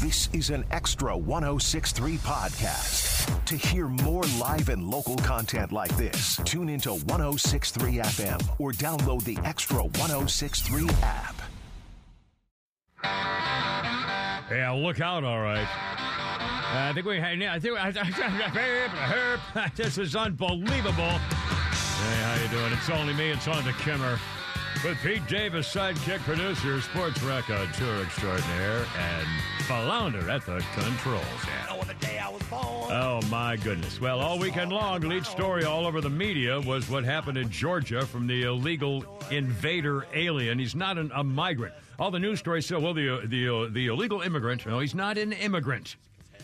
This is an extra 1063 podcast. To hear more live and local content like this, tune into 1063 FM or download the Extra 1063 app. Yeah, look out, all right. Uh, I think we. I think this is unbelievable. Hey, how you doing? It's only me. It's on the Kimmer with Pete Davis, sidekick producer, sports record tour extraordinaire, and flounder at the controls. Oh my goodness! Well, all weekend long, lead story all over the media was what happened in Georgia from the illegal invader alien. He's not an, a migrant. All the news stories say, well, the the the illegal immigrant. No, he's not an immigrant.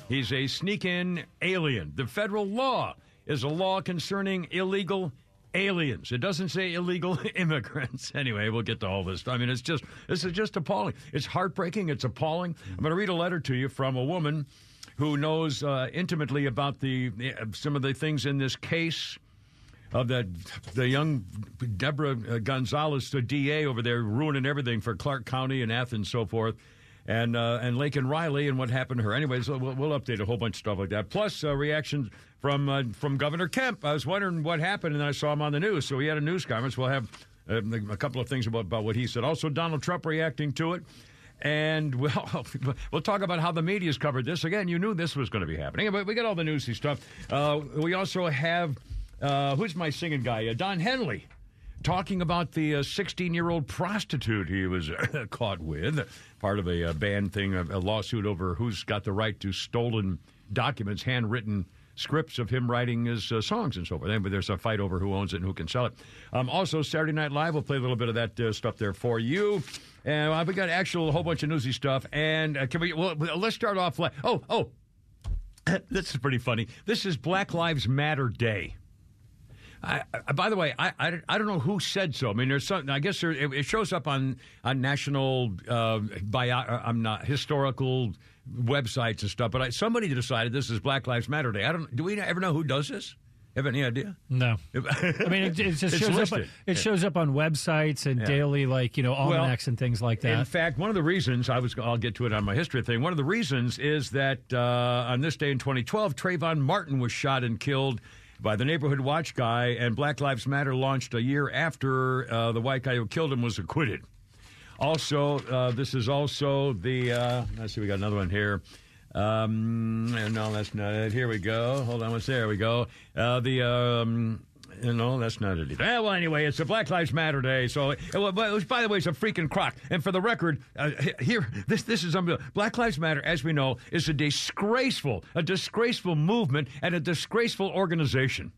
He's a sneak-in alien. The federal law is a law concerning illegal aliens. It doesn't say illegal immigrants. Anyway, we'll get to all this. I mean, it's just this is just appalling. It's heartbreaking. It's appalling. I'm going to read a letter to you from a woman who knows uh, intimately about the uh, some of the things in this case of the the young Deborah Gonzalez, the DA over there, ruining everything for Clarke County and Athens, and so forth. And uh, and Laken Riley and what happened to her. Anyways, we'll, we'll update a whole bunch of stuff like that. Plus uh, reactions from uh, from Governor Kemp. I was wondering what happened, and I saw him on the news. So he had a news conference. We'll have uh, a couple of things about, about what he said. Also, Donald Trump reacting to it. And we'll, we'll talk about how the media's covered this. Again, you knew this was going to be happening. But we got all the newsy stuff. Uh, we also have, uh, who's my singing guy? Uh, Don Henley talking about the 16 year old prostitute he was caught with, part of a, band thing, a, a, lawsuit over who's got the right to stolen documents, handwritten scripts of him writing his uh, songs and so forth. But there's a fight over who owns it and who can sell it. Um, also, Saturday Night Live, we'll play a little bit of that uh, stuff there for you. And uh, we got actual a whole bunch of newsy stuff. And uh, can we? Well, let's start off. Oh, oh, this is pretty funny. This is Black Lives Matter Day. I, I, by the way, I, I, I, don't know who said so. I mean, there's some. I guess there, it, it, shows up on on national uh, bio. Uh, I'm not historical websites and stuff. But somebody decided this is Black Lives Matter Day. I don't. Do we ever know who does this? Have any idea? No. I mean, it, it just it's shows listed. up. On, it shows up on websites and Yeah. daily, like you know, almanacs Well, and things like that. In fact, one of the reasons I was, I'll get to it on my history thing. One of the reasons is that uh, on this day in 2012, Trayvon Martin was shot and killed by the neighborhood watch guy, and Black Lives Matter launched a year after uh, the white guy who killed him was acquitted. Also, uh, this is also the. Uh, let's see, we got another one here. Um, no, that's not it. Here we go. Hold on, what's there? We go. Uh, the. Um, no, that's not it. Either. Well, anyway, it's a Black Lives Matter Day. So, well, but by the way, it's a freaking crock. And for the record, uh, here, this this is unbelievable. Black Lives Matter, as we know, is a disgraceful, a disgraceful movement and a disgraceful organization.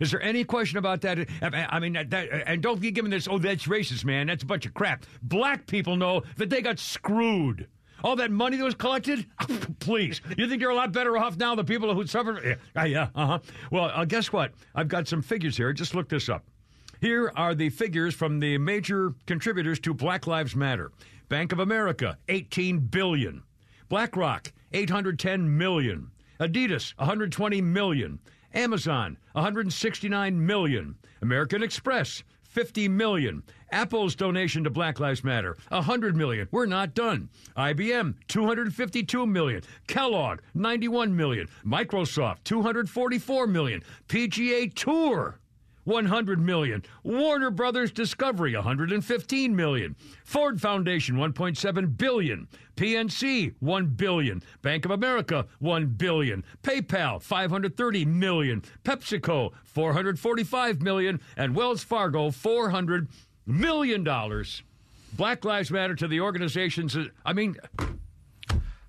Is there any question about that? I mean, that, and don't be giving this, oh, that's racist, man. That's a bunch of crap. Black people know that they got screwed. All that money that was collected? Please. You think you're a lot better off now, the people who suffered? Yeah, yeah uh huh. Well, uh, guess what? I've got some figures here. Just look this up. Here are the figures from the major contributors to Black Lives Matter. Bank of America, 18 billion. BlackRock, 810 million. Adidas, 120 million. Amazon, 169 million. American Express, 50 million. Apple's donation to Black Lives Matter, 100 million. We're not done. IBM, 252 million. Kellogg, 91 million. Microsoft, 244 million. PGA Tour, 100 million. Warner Brothers Discovery 115 million. Ford Foundation 1.7 billion. PNC 1 billion. Bank of America 1 billion. PayPal 530 million. PepsiCo 445 million and Wells Fargo 400 million dollars. Black Lives Matter to the organizations I mean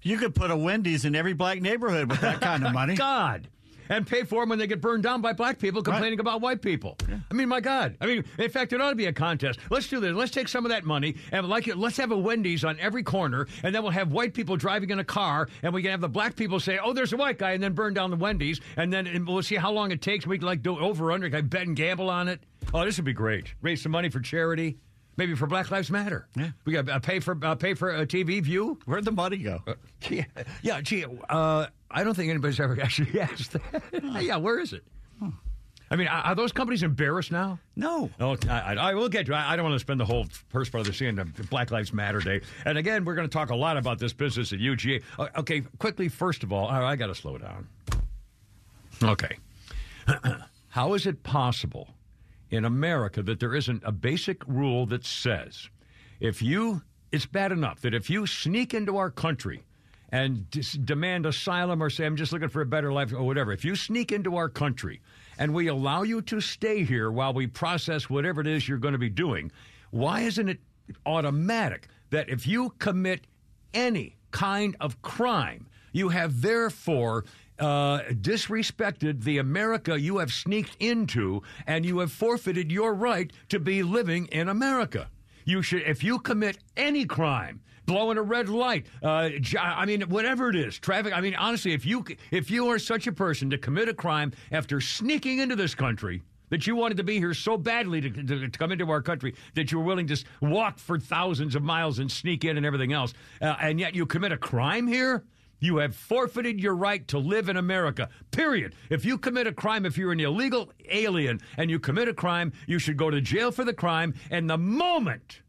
You could put a Wendy's in every black neighborhood with that kind of money. God. And pay for them when they get burned down by black people complaining about white people. I mean, my God. I mean, in fact, it ought to be a contest. Let's do this. Let's take some of that money and like it, let's have a Wendy's on every corner, and then we'll have white people driving in a car, and we can have the black people say, "Oh, there's a white guy," and then burn down the Wendy's, and then and we'll see how long it takes. We can like do over under, like bet and gamble on it. Oh, this would be great. Raise some money for charity. Maybe for Black Lives Matter. Yeah. we got uh, pay for uh, pay for a TV view. Where'd the money go? Yeah, yeah gee, uh, I don't think anybody's ever actually asked that. yeah, where is it? I mean, are those companies embarrassed now? No. Oh, I, I, will get to. I, I don't want to spend the whole first part of the scene on Black Lives Matter Day. And again, we're going to talk a lot about this business at UGA. Okay, quickly. First of all, I got to slow down. Okay, how is it possible in America that there isn't a basic rule that says if you, it's bad enough that if you sneak into our country and dis- demand asylum or say, I'm just looking for a better life or whatever, if you sneak into our country and we allow you to stay here while we process whatever it is you're going to be doing, why isn't it automatic that if you commit any kind of crime, you have therefore uh, disrespected the America you have sneaked into, and you have forfeited your right to be living in America. You should, if you commit any crime, blowing a red light, uh, I mean, whatever it is, traffic. I mean, honestly, if you if you are such a person to commit a crime after sneaking into this country. That you wanted to be here so badly to, to, to come into our country that you were willing to walk for thousands of miles and sneak in and everything else, uh, and yet you commit a crime here? You have forfeited your right to live in America. Period. If you commit a crime, if you're an illegal alien and you commit a crime, you should go to jail for the crime. And the moment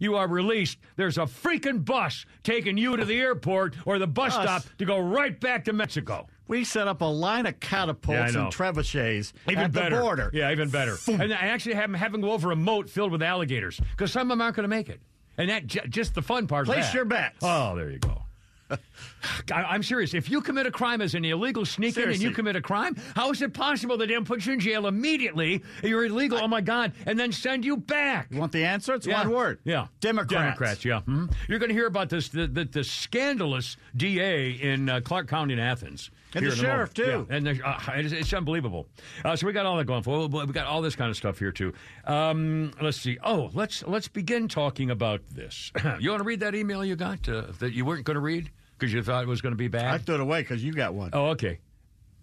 you are released, there's a freaking bus taking you to the airport or the bus stop to go right back to Mexico. We set up a line of catapults Yeah, I know. and trebuchets Even at better. the border. Yeah, even better. and I actually have them them go over a moat filled with alligators because some of them aren't going to make it. And that j- just the fun part. of Place that. your bets. Oh, there you go. I- I'm serious. If you commit a crime as an illegal sneak in and you commit a crime, how is it possible that they don't put you in jail immediately? You're illegal. oh my God! And then send you back. You want the answer? It's Yeah. one word. Yeah. Democrats. Democrats, yeah. Mhm. You're going to hear about this, the, the, the scandalous DA in uh, Clarke County in Athens. And the sheriff, moment. too. Yeah, and the, uh, it's, it's unbelievable. Uh, so we got all that going for. We got all this kind of stuff here too. Um, let's see. Oh, let's let's begin talking about this. you want to read that email you got uh, that you weren't going to read because you thought it was going to be bad? I threw it away because you got one. Oh, okay.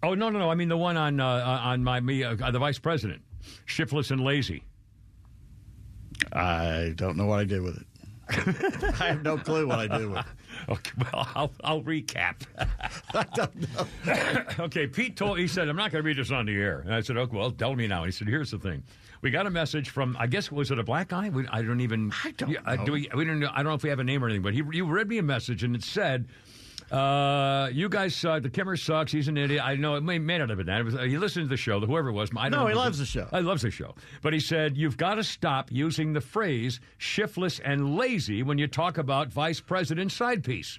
Oh no, no, no. I mean the one on uh, on my me, uh, the vice president, shiftless and lazy. I don't know what I did with it. I have no clue what I did with it. Okay, well, I'll, I'll recap. I don't know. okay, Pete told, he said, I'm not going to read this on the air. And I said, okay, well, tell me now. He said, here's the thing. We got a message from, I guess, was it a black guy? We, I don't even. I don't Yeah, uh, know. do we, we don't know. I don't know if we have a name or anything, but he, you read me a message and it said, uh, you guys suck. The Kimmer sucks. He's an idiot. I know it may, may not have been that. Was, uh, he listened to the show, whoever it was. I don't No, know he loves the show. I loves the show. But he said, you've got to stop using the phrase shiftless and lazy when you talk about vice president side piece.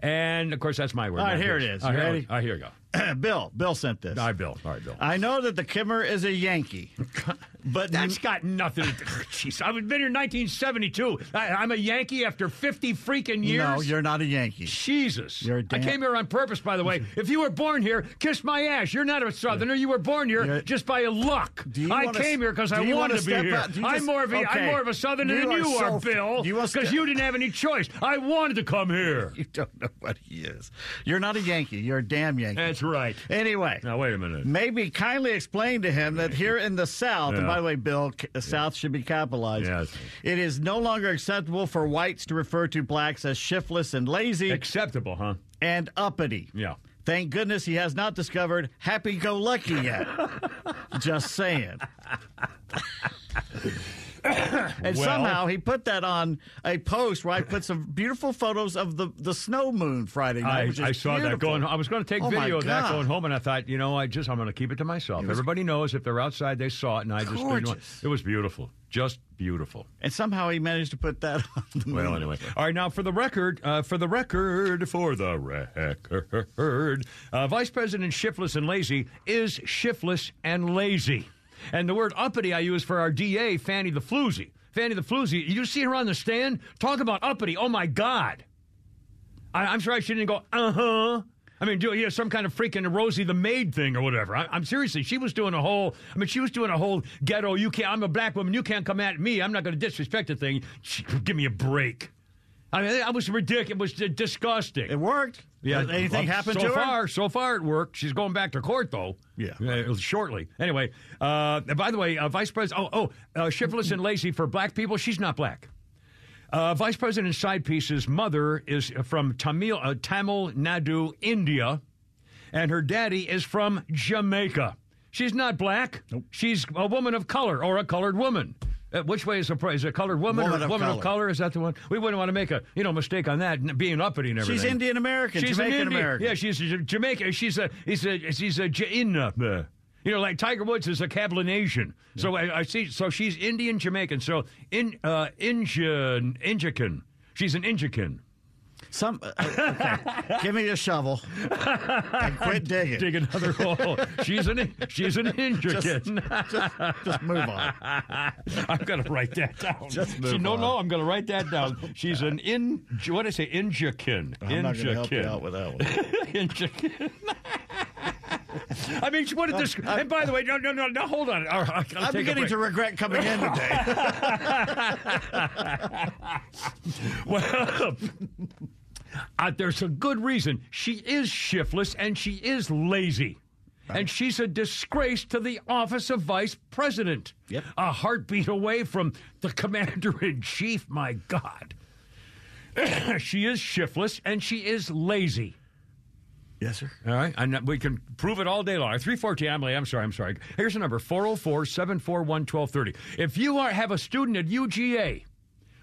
And of course, that's my word. All right, here it is. All right, ready? All right, here you go. Bill. Bill sent this. All right, Bill. All right, Bill. I know that the Kimmer is a Yankee, but That's got nothing to do. Jeez, I've been here in 1972. I, I'm a Yankee after 50 freaking years. no, you're not a Yankee. Jesus. You're a I damn- I came here on purpose, by the way. If you were born here, kiss my ass. You're not a Southerner. You were born here You're- just by luck. Do you I wanna came s- here because I you wanted wanna to be step here. out? Do you I'm just- more of a, okay. am more of a Southerner You than are you are, f- Bill. you wanna Because you didn't have any choice. I wanted to come here. You don't know what he is. You're not a Yankee. You're a damn Yankee. That's right. Anyway, Now wait a minute. maybe kindly explain to him that here in the South. By the way, Bill, the South should be capitalized. Yes. It is no longer acceptable for whites to refer to blacks as shiftless and lazy Acceptable, huh? and uppity. Yeah. Thank goodness he has not discovered happy go lucky yet. Just saying. and Well- somehow he put that on a post where I put some beautiful photos of the, the snow moon Friday night. I, I saw that going. I was going to take Oh, video of that going home, and I thought, you know, I just I'm going to keep it to myself. Everybody knows if they're outside, they saw it, and I just you know, Gorgeous. it was beautiful, just beautiful. And somehow he managed to put that on the Well, anyway, all right. Now, for the record, uh, for the record, for the record, uh, Vice President Shiftless and Lazy is shiftless and lazy, and the word uppity I use for our DA, Fanny the Floozy. Fanny the Floozy. You see her on the stand talk about uppity. Oh my God! I, I'm sure I shouldn't go. Uh huh. I mean, do you know, some kind of freaking Rosie the maid thing or whatever. I, am seriously, she was doing a whole. I mean, she was doing a whole ghetto. You can't. I'm a black woman. You can't come at me. I'm not going to disrespect the thing. She, give me a break. I mean, that was ridiculous. It was disgusting. It worked. Yeah. Anything well, happened so to her? So far, So far, it worked. She's going back to court, though. Yeah. Uh, shortly. Anyway, uh, by the way, uh, Vice President. Oh, oh, uh, shiftless and lazy for black people. She's not black. Uh, Vice President Side Piece's mother is from Tamil, uh, Tamil Nadu, India, and her daddy is from Jamaica. She's not black. Nope. She's a woman of color or a colored woman. Uh, which way is a is a colored woman, Woman or of woman color. of color? Is that the one? We wouldn't want to make a you know mistake on that, being uppity and everything. She's Indian American, She's an Jamaican Indian- American. Yeah, she's a Jamaican. She's a he's a she's a Jaina. uh, You know, like Tiger Woods is a Cablinasian. So I, I see. So she's Indian Jamaican. So in uh, Inja Injican. She's an Injican. Some. uh, okay. Give me a shovel and quit digging. Dig another hole. She's an she's an Injican. Just, just move on. I'm to write that down. Just move no, on. no, I'm going to write that down. She's an in. What did I say? Injican. I'm not going to help you out with that one. Injican. I mean, what did this? And by the way, no, no, no, no. Hold on. All right, I'm beginning to regret coming in today. Well, uh, there's a good reason. She is shiftless and she is lazy. And she's a disgrace to the office of vice president. Yep. A heartbeat away from the commander in chief, my God. she is shiftless and she is lazy. yes, sir. All right. And we can prove it all day long. 314, Emily, I'm sorry, I'm sorry. Here's the number 404 741 1230. If you are, have a student at UGA,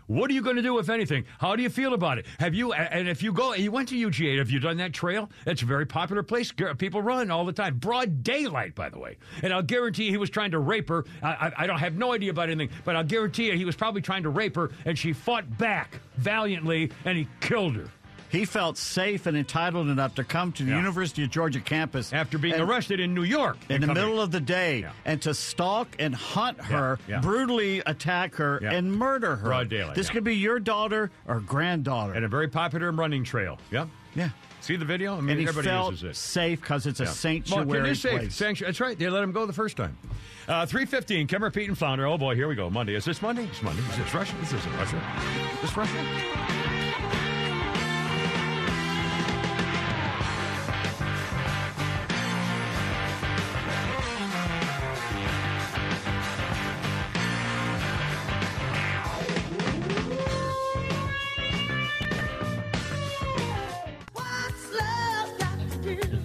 what are you going to do, if anything? How do you feel about it? Have you, and if you go, you went to UGA, have you done that trail? It's a very popular place. People run all the time. Broad daylight, by the way. And I'll guarantee you he was trying to rape her. I, I, I don't have no idea about anything, but I'll guarantee you he was probably trying to rape her, and she fought back valiantly, and he killed her. He felt safe and entitled enough to come to the Yeah. University of Georgia campus After being and- arrested in New York. in the middle of the day Yeah. and to stalk and hunt her, yeah. brutally attack her, and murder her. Broad daylight, This could be your daughter or granddaughter. and a very popular running trail. Yep. yeah. See the video? I mean, And he everybody felt uses it. safe because it's a sanctuary well, it is safe. place. Sanctuary. That's right. They let him go the first time. Uh, 315, Kimmer, Pete, and Flounder. Oh, boy, here we go. Monday. Is this Monday? It's Monday. Is this Russia? This isn't Russia. Is this Russia?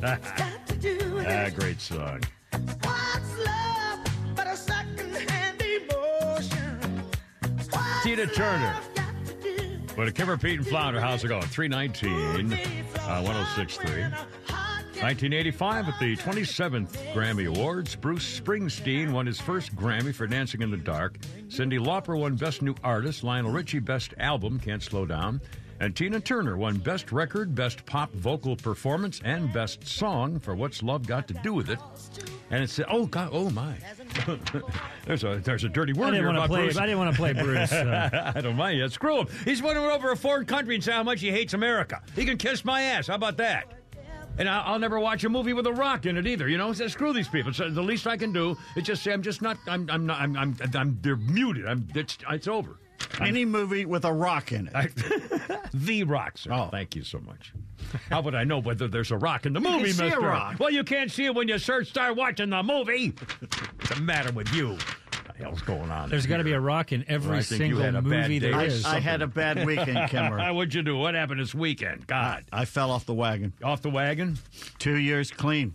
Ah, great song. What's love but a second-hand emotion? What's Tina Turner. love got to do? But a Kimmer, Pete, and Flounder. How's it going? 319, uh, 1063. 1985 at the 27th Grammy Awards, Bruce Springsteen won his first Grammy for Dancing in the Dark. Cyndi Lauper won Best New Artist. Lionel Richie Best Album, Can't Slow Down. And Tina Turner won Best Record, Best Pop Vocal Performance, and Best Song for What's Love Got to Do with It. And it's oh god, oh my, there's a there's a dirty word I didn't want to about play. Bruce. I didn't want to play Bruce. uh, I don't mind yet. Screw him. He's went over a foreign country and say how much he hates America. He can kiss my ass. How about that? And I- I'll never watch a movie with a rock in it either. You know, so screw these people. So the least I can do is just say I'm just not. I'm. I'm not. I'm. I'm. I'm they're muted. I'm. It's. It's over. Any movie with a rock in it. I, the rock, sir. Oh. Thank you so much. How would I know whether there's a rock in the movie, see Mister? rock. Well, you can't see it when you search start watching the movie. What's the matter with you? What the hell's going on? there's got to be a rock in every think you single had a bad movie day there or is. I had a bad weekend, Kimmer. What'd you do? What happened this weekend? God, I fell off the wagon. off the wagon? Two years clean.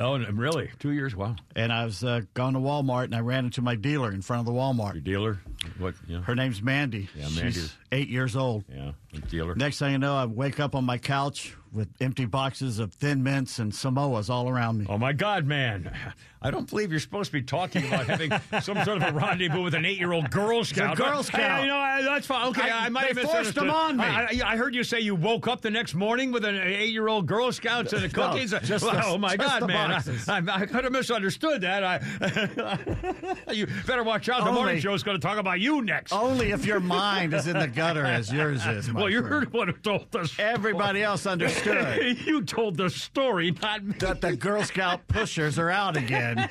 Oh, really? Two years? Wow. And I was uh, going to Walmart and I ran into my dealer in front of the Your Walmart. dealer? What? Yeah. Her name's Mandy. Yeah, Mandy. She's eight years old. Yeah. Dealer. Next thing you know, I wake up on my couch with empty boxes of Thin Mints and Samoas all around me. Oh my God, man! I don't believe you're supposed to be talking about having some sort of a rendezvous with an eight-year-old Girl Scout. Girl Scout. Hey, you know, I- that's fine. Okay, I- I, might they have forced them on me. I, I- I heard you say you woke up the next morning with an eight-year-old Girl Scouts and the No, cookies. just Well, the- oh my God, man! I. I, could have misunderstood that. I, you better watch out. The Only- morning show's going to talk about you next. Only if your mind is in the gutter as yours is, Well, you're friend. the one who told us. Everybody else understood you told the story, not me. that the Girl Scout pushers are out again,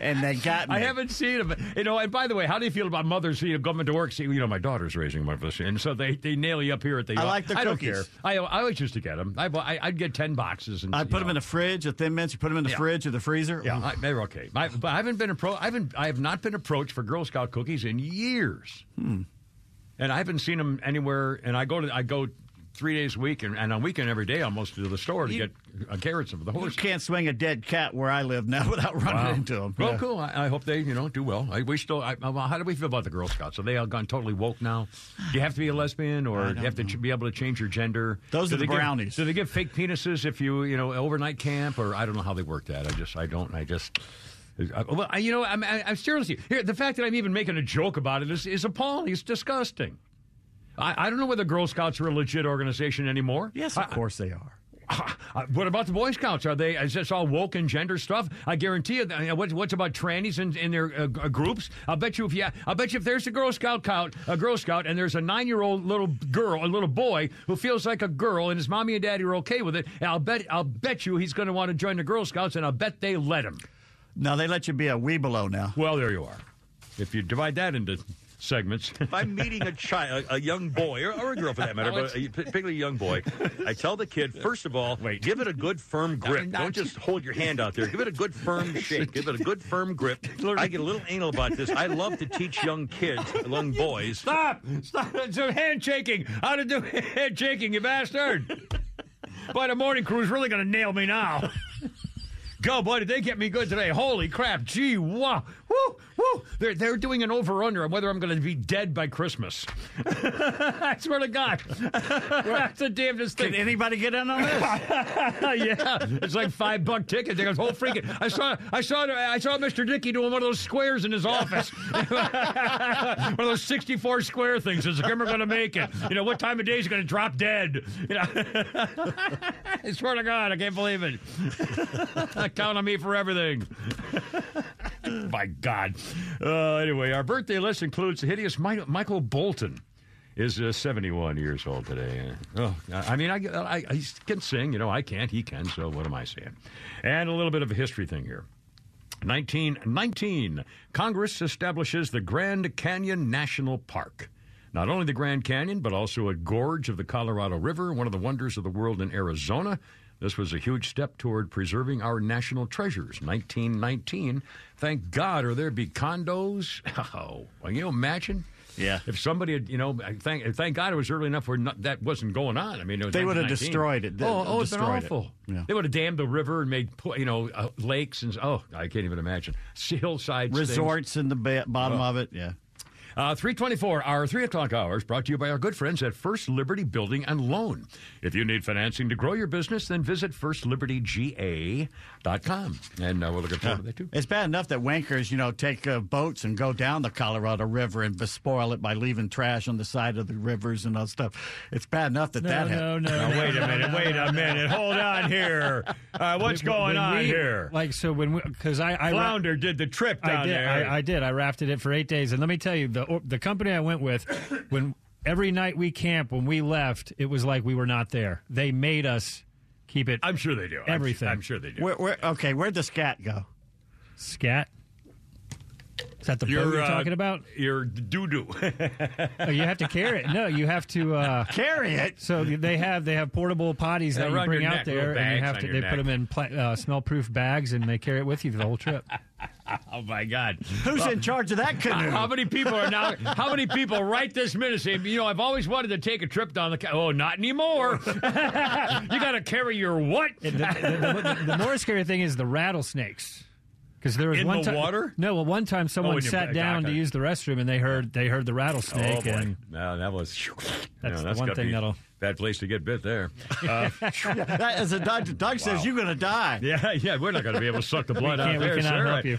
and they got me. I haven't seen them. You know, and by the way, how do you feel about mothers, you know, coming to work? See, you know, my daughter's raising my fish, and so they, they nail you up here at the. I like the I don't cookies. care. I I always used to get them. I, I I'd get ten boxes and I put them know. in the fridge, a thin mints. You put them in the Yeah. fridge or the freezer. Yeah, I, they're okay. I, but I haven't been appro- I haven't. I have not been approached for Girl Scout cookies in years, Hmm. And I haven't seen them anywhere. And I go to I go three days a week, and, and on weekend every day almost to the store to You- get uh, carrots for the horse. You can't swing a dead cat where I live now without running Wow. into them. Well, cool. I, I hope they, you know, do well. I, we still. I, well, how do we feel about the Girl Scouts? Are they all gone totally woke now? Do you have to be a lesbian, or do you have to ch- be able to change your gender? Those Do are the they give- brownies. do they give fake penises if you, you know, overnight camp, or I don't know how they work that. I just, I don't. I just. I, well, I, you know, I'm, I, I'm seriously here. The fact that I'm even making a joke about it is, is appalling. It's disgusting. I, I don't know whether Girl Scouts are a legit organization anymore. Yes, I- of course they are. uh, what about the Boy Scouts? Are they? Is this all woke and gender stuff? I guarantee you. That, uh, what, what's about trannies in, in their uh, uh, groups? I'll bet you if you. I'll bet you if there's a Girl Scout count, a Girl Scout, and there's a nine-year-old little girl, a little boy who feels like a girl, and his mommy and daddy are okay with it. I'll bet. I'll bet you he's going to want to join the Girl Scouts, and I'll bet they let him. No, they let you be a Webelo now. Well, there you are. If you divide that into segments. If I'm meeting a child, a, a young boy, or, or a girl for that matter, but a, particularly a young boy, I tell the kid, first of all, Wait. give it a good firm grip. not- Don't just hold your hand out there. Give it a good firm shake. Give it a good firm grip. I get a little anal about this. I love to teach young kids, young boys. Stop! Stop! It's a handshaking. How to do handshaking, you bastard! By the morning crew's really going to nail me now. Go, boy, did they get me good today? Holy crap! Gee, wow, woo, woo! They're they're doing an over under on whether I'm going to be dead by Christmas. I swear to God, that's the damnedest Can thing. anybody get in on this? yeah, it's like five buck tickets. They go, oh, whole freaking. I saw, I saw, I saw Mr. Dickey doing one of those squares in his office. one of those sixty-four square things. Is the Grimmer going to make it? You know, what time of day is he going to drop dead? You know, I swear to God, I can't believe it. Count on me for everything. My God. Uh, anyway, our birthday list includes the hideous Mi- Michael Bolton. Is uh, 71 years old today. Oh, I mean, I, I, I can sing. You know, I can't. He can. So what am I saying? And a little bit of a history thing here. 1919, Congress establishes the Grand Canyon National Park. Not only the Grand Canyon, but also a gorge of the Colorado River, one of the wonders of the world in Arizona. This was a huge step toward preserving our national treasures. 1919. Thank God, or there'd be condos. Oh, can you imagine? Yeah. If somebody had, you know, thank thank God it was early enough where not, that wasn't going on. I mean, They would have destroyed it. They- Oh, oh, it's been destroyed it. awful. Yeah. They would have dammed the river and made, you know, uh, lakes and oh, I can't even imagine hillsides, things. Resorts in the ba- bottom of it. Yeah. Uh, 324, our 3 o'clock hours brought to you by our good friends at First Liberty Building and Loan. If you need financing to grow your business, then visit firstlibertyga.com. And uh, we're looking forward to that, too. It's bad enough that wankers, you know, take uh, boats and go down the Colorado River and bespoil it by leaving trash on the side of the rivers and all stuff. It's bad enough that that no, happened. no, no. Now, wait a minute, wait a minute. Hold on here. Uh, what's When- going when on we- here? Like so when we because I I, ra- Flounder did the trip down I did there. I, I did I rafted it for eight days and let me tell you the the company I went with when every night we camp when we left it was like we were not there they made us keep it I'm sure they do. I'm- Everything. I'm, sure they do. Where, where, okay, where'd the scat go? scat. Is that the boat you're uh, talking about? Your doo doo. Oh, you have to carry it. No, you have to. Uh, Carry it. So they have they have portable potties that you bring your out neck, there, and you have to. They neck. put them in pla- uh, smell-proof bags, and they carry it with you the whole trip. oh my God. Who's in charge of that canoe? How many people are now? How many people right this minute say, you know, I've always wanted to take a trip down the. Ca-. Oh, not anymore. you got to carry your what? the, the, the, the more scary thing is the rattlesnakes. Because there was In one the time, water? No, well, one time oh, someone when you sat down to use the restroom and they heard they heard the Oh rattlesnake boy, and no, that was. That's no, the one thing be that'll- bad place to get bit there. Uh, That- as a Doug, Doug says, you're going to die. yeah, yeah, we're not going to be able to suck the blood out there. cannot sir. help you.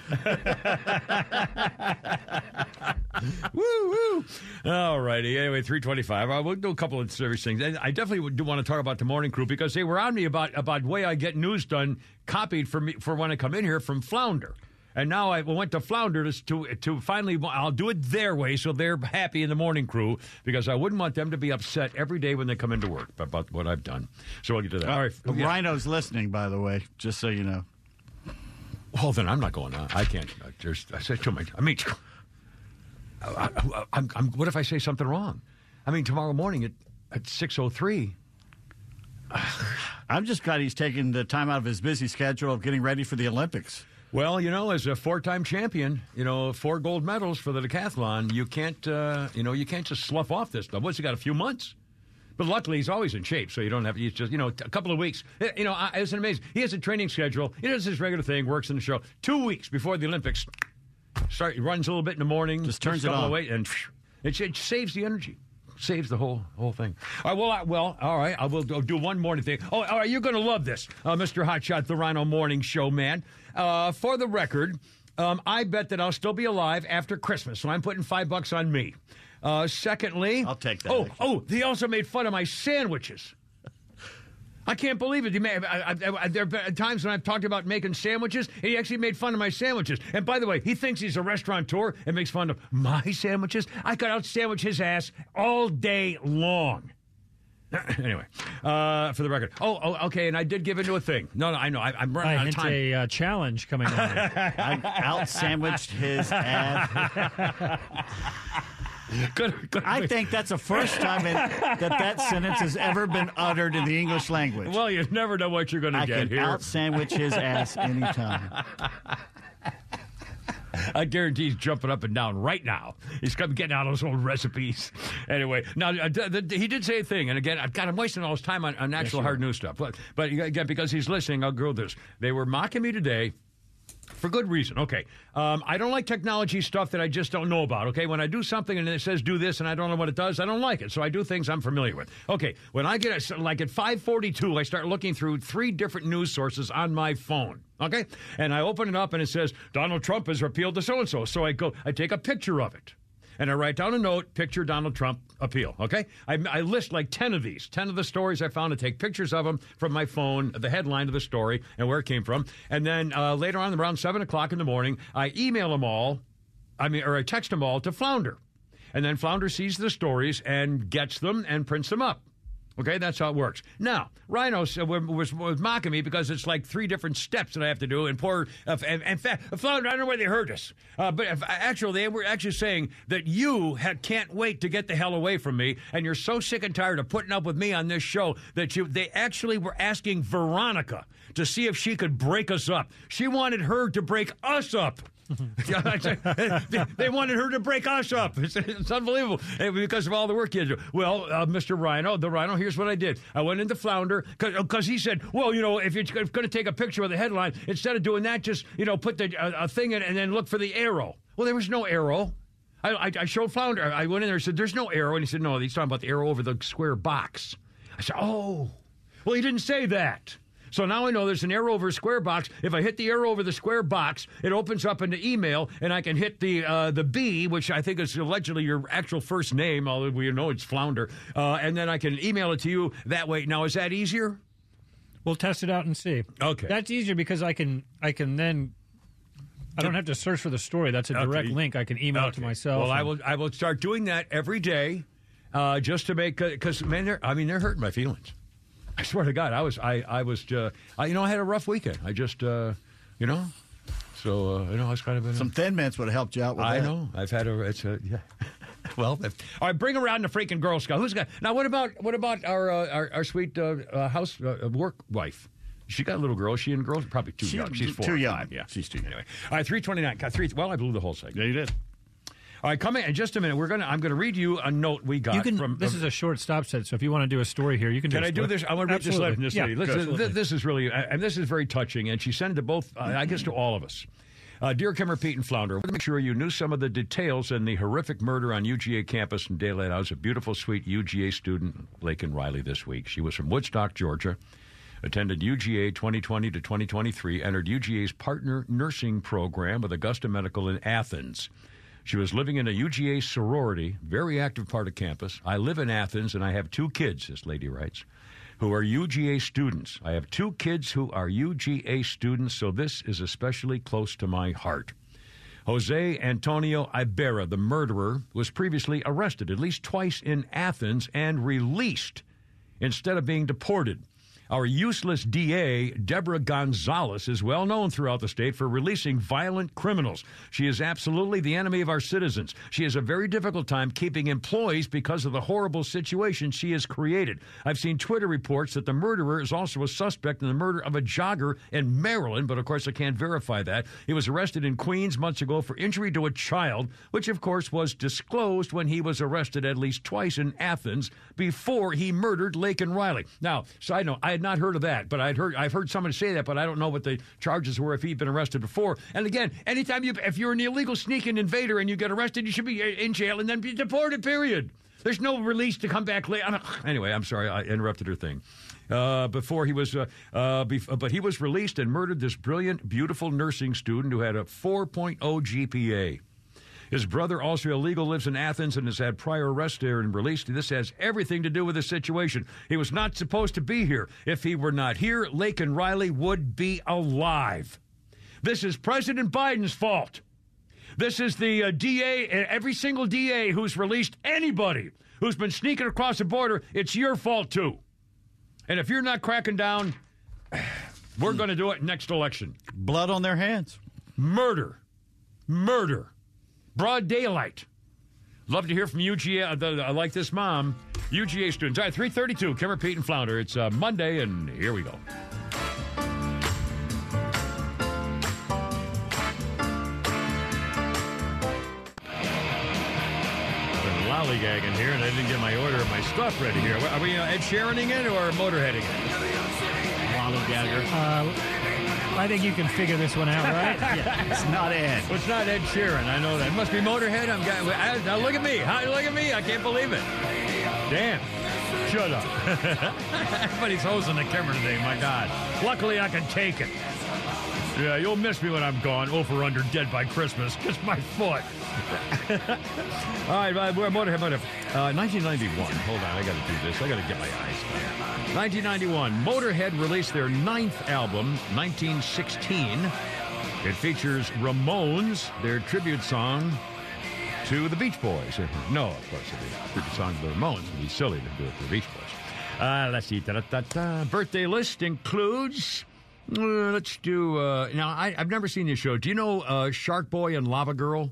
Woo woo. All righty. Anyway, three twenty-five. I will do a couple of service things. And I definitely do want to talk about the morning crew because they were on me about about the way I get news done, copied for me for when I come in here from Flounder. And now I went to Flounder to, to finally. I'll do it their way, so they're happy in the morning crew because I wouldn't want them to be upset every day when they come into work about what I've done. So we'll get to that. All right, Uh, yeah. Rhino's listening, by the way, just so you know. Well, then I'm not going on. I can't. uh, There's, I said too much. I mean, I, I, I'm, I'm, what if I say something wrong? I mean, tomorrow morning at at 6:03. I'm just glad he's taking the time out of his busy schedule of getting ready for the Olympics. Well, you know, as a four-time champion, you know, four gold medals for the decathlon, you can't, uh, you know, you can't just slough off this stuff. What's he got? A few months. But luckily, he's always in shape, so you don't have. He's just, you know, a couple of weeks. Eh, You know, I- it's amazing. He has a training schedule. He does his regular thing, works in the show. Two weeks before the Olympics, start. He runs a little bit in the morning, Just turns it on. weight, and it, it saves the energy. Saves the whole whole thing. All right, well, I, well, all right. I will do one morning thing. Oh, all right. You're going to love this, uh, Mr. Hotshot, the Rhino Morning Show man. Uh, for the record, um, I bet that I'll still be alive after Christmas, so I'm putting five bucks on me. Uh, secondly, I'll take that, Oh, actually. oh, he also made fun of my sandwiches. I can't believe it. He may, I, I, I, there have been times when I've talked about making sandwiches, and he actually made fun of my sandwiches. And by the way, he thinks he's a restaurateur and makes fun of my sandwiches. I could out sandwich his ass all day long. anyway, uh, for the record. Oh, oh, okay. And I did give into a thing. No, no, I know. I, I'm running I out of hint time. a uh, challenge coming on. I out sandwiched his ass. Good- good- I think that's the first time in, that that sentence has ever been uttered in the English language. well, you never know what you're going to I get can here. out sandwich his ass anytime. I guarantee he's jumping up and down right now. He's come getting out those old recipes. Anyway, now uh, the, the, he did say a thing, and again, I've got him wasting all his time on, on actual hard news stuff. But, but again, because he's listening, I'll go this. They were mocking me today. For good reason. Okay. Um, I don't like technology stuff that I just don't know about. Okay. When I do something and it says do this and I don't know what it does, I don't like it. So I do things I'm familiar with. Okay. When I get a, like at 542, I start looking through three different news sources on my phone. Okay. And I open it up and it says Donald Trump has repealed the so and so. So I go, I take a picture of it. And I write down a note, picture Donald Trump appeal. Okay, I, I list like ten of these, ten of the stories I found, to take pictures of them from my phone, the headline of the story, and where it came from. And then uh, later on, around seven o'clock in the morning, I email them all. I mean, or I text them all to Flounder, and then Flounder sees the stories and gets them and prints them up. Okay, that's how it works. Now, Rhino uh, was, mocking me because it's like three different steps that I have to do. And poor, uh, and, I don't know where they heard us, uh, but if, actually, they were actually saying that you had, can't wait to get the hell away from me, and you're so sick and tired of putting up with me on this show that you. They actually were asking Veronica to see if she could break us up. She wanted her to break us up. they, wanted her to break us up. It's, it's unbelievable because of all the work you do. Well, uh, Mr. Rhino, the Rhino, here's what I did. I went into Flounder because he said, well, you know, if you're going to take a picture of the headline, instead of doing that, just, you know, put the uh, a thing in and then look for the arrow. Well, there was no arrow. I, I, I showed Flounder. I went in there and said, there's no arrow. And he said, no, he's talking about the arrow over the square box. I said, oh. Well, he didn't say that. So now I know there's an arrow over a square box. If I hit the arrow over the square box, it opens up into email, and I can hit the uh, the B, which I think is allegedly your actual first name, although we know it's Flounder, uh, and then I can email it to you that way. Now, is that easier? We'll test it out and see. Okay. That's easier because I can I can then I don't have to search for the story. That's a direct Okay. link I can email it to myself. Well, I will. I will start doing that every day, uh, just to make because man, I mean, they're hurting my feelings. I swear to God, I was. I. I was. Uh, I, you know, I had a rough weekend. I just. Uh, you know. So uh, you know, I was kind of. In a- Some Thin Mints would have helped you out with that. I that. know. I've had a. It's a. Yeah. well, if, all right. Bring around the freaking Girl Scout. Who's got now? What about what about our uh, our, our sweet uh, uh, house uh, work wife? She got a little girl. She and girls probably too young. She's four. too young. Yeah, She's too young. Anyway, all right. Three twenty nine. Three. Well, I blew the whole segment. Yeah, you did. All right, come in just a minute. We're gonna. I'm gonna read you a note we got you can. from. this is a short stop set, so if you want to do a story here, you can. Can do I do this? I want to read this letter from this lady. Yeah, Listen, th- this is really, uh, and this is very touching. And she sent it to both, uh, I guess, to all of us. Uh, Dear Kimmer, Pete, and Flounder, I want to make sure you knew some of the details in the horrific murder on UGA campus in Daylight. I was a beautiful, sweet UGA student, Laken Riley, this week. She was from Woodstock, Georgia, attended UGA 2020 to 2023, entered UGA's partner nursing program with Augusta Medical in Athens. She was living in a UGA sorority, very active part of campus. I live in Athens and I have two kids, this lady writes. who are UGA students. I have two kids who are UGA students, so this is especially close to my heart. Jose Antonio Ibarra, the murderer, was previously arrested at least twice in Athens and released instead of being deported. Our useless DA, Deborah Gonzalez, is well known throughout the state for releasing violent criminals. She is absolutely the enemy of our citizens. She has a very difficult time keeping employees because of the horrible situation she has created. I've seen Twitter reports that the murderer is also a suspect in the murder of a jogger in Maryland, but of course I can't verify that. He was arrested in Queens months ago for injury to a child, which of course was disclosed when he was arrested at least twice in Athens before he murdered Laken Riley. Now, side note, I had not heard of that, but I'd heard I've heard someone say that, but I don't know what the charges were if he'd been arrested before. And again, anytime you if you're an illegal sneaking invader and you get arrested, you should be in jail and then be deported. Period. There's no release to come back later. Anyway, I'm sorry I interrupted her thing. Uh, before he was, uh, uh, bef- but he was released and murdered this brilliant, beautiful nursing student who had a 4.0 GPA. His brother, also illegal, lives in Athens and has had prior arrest there and released. This has everything to do with the situation. He was not supposed to be here. If he were not here, Laken Riley would be alive. This is President Biden's fault. This is the uh, DA, every single DA who's released anybody who's been sneaking across the border, it's your fault too. And if you're not cracking down, we're going to do it next election. Blood on their hands. Murder. Murder. Broad daylight. Love to hear from UGA. Uh, I like this mom. UGA students. All right, 332, Kimmer, Pete, and Flounder. It's uh, Monday, and here we go. Lollygagging here, and I didn't get my order of my stuff ready here. Are we uh, Ed Sheeraning it or Motorheading it? Lollygagger. Uh, I think you can figure this one out, right? It's not Ed. Well, it's not Ed Sheeran. I know that. It must be Motorhead. I'm got, now look at me. Look at me. I can't believe it. Damn. Shut up. Everybody's hosing the camera today. My God. Luckily, I can take it. Yeah, you'll miss me when I'm gone. Over under dead by Christmas. Kiss my foot. All right, uh, Motorhead. Motorhead. Uh, 1991. Hold on, I got to do this. I got to get my eyes done. 1991. Motorhead released their ninth album, 1916. It features Ramones, their tribute song to the Beach Boys. No, of course, a tribute song to the Ramones. It'd be silly to do it to the Beach Boys. Uh, let's see. Da-da-da-da. Birthday list includes. Uh, let's do. Uh, now, I, I've never seen this show. Do you know uh, Shark Boy and Lava Girl?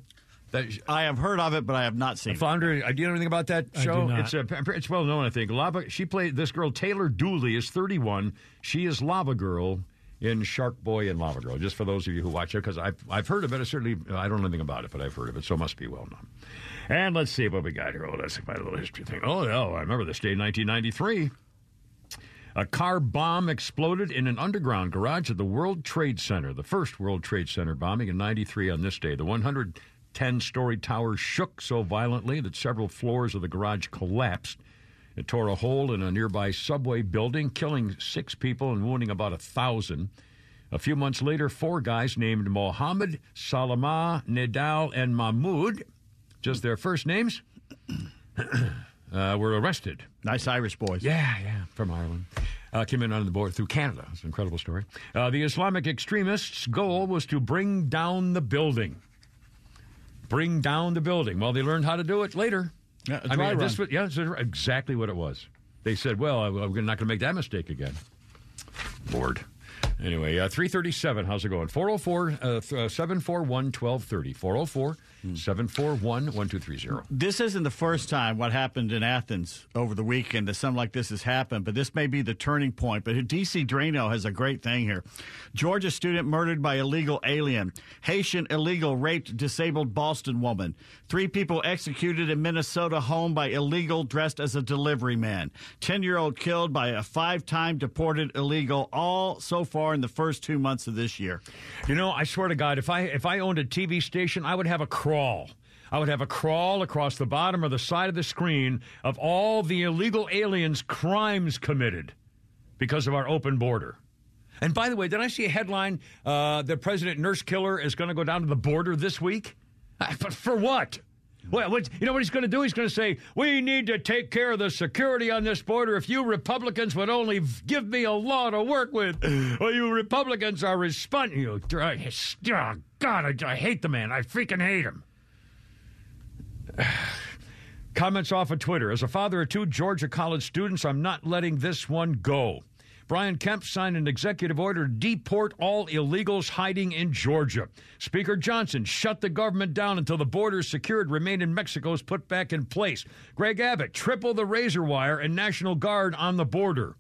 That I have heard of it, but I have not seen it. Flounder, uh, do you know anything about that I do show? not. It's uh, it's well known, I think. Lava. She played this girl Taylor Dooley is 31. She is Lava Girl in Shark Boy and Lava Girl. Just for those of you who watch it, because I've I've heard of it. I certainly I don't know anything about it, but I've heard of it, so it must be well known. And let's see what we got here. Oh, let's see my little history thing. Oh no, I remember this day, 1993. A car bomb exploded in an underground garage at the World Trade Center, the first World Trade Center bombing in 93 on this day. The 110 story tower shook so violently that several floors of the garage collapsed. It tore a hole in a nearby subway building, killing six people and wounding about a thousand. A few months later, four guys named Mohammed, Salama, Nedal, and Mahmoud, just their first names, uh, were arrested. Nice Irish boys. Yeah, yeah, from Ireland. Uh, came in on the board through Canada. It's an incredible story. Uh, the Islamic extremists' goal was to bring down the building. Bring down the building. Well, they learned how to do it later. Yeah, I mean, this was, yeah, this is exactly what it was. They said, well, we're not going to make that mistake again. Lord. Anyway, uh, 337, how's it going? 404 uh, uh, 741 1230. 404 Hmm. 741 1230. This isn't the first time what happened in Athens over the weekend that something like this has happened, but this may be the turning point. But DC Draino has a great thing here. Georgia student murdered by illegal alien. Haitian illegal raped disabled Boston woman. Three people executed in Minnesota home by illegal dressed as a delivery man. Ten year old killed by a five time deported illegal. All so far in the first two months of this year. You know, I swear to God, if I if I owned a TV station, I would have a crawl. I would have a crawl across the bottom or the side of the screen of all the illegal aliens' crimes committed because of our open border. And by the way, did I see a headline uh, that President Nurse Killer is going to go down to the border this week? But for what? Well, what, you know what he's going to do? He's going to say, We need to take care of the security on this border. If you Republicans would only give me a law to work with. Well, you Republicans are responding. You, oh, God, I, I hate the man. I freaking hate him. Comments off of Twitter. As a father of two Georgia college students, I'm not letting this one go. Brian Kemp signed an executive order to deport all illegals hiding in Georgia. Speaker Johnson shut the government down until the border is secured, remain in Mexico is put back in place. Greg Abbott, triple the razor wire and National Guard on the border.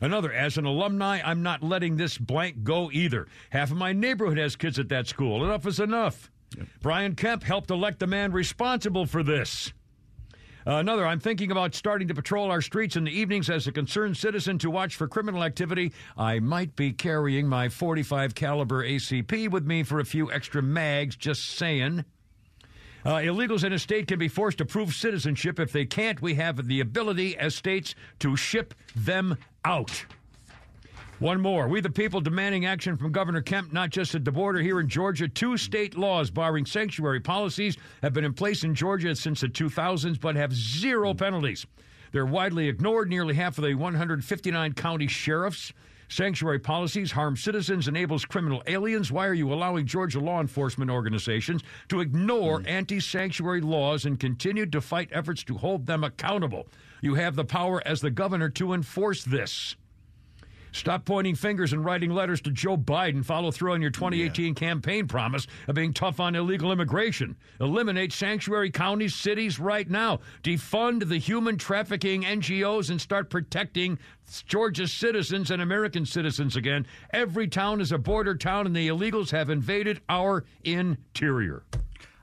Another, as an alumni, I'm not letting this blank go either. Half of my neighborhood has kids at that school. Enough is enough. Brian Kemp helped elect the man responsible for this. Another, I'm thinking about starting to patrol our streets in the evenings as a concerned citizen to watch for criminal activity. I might be carrying my 45 caliber ACP with me for a few extra mags, just saying. Uh, illegals in a state can be forced to prove citizenship. If they can't, we have the ability as states to ship them out. One more. We, the people, demanding action from Governor Kemp, not just at the border here in Georgia. Two state laws barring sanctuary policies have been in place in Georgia since the 2000s, but have zero hmm. penalties. They're widely ignored. Nearly half of the 159 county sheriffs. Sanctuary policies harm citizens, enables criminal aliens. Why are you allowing Georgia law enforcement organizations to ignore hmm. anti sanctuary laws and continue to fight efforts to hold them accountable? You have the power as the governor to enforce this. Stop pointing fingers and writing letters to Joe Biden. Follow through on your 2018 campaign promise of being tough on illegal immigration. Eliminate sanctuary counties, cities right now. Defund the human trafficking NGOs and start protecting Georgia's citizens and American citizens again. Every town is a border town, and the illegals have invaded our interior.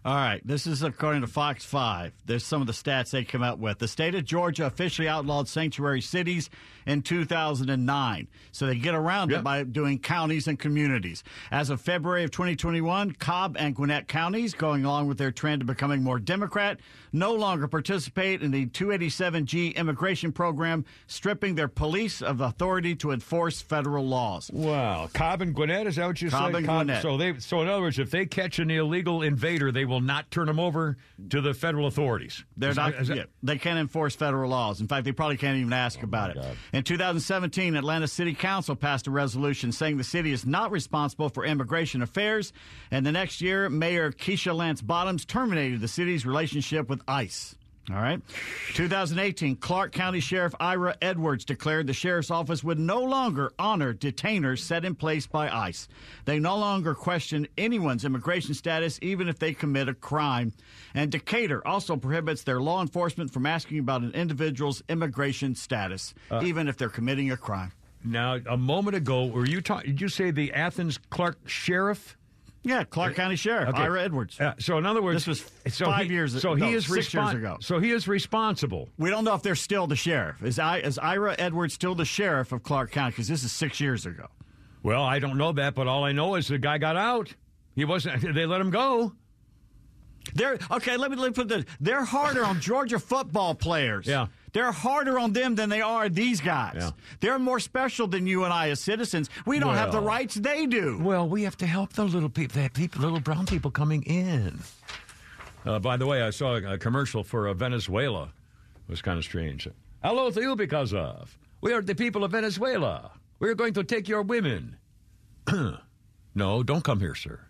All right, this is according to Fox 5. There's some of the stats they come out with. The state of Georgia officially outlawed sanctuary cities in 2009. So they get around it by doing counties and communities. As of February of 2021, Cobb and Gwinnett counties, going along with their trend of becoming more Democrat, no longer participate in the 287G immigration program, stripping their police of authority to enforce federal laws. Wow, Cobb and Gwinnett is that what you Cobb said? and Gwinnett. So they, so in other words, if they catch an illegal invader, they will not turn them over to the federal authorities. They're Is- not. is that- yeah, they can't enforce federal laws. In fact, they probably can't even ask oh about it. In 2017, Atlanta City Council passed a resolution saying the city is not responsible for immigration affairs. And the next year, Mayor Keisha Lance Bottoms terminated the city's relationship with ICE. All right. 2018, Clarke County Sheriff Ira Edwards declared the sheriff's office would no longer honor detainers set in place by ICE. They no longer question anyone's immigration status, even if they commit a crime. And Decatur also prohibits their law enforcement from asking about an individual's immigration status, uh, even if they're committing a crime. Now, a moment ago, were you talking? Did you say the Athens Clarke Sheriff? Yeah, Clarke County Sheriff Okay. Ira Edwards. Uh, so, in other words, This was so five he- years So ago, he is six years ago. So he is responsible. We don't know if they're still the sheriff. Is, I, is Ira Edwards still the sheriff of Clarke County? Because this is six years ago. Well, I don't know that, but all I know is the guy got out. He wasn't. They let him go. They're okay. Let me, let me put this. They're harder on Georgia football players. Yeah. They're harder on them than they are these guys. Yeah. They're more special than you and I as citizens. We don't have the rights they do. Well, we have to help the little people, the people, little brown people coming in. Uh, by the way, I saw a, a commercial for uh, Venezuela. It was kind of strange. Hello to you because of. We are the people of Venezuela. We are going to take your women. no, don't come here, sir.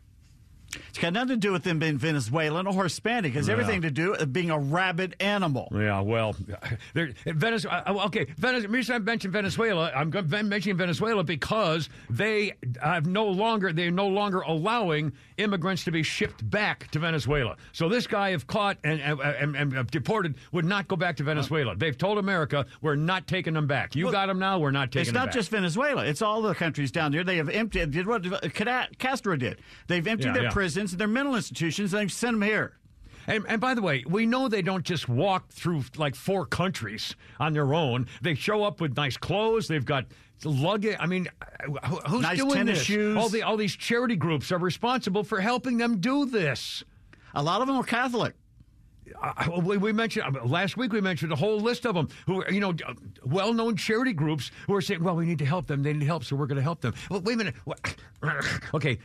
It's got nothing to do with them being Venezuelan or Hispanic. It has Yeah. everything to do with being a rabid animal. Yeah, well, Venezuela. Uh, uh, okay, Venezuela. reason I mentioned Venezuela, I'm mentioning Venezuela because they have no longer they're no longer allowing immigrants to be shipped back to Venezuela. So this guy, if caught and and, and, and deported, would not go back to Venezuela. They've told America we're not taking them back. You Well, got them now. We're not taking It's not just Venezuela. It's all the countries down there. They have emptied. Did what uh, Castro did. They've emptied Yeah, their yeah. Prisons, and their mental institutions, and they've sent them here. And, and by the way, we know they don't just walk through like four countries on their own. They show up with nice clothes. They've got luggage. I mean, who's Nice doing tennis this? shoes. All the all these charity groups are responsible for helping them do this. A lot of them are Catholic. Uh, we, we mentioned uh, last week. We mentioned a whole list of them who are, you know, uh, well-known charity groups who are saying, "Well, we need to help them. They need help, so we're going to help them." Well, wait a minute. Okay,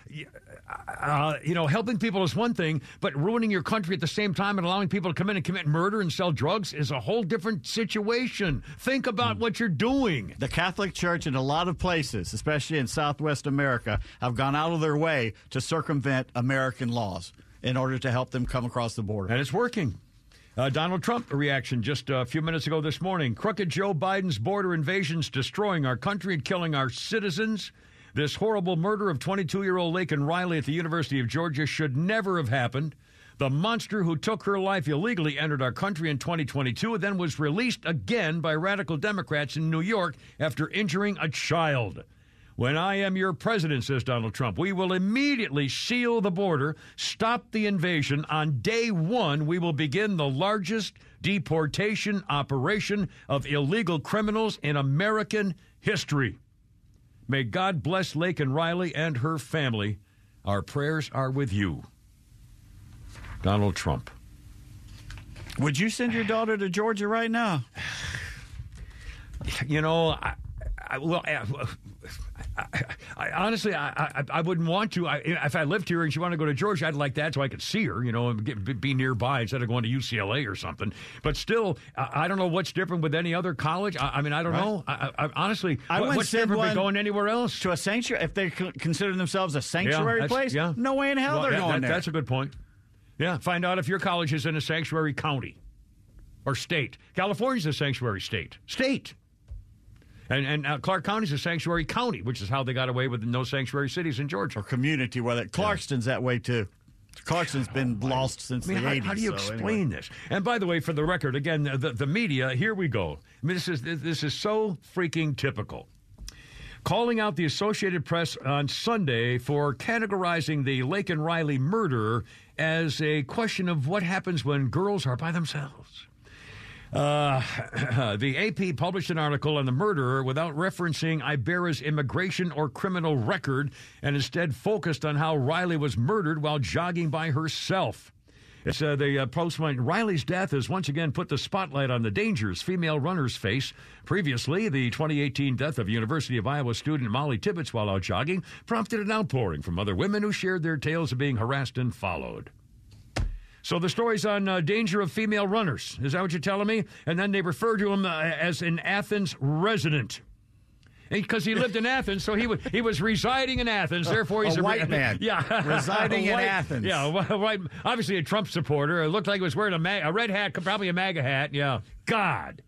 uh, you know, helping people is one thing, but ruining your country at the same time and allowing people to come in and commit murder and sell drugs is a whole different situation. Think about what you're doing. The Catholic Church in a lot of places, especially in Southwest America, have gone out of their way to circumvent American laws in order to help them come across the border. And it's working. Uh, Donald Trump reaction just a few minutes ago this morning. Crooked Joe Biden's border invasions destroying our country and killing our citizens. This horrible murder of 22 year old Laken Riley at the University of Georgia should never have happened. The monster who took her life illegally entered our country in 2022 and then was released again by radical Democrats in New York after injuring a child. When I am your president, says Donald Trump, we will immediately seal the border, stop the invasion. On day one, we will begin the largest deportation operation of illegal criminals in American history. May God bless Laken Riley and her family. Our prayers are with you. Donald Trump. Would you send your daughter to Georgia right now? You know, I, I, well, I, I, honestly, I, I, I wouldn't want to. I, if I lived here and she wanted to go to Georgia, I'd like that so I could see her, you know, and get, be nearby instead of going to UCLA or something. But still, I, I don't know what's different with any other college. I, mean, I don't Right. know. I, I, honestly, I what- wouldn't what's different with going anywhere else? To a sanctuary, if they consider themselves a sanctuary that's- place, yeah. no way in hell Well, they're that- going that- there. That's a good point. Yeah, find out if your college is in a sanctuary county or state. California's a sanctuary state. State. And, and uh, Clarke County's a sanctuary county, which is how they got away with no sanctuary cities in Georgia. or community, whether Clarkston's that way too. Clarkston's been lost since I mean, the how, 80s. how do you so explain anyway. this? And by the way, for the record, again, the, the media. Here we go. I mean, this is this is so freaking typical. Calling out the Associated Press on Sunday for categorizing the Laken Riley murder as a question of what happens when girls are by themselves. Uh, the AP published an article on the murderer without referencing Ibarra's immigration or criminal record and instead focused on how Riley was murdered while jogging by herself. It's uh, the uh, post went, Riley's death has once again put the spotlight on the dangers female runners face. Previously, the 2018 death of University of Iowa student Molly Tibbetts while out jogging prompted an outpouring from other women who shared their tales of being harassed and followed. So the story's on uh, danger of female runners. Is that what you're telling me? And then they refer to him uh, as an Athens resident. Because he lived in Athens, so he was he was residing in Athens. Therefore, he's a white man. Yeah, Residing A in Athens. Yeah, a white, obviously a Trump supporter. It looked like he was wearing a, mag, a red hat, probably a MAGA hat. Yeah, God.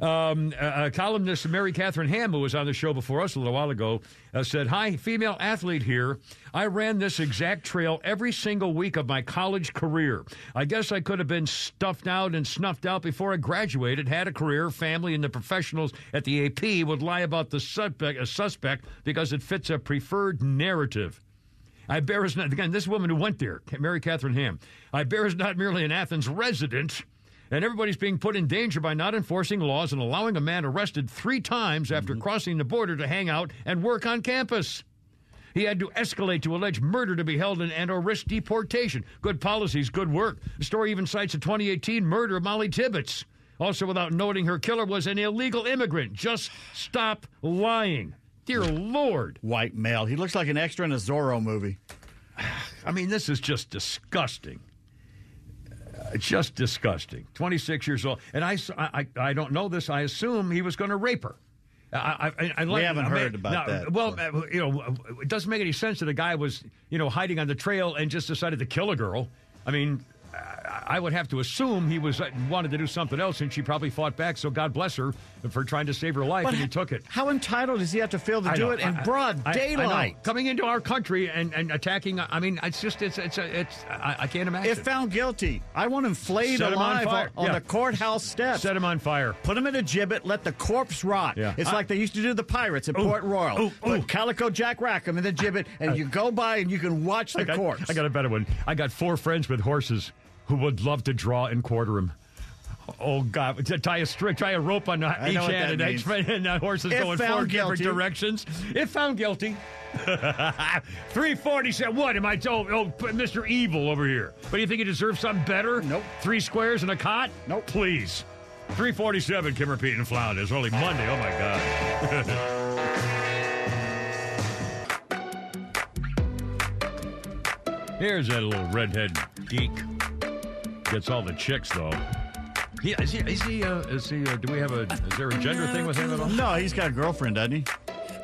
Um, uh, uh, columnist Mary Catherine Ham, who was on the show before us a little while ago, uh, said, Hi, female athlete here. I ran this exact trail every single week of my college career. I guess I could have been stuffed out and snuffed out before I graduated, had a career, family, and the professionals at the AP would lie about the suspect, a suspect because it fits a preferred narrative. Ibarra is not, again, this woman who went there, Mary Catherine Ham, Ibarra is not merely an Athens resident, and everybody's being put in danger by not enforcing laws and allowing a man arrested three times after mm-hmm. crossing the border to hang out and work on campus. He had to escalate to allege murder to be held in, and or risk deportation. Good policies, good work. The story even cites a 2018 murder of Molly Tibbetts. Also, without noting her killer was an illegal immigrant. Just stop lying. Dear Lord. White male. He looks like an extra in a Zorro movie. I mean, this is just disgusting. Uh, just disgusting. 26 years old. And I—I don't know this. I assume he was going to rape her. I, I, I like, haven't I mean, heard about no, that, Well, uh, you know, it doesn't make any sense that a guy was, you know, hiding on the trail and just decided to kill a girl. I mean, I would have to assume he was uh, wanted to do something else, and she probably fought back. So God bless her for trying to save her life, and he took it. How entitled does he have to feel to I do know. it in I- broad I- daylight? coming into our country and, and attacking. I mean, it's just it's it's it's. I, can't imagine. If found guilty, I want him flayed Set him on alive on, fire. on Yeah. the courthouse steps. set him on fire. Put him in a gibbet, let the corpse rot. Yeah. It's like they used to do the pirates at Ooh, Port Royal. ooh, Put ooh. Calico Jack Rackham in the gibbet, and you go by and you can watch the got, corpse. I got a better one. I got four friends with horses who would love to draw and quarter him. Oh God! Tie a string, tie a rope on uh, I each hand, that and, each, and the horses If going four different directions. If found guilty, three forty said, "What am I told? Oh, Mister Evil over here." But do you think he deserves something better? Nope. Three squares and a cot? Nope. Please. Three forty-seven. Kimmer Pete and Flound. It's only Monday. Oh my God. Here's that little redhead geek. Gets all the chicks though. He, is he? Is he? Uh, is he? Uh, do we have a? Is there a gender thing with him at all? No, he's got a girlfriend, doesn't he?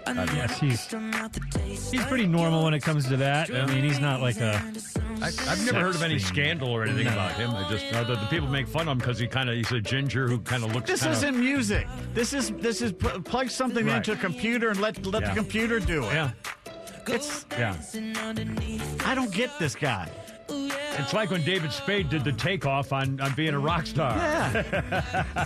yes, he's he's pretty normal when it comes to that. I mean, he's not like a. I, I've never heard of any Sex scandal or anything No. about him. I just uh, the, the people make fun of him because he kind of he's a ginger who kind of looks. This kinda, isn't music. This is this is pl- plug something Right. into a computer and let let Yeah. the computer do it. Yeah, It's yeah. I don't get this guy. It's like when David Spade did the takeoff on, on being a rock star. Yeah.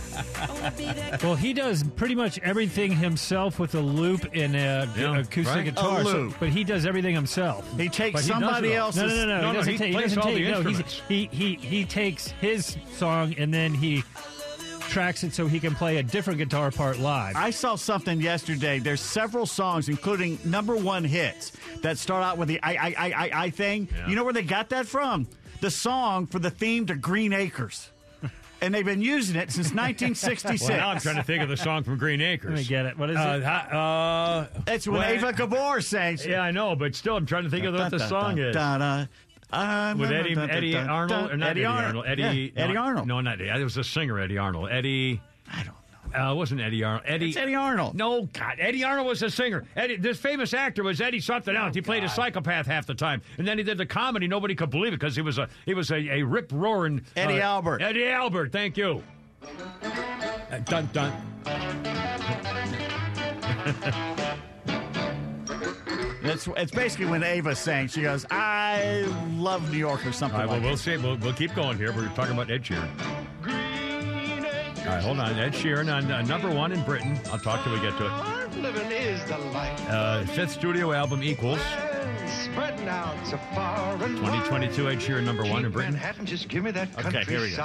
Well, he does pretty much everything himself with a loop and a, Yeah, an acoustic right. guitar. A so- loop. but he does everything himself. He takes he somebody else's. No, no, no, no. No, he no, doesn't he take. plays doesn't all take. the no, he's, instruments. he he he takes his song and then he tracks it so he can play a different guitar part live. I saw something yesterday. There's several songs, including number one hits, that start out with the I I I I, I thing. Yeah. You know where they got that from? The song for the theme to Green Acres. And they've been using it since 1966. Well, now I'm trying to think of the song from Green Acres. Let me get it. What is Uh, it? ha- uh, It's when well, Ava Gabor sang. Yeah, I know, but still, I'm trying to think of what the song is. With Eddie Eddie Arnold, or not Eddie Arnold. Eddie Yeah, Eddie no, Arnold. No, not Eddie. It was a singer, Eddie Arnold. Eddie. I don't know. Uh, it wasn't Eddie Arnold. Eddie. It's Eddie Arnold. No, God, Eddie Arnold was a singer. Eddie, this famous actor was Eddie something else. He played a psychopath half the time, and then he did the comedy. Nobody could believe it because he was a he was a, a rip roaring Eddie Albert. Eddie Albert. Thank you. Uh, dun dun. It's, it's basically when Ava sang. She goes, "I love New York" or something All right, well, like we'll see. We'll, we'll keep going here. We're talking about Ed Sheeran. All right, hold on. Ed Sheeran on uh, number one in Britain. I'll talk till we get to it. Hard living is the life. Uh, fifth studio album equals Spreading out so far and 2022 Ed Sheeran number one in Britain. Manhattan, just give me that Okay, here we go.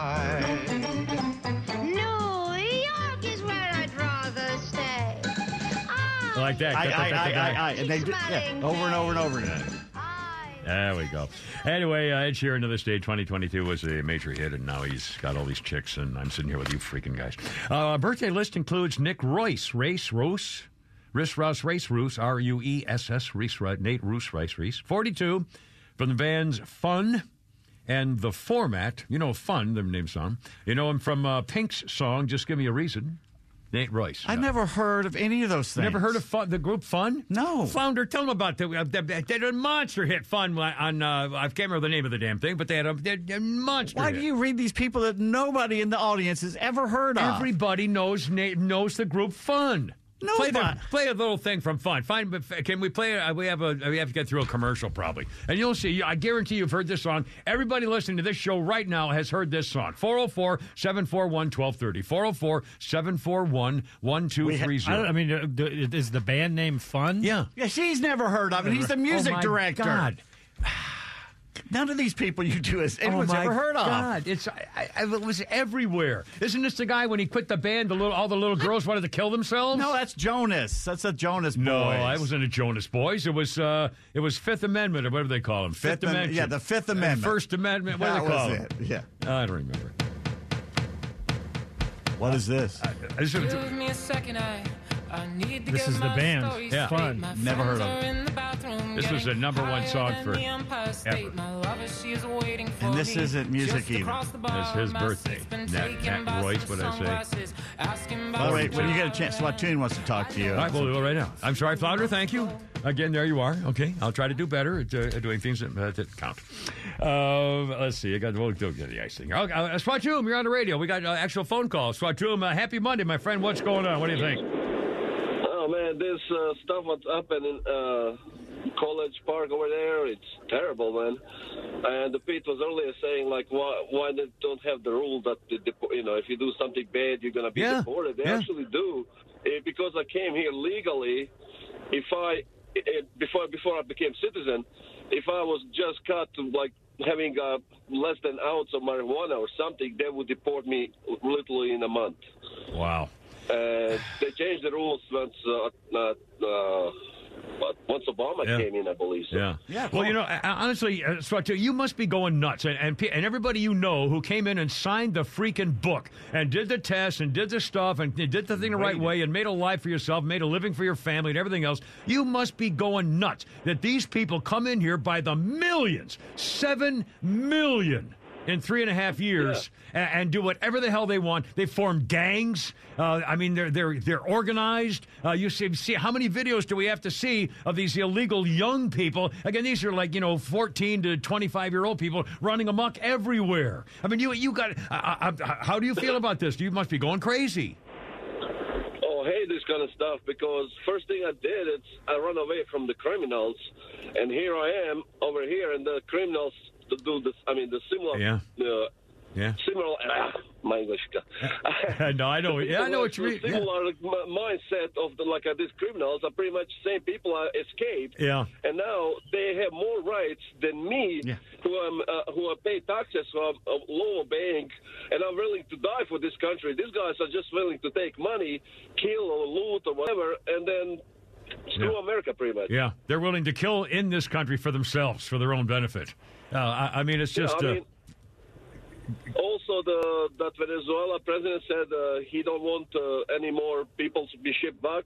I, Like that. I, I, I, I, I, and they Keep do, yeah, over and over and over again. There we go. Anyway, uh, Ed Sheeran to this day, 2022 was a major hit, and now he's got all these chicks, and I'm sitting here with you freaking guys. Uh, birthday list includes Nick Royce, Race Roos, Riss Ross Race Roos, R U E S S, Reese Ru- Nate Roos Rice Reese, 42, from the bands Fun and The Format. You know Fun, their name song. You know him from uh, Pink's song, Just Give Me a Reason. Nate Royce. I never heard of any of those things. Never heard of fun, the group Fun? No. Flounder, tell them about the, uh, the, they did a monster hit Fun on, uh, I can't remember the name of the damn thing, but they had a, they had a monster Why hit. do you read these people that nobody in the audience has ever heard of? Everybody knows knows the group Fun. Play, the, play a little thing from Fun. Find, can we play? Uh, we have a we have to get through a commercial probably, and you'll see. I guarantee you've heard this song. Everybody listening to this show right now has heard this song. 404-741-1230. 404-741-1230. I, I mean, uh, is the band name Fun? yeah. Yeah, she's never heard of it. He's the music Oh, my director. God. None of these people you do has anyone's oh my ever heard of. God, it's I, I, it was everywhere. Isn't this the guy when he quit the band? The little all the little girls wanted to kill themselves. No, that's Jonas. That's a Jonas No, I wasn't a Jonas Boys. It was uh, it was Fifth Amendment or whatever they call them. Fifth, Fifth Am- Amendment. yeah, the Fifth Uh, Amendment. First Amendment. What do that they call was them? it. Yeah. I don't remember. What is this? This is- Give me a second, I, I need to This is the band. Yeah. Fun. Never heard of it. in the bathroom This was the number one song for the ever. My lover, she is waiting for And this isn't music either. across the. It's his birthday. seat's Nat- Nat Royce, what'd I say? sunglasses, asking By the way, when you get a job. chance, Swatoon wants to talk to you. All right, we'll do it right now. I'm sorry, Flounder. Thank you. Again, there you are. Okay, I'll try to do better at uh, doing things that, uh, that count. Uh, let's see. I got we'll do the ice thing. Okay, uh, Swatoom, you're on the radio. We got uh, actual phone calls. Swatoom, uh, happy Monday, my friend. What's going on? What do you think? Oh man, this uh, stuff what's happening in uh, College Park over there, it's terrible, man. And the Pete was earlier saying like, why why they don't have the rule that the, you know if you do something bad you're gonna be Yeah, deported. They yeah. actually do, Eh, because I came here legally. If I eh, before before I became citizen, if I was just caught to like having uh, less than ounce of marijuana or something, they would deport me literally in a month. Wow. Uh, they changed the rules once, uh, uh, uh, once Obama Yeah. came in, I believe. So. Yeah. Yeah, Well, cool. you know, uh, honestly, uh, Swat, you must be going nuts, and, and and everybody you know who came in and signed the freaking book and did the test and did the stuff and did the thing the right way and made a life for yourself, made a living for your family and everything else. You must be going nuts that these people come in here by the millions, seven million. In three and a half years, a- and, do whatever the hell they want. They form gangs. Uh, I mean, they're they're they're organized. Uh, you see, see how many videos do we have to see of these illegal young people? Again, these are like you know, fourteen to twenty-five year old people running amok everywhere. I mean, you you got. Uh, uh, how do you feel about this? You must be going crazy. Oh, hate this kind of stuff because first thing I did is I run away from the criminals, and here I am over here, and the criminals to do this. I mean, the similar, Yeah. the Yeah. similar. Ah, my English. no, I know. Yeah, I know what you mean. The Yeah. Similar mindset of the like uh, these criminals are pretty much the same people uh, escaped. Yeah. And now they have more rights than me, Yeah. who am uh, who are pay taxes, who are uh, law obeying, and I'm willing to die for this country. These guys are just willing to take money, kill or loot or whatever, and then screw Yeah. America pretty much. Yeah, they're willing to kill in this country for themselves, for their own benefit. Uh, I, I mean, it's Yeah, just. I uh, mean, also, the that Venezuela president said uh, he don't want uh, any more people to be shipped back.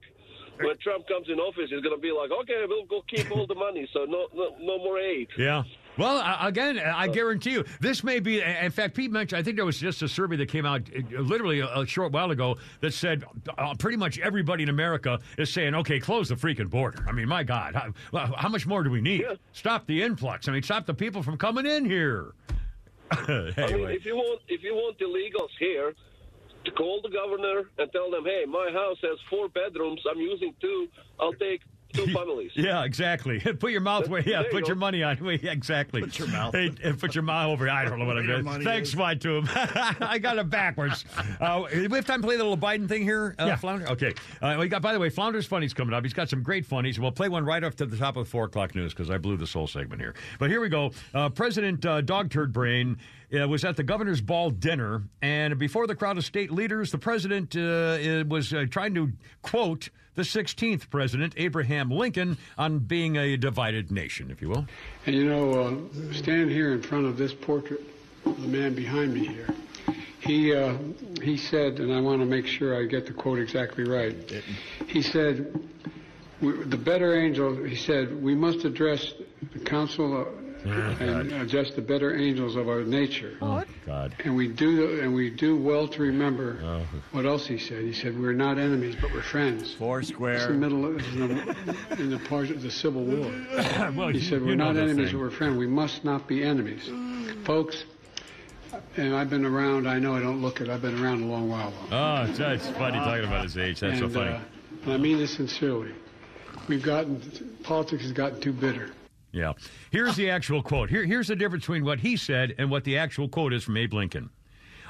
When Trump comes in office, he's going to be like, "Okay, we'll go keep all the money, so no, no, no more aid." Yeah. Well, uh, again, I guarantee you, this may be. In fact, Pete mentioned. I think there was just a survey that came out uh, literally a, short while ago that said uh, pretty much everybody in America is saying, "Okay, close the freaking border." I mean, my God, how, how much more do we need? Stop the influx. I mean, stop the people from coming in here. I mean, if you want, if you want illegals here, to call the governor and tell them, "Hey, my house has four bedrooms. I'm using two. I'll take two families." yeah, exactly. Put your mouth where. Yeah, There you put go. your money on. Yeah, exactly. Put your mouth. Hey, uh, put your mouth over. I don't know what I'm doing. Thanks, is. Mike, to him. I got it backwards. Uh, we have time to play the little Biden thing here, uh, Yeah. Flounder. Okay. Uh, we got. By the way, Flounder's funny's coming up. He's got some great funnies. We'll play one right up to the top of the four o'clock news because I blew this whole segment here. But here we go. Uh, President uh, Dog Turd Brain. Uh, was at the governor's ball dinner, and before the crowd of state leaders, the president uh, uh, was uh, trying to quote the 16th president, Abraham Lincoln, on being a divided nation, if you will. And you know, uh, stand here in front of this portrait the man behind me here. He uh, he said, and I want to make sure I get the quote exactly right. He said, "The better angel." He said, "We must address the council and address the better angels of our nature." Oh, God. And we do, and we do well to remember oh. what else he said. He said, "We're not enemies, but we're friends." Four It's the middle of, in the, in the part of the Civil War. well, He said, you We're not enemies, but we're friends. We must not be enemies. Folks, and I've been around, I know I don't look it, I've been around a long while. though. Oh, that's funny talking about his age. That's so funny. uh, and I mean this sincerely. We've gotten, politics has gotten too bitter. Yeah. Here's the actual quote. Here, here's the difference between what he said and what the actual quote is from Abe Lincoln.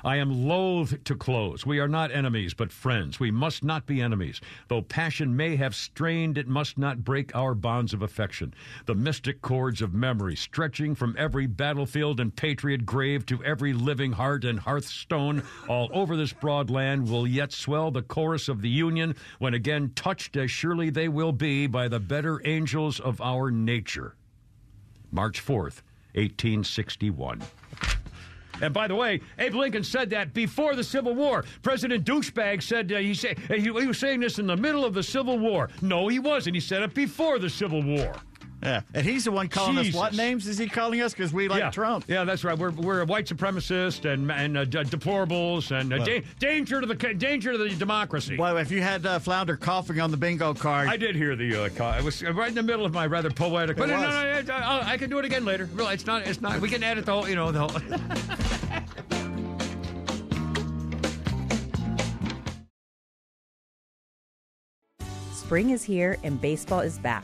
I am loath to close. We are not enemies, but friends. We must not be enemies. Though passion may have strained, it must not break our bonds of affection. The mystic cords of memory, stretching from every battlefield and patriot grave to every living heart and hearthstone all over this broad land, will yet swell the chorus of the Union when again touched as surely they will be by the better angels of our nature. March 4th, 1861. And by the way, Abe Lincoln said that before the Civil War. President Douchebag said uh, he said he, he was saying this in the middle of the Civil War. No, he wasn't. He said it before the Civil War. Yeah, and he's the one calling us what names is he calling us? Because we like yeah, Trump. Yeah, that's right. We're, we're a white supremacist and and uh, d- deplorables and uh, Well- da- danger to the danger to the democracy. Well, if you had uh, Flounder coughing on the bingo card, I did hear the uh, call. I was right in the middle of my rather poetic. But It no, no, was. no, I, I can do it again later. Really, it's not. It's not. We can edit the whole. You know the whole. Spring is here and baseball is back.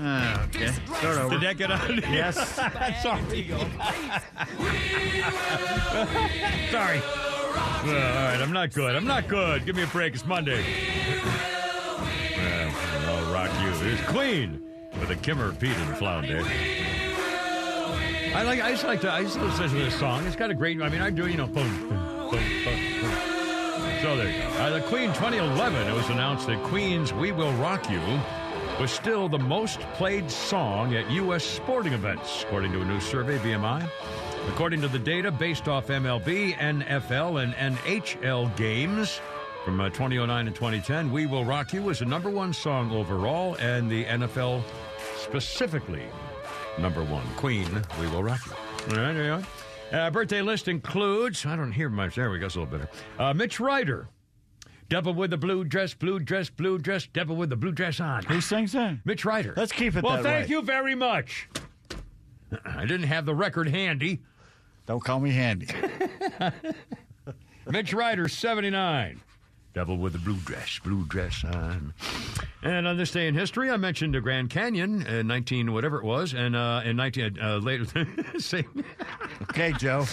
Okay. Start over. Did that get on? Yes. sorry. sorry. Well, all right, I'm not good. I'm not good. Give me a break. It's Monday. Well, I'll rock you. It's Queen with a Kimmer, Pete, and Flounder. I like. I just like to. I just listen to this song. It's got a great. I mean, I do. You know, boom, boom, boom, boom, boom. So there you go. Uh, the Queen 2011. It was announced that Queen's "We Will Rock You" was still the most played song at U.S. sporting events, according to a new survey, BMI. According to the data based off MLB, NFL, and NHL games from uh, 2009 and 2010, We Will Rock You was the number one song overall, and the NFL specifically number one. Queen, We Will Rock You. All right, there you are. Uh, birthday list includes, I don't hear much, there we go, it's a little better. Uh, Mitch Ryder. Devil with the blue dress, blue dress, blue dress, devil with the blue dress on. Who sings that? Mitch Ryder. Let's keep it Well, that thank way. you very much. I didn't have the record handy. Don't call me handy. Mitch Ryder, 79. Devil with the blue dress, blue dress on. And on this day in history, I mentioned the Grand Canyon in 19, whatever it was, and uh, in 19, uh, later, okay, Joe.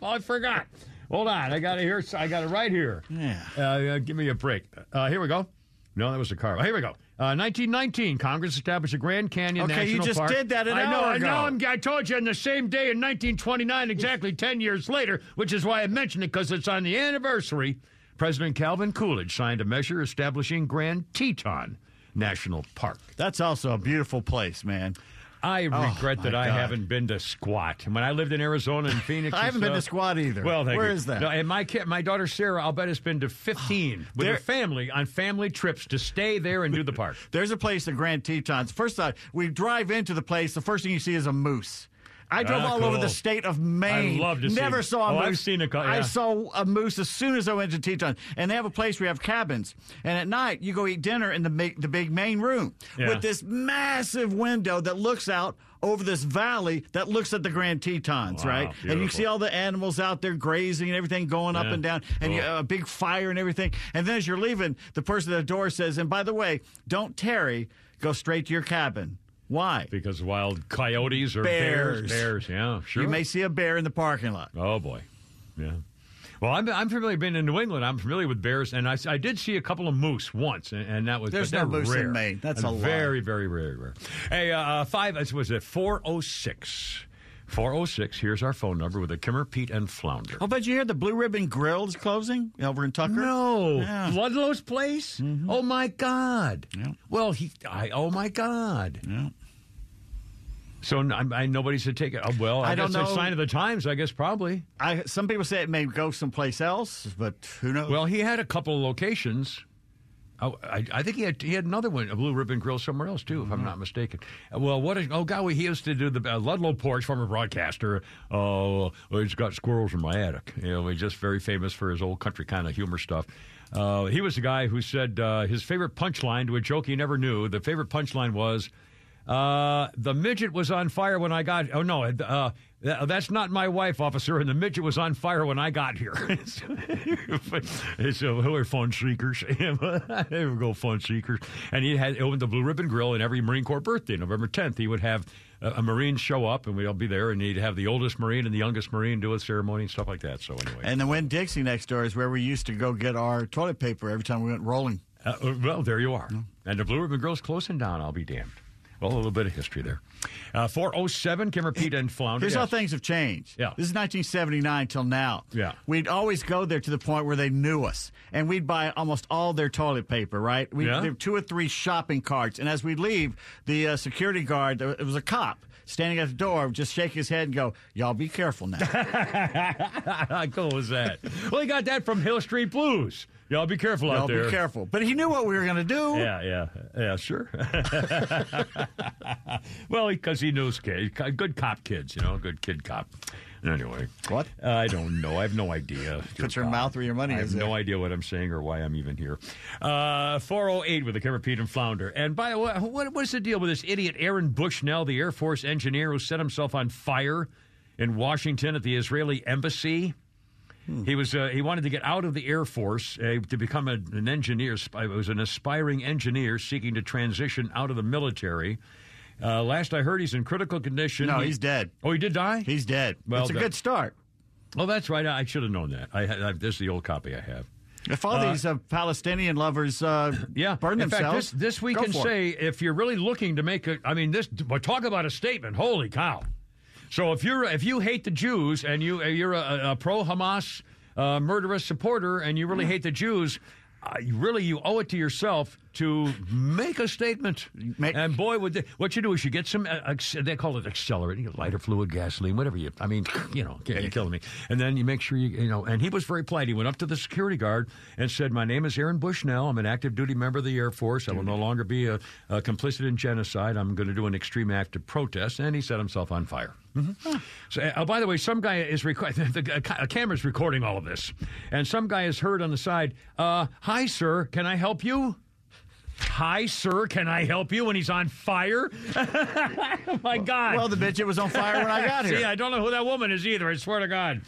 well, I forgot. Hold on, I got it here. I got it right here. Yeah. Uh, give me a break. Uh, here we go. No, that was a car. Here we go. Uh, 1919, Congress established the Grand Canyon Okay, you just Park. did that an I know. hour I know. ago. I told you on the same day in 1929, exactly 10 years later, which is why I mentioned it because it's on the anniversary. President Calvin Coolidge signed a measure establishing Grand Teton National Park. That's also a beautiful place, man. I Oh, regret that I God. haven't been to Squat. When I lived in Arizona and Phoenix, I haven't been to Squat either. Well, thank Where you. is that? No, and my kid, my daughter Sarah, I'll bet has been to 15 with There- her family on family trips to stay there and do the park. There's a place in Grand Tetons. First off, we drive into the place. The first thing you see is a moose. I drove Ah, all over the state of Maine. I love to see- Never saw a Oh, moose. I've seen a cou- I saw a moose as soon as I went to Teton. And they have a place where you have cabins. And at night, you go eat dinner in the big, the big main room Yeah. with this massive window that looks out over this valley that looks at the Grand Tetons, Wow, right? And you see all the animals out there grazing and everything going up and down. And you Cool. have a big fire and everything. And then as you're leaving, the person at the door says, and by the way, don't tarry, go straight to your cabin. Why? Because wild coyotes or bears. Bears. Bears, yeah, sure. You may see a bear in the parking lot. Oh boy, yeah. Well, I'm, I'm familiar. Been in New England. I'm familiar with bears, and I, I did see a couple of moose once, and, and that was. There's no moose in. Maine. That's And a very, very, very rare. Hey, uh, five. It was at four oh six. 406. Here's our phone number with a Kimmer, Pete, and Flounder. Oh, but you hear the Blue Ribbon Grill is closing over in Tucker? No, Yeah. Ludlow's place. Oh my God. Yeah. Well, he. I. Oh my God. Yeah. So I, I, nobody should take it. Oh, well, I, I don't guess know. a sign of the times. I guess probably. I, some people say it may go someplace else, but who knows? Well, he had a couple of locations. Oh, I, I think he had he had another one, a Blue Ribbon Grill somewhere else too, if I'm not mistaken. Uh, Well, what is? Oh, golly, he used to do the uh, Ludlow Porch, former broadcaster. Oh, well, he's got squirrels in my attic. You know, he's just very famous for his old country kind of humor stuff. Uh, he was the guy who said uh, his favorite punchline to a joke he never knew. The favorite punchline was. Uh, the midget was on fire when I got. Oh no, uh, th- that's not my wife, officer. And the midget was on fire when I got here. it's uh, who are fun seekers. there we go, fun seekers. And he had opened the Blue Ribbon Grill, and every Marine Corps birthday, November 10th, he would have a, a Marine show up, and we'd all be there, and he'd have the oldest Marine and the youngest Marine do a ceremony and stuff like that. So anyway, and the Winn Dixie next door is where we used to go get our toilet paper every time we went rolling. Uh, uh, well, there you are. And the Blue Ribbon Grill's closing down. I'll be damned. Well, a little bit of history there. Uh, 407, Kimmer, repeat and Flounder. Here's how things have changed. Yeah. This is 1979 till now. Yeah. We'd always go there to the point where they knew us, and we'd buy almost all their toilet paper, right? We Yeah. two or three shopping carts, and as we'd leave, the uh, security guard, it was a cop, standing at the door, would just shake his head and go, Y'all be careful now. How cool was that? well, he got that from Hill Street Blues. Y'all be careful out Y'all there. be careful. But he knew what we were going to do. Yeah, yeah, yeah, sure. well, because he knows kids, good cop kids, you know, good kid cop. Anyway, what? I don't know. I have no idea. Put your mouth where your money I is have no idea what I'm saying or why I'm even here. Uh, 408 with the Kimmer Pete and Flounder. And by the way, what, what's the deal with this idiot Aaron Bushnell, the Air Force engineer who set himself on fire in Washington at the Israeli embassy? He was uh, he wanted to get out of the Air Force uh, to become a, an engineer. Sp- was an aspiring engineer seeking to transition out of the military. Uh, last I heard, he's in critical condition. No, He- he's dead. Oh, he did die. He's dead. Well, it's a that- good start. Oh, that's right. I should have known that. I, I this is the old copy I have. If all Uh, these uh, Palestinian lovers uh, Yeah, burn in fact, this this we can for it. say if you're really looking to make a, I mean, this but talk about a statement. Holy cow! So if you're if you hate the Jews and you you're a, a pro Hamas uh, murderous supporter and you really hate the Jews. Uh, you really, you owe it to yourself to make a statement. and boy, would they, what you do is you get some. Uh, they call it accelerating, lighter fluid, gasoline, whatever you. I mean, you know, you're killing me. And then you make sure you, you know. And he was very polite. He went up to the security guard and said, "My name is Aaron Bushnell. I'm an active duty member of the Air Force. I will no longer be a, a complicit in genocide. I'm going to do an extreme act of protest." And he set himself on fire. So, uh, by the way, some guy is recording. The uh, ca- camera's recording all of this, and some guy is heard on the side. Uh, Hi, sir. Can I help you? Hi, sir. Can I help you? When he's on fire. oh my God. Well, the bitch, it was on fire when I got here. See, I don't know who that woman is either. I swear to God.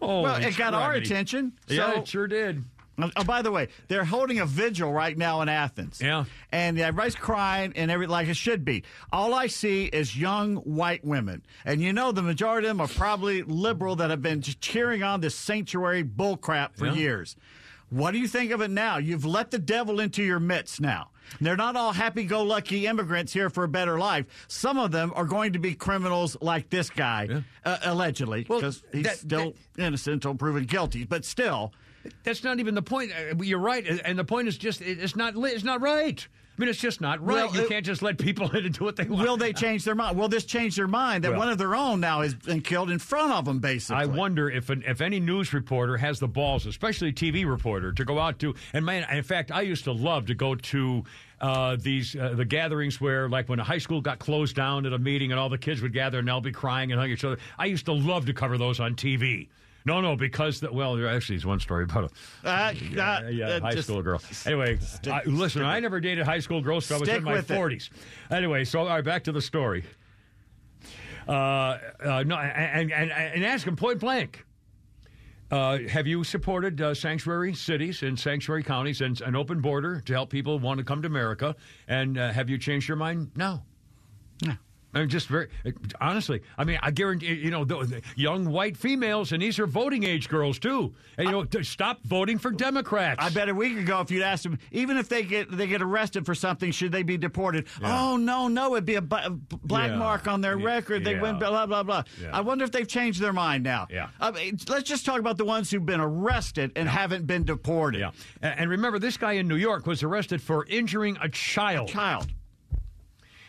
Oh, well, it got our attention. Yeah, so- it sure did. Oh, oh, by the way, they're holding a vigil right now in Athens. Yeah. And everybody's crying and every like it should be. All I see is young white women. And you know the majority of them are probably liberal that have been cheering on this sanctuary bullcrap for Yeah. years. What do you think of it now? You've let the devil into your midst now. They're not all happy go lucky immigrants here for a better life. Some of them are going to be criminals like this guy, uh, allegedly, because he's that- still innocent until proven guilty. But still, That's not even the point. Uh, You're right, and the point is just it's not it's not right. I mean, it's just not right. Well, you it- can't just let people in and do what they want. Will they change their mind? Will this change their mind that Well- one of their own now has been killed in front of them, basically? I wonder if an, if any news reporter has the balls, especially a TV reporter, to go out to and man, in fact, I used to love to go to uh, these uh, the gatherings where, like, when a high school got closed down at a meeting and all the kids would gather and they'll be crying and hug each other. I used to love to cover those on TV. No, no, because the, well, there actually is one story about a Uh, yeah, uh, yeah, uh, high school girl. Anyway, I, listen, I never dated high school girls, so I was in my forties. Anyway, so all right, back to the story. Uh, uh, no, and, and, and ask him point blank. Uh, have you supported uh, sanctuary cities and sanctuary counties and an open border to help people want to come to America? And uh, have you changed your mind? No. No. I mean, just very honestly. I mean, I guarantee you know the, young white females, and these are voting age girls too. And you know, to stop voting for Democrats. I bet a week ago, if you'd asked them, even if they get they get arrested for something, should they be deported? Oh no, no, it'd be a, black Yeah. mark on their record. They yeah. win, blah blah blah. Yeah. I wonder if they've changed their mind now. Yeah. I mean, let's just talk about the ones who've been arrested and haven't been deported. Yeah. And, and remember, this guy in New York was arrested for injuring a child. Child.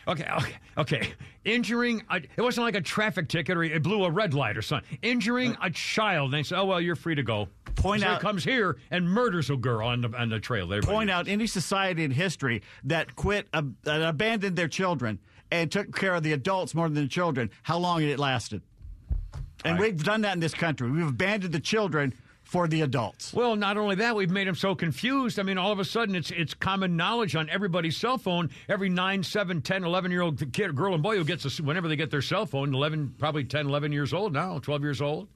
Okay, okay, okay. Injuring, a, it wasn't like a traffic ticket or it blew a red light or something. Injuring a child. And they said, oh, well, you're free to go. Point so out- he comes here and murders a girl on the, on the trail. Everybody- Point out any society in history that quit, uh, that abandoned their children and took care of the adults more than the children, how long it lasted. And I- we've done that in this country. We've abandoned the children for the adults. Well, not only that, we've made them so confused. I mean, all of a sudden, it's it's common knowledge on everybody's cell phone. Every 9, 7, 10, 11 year old kid, girl and boy who gets a, whenever they get their cell phone, 11, probably 10, 11 years old now, 12 years old.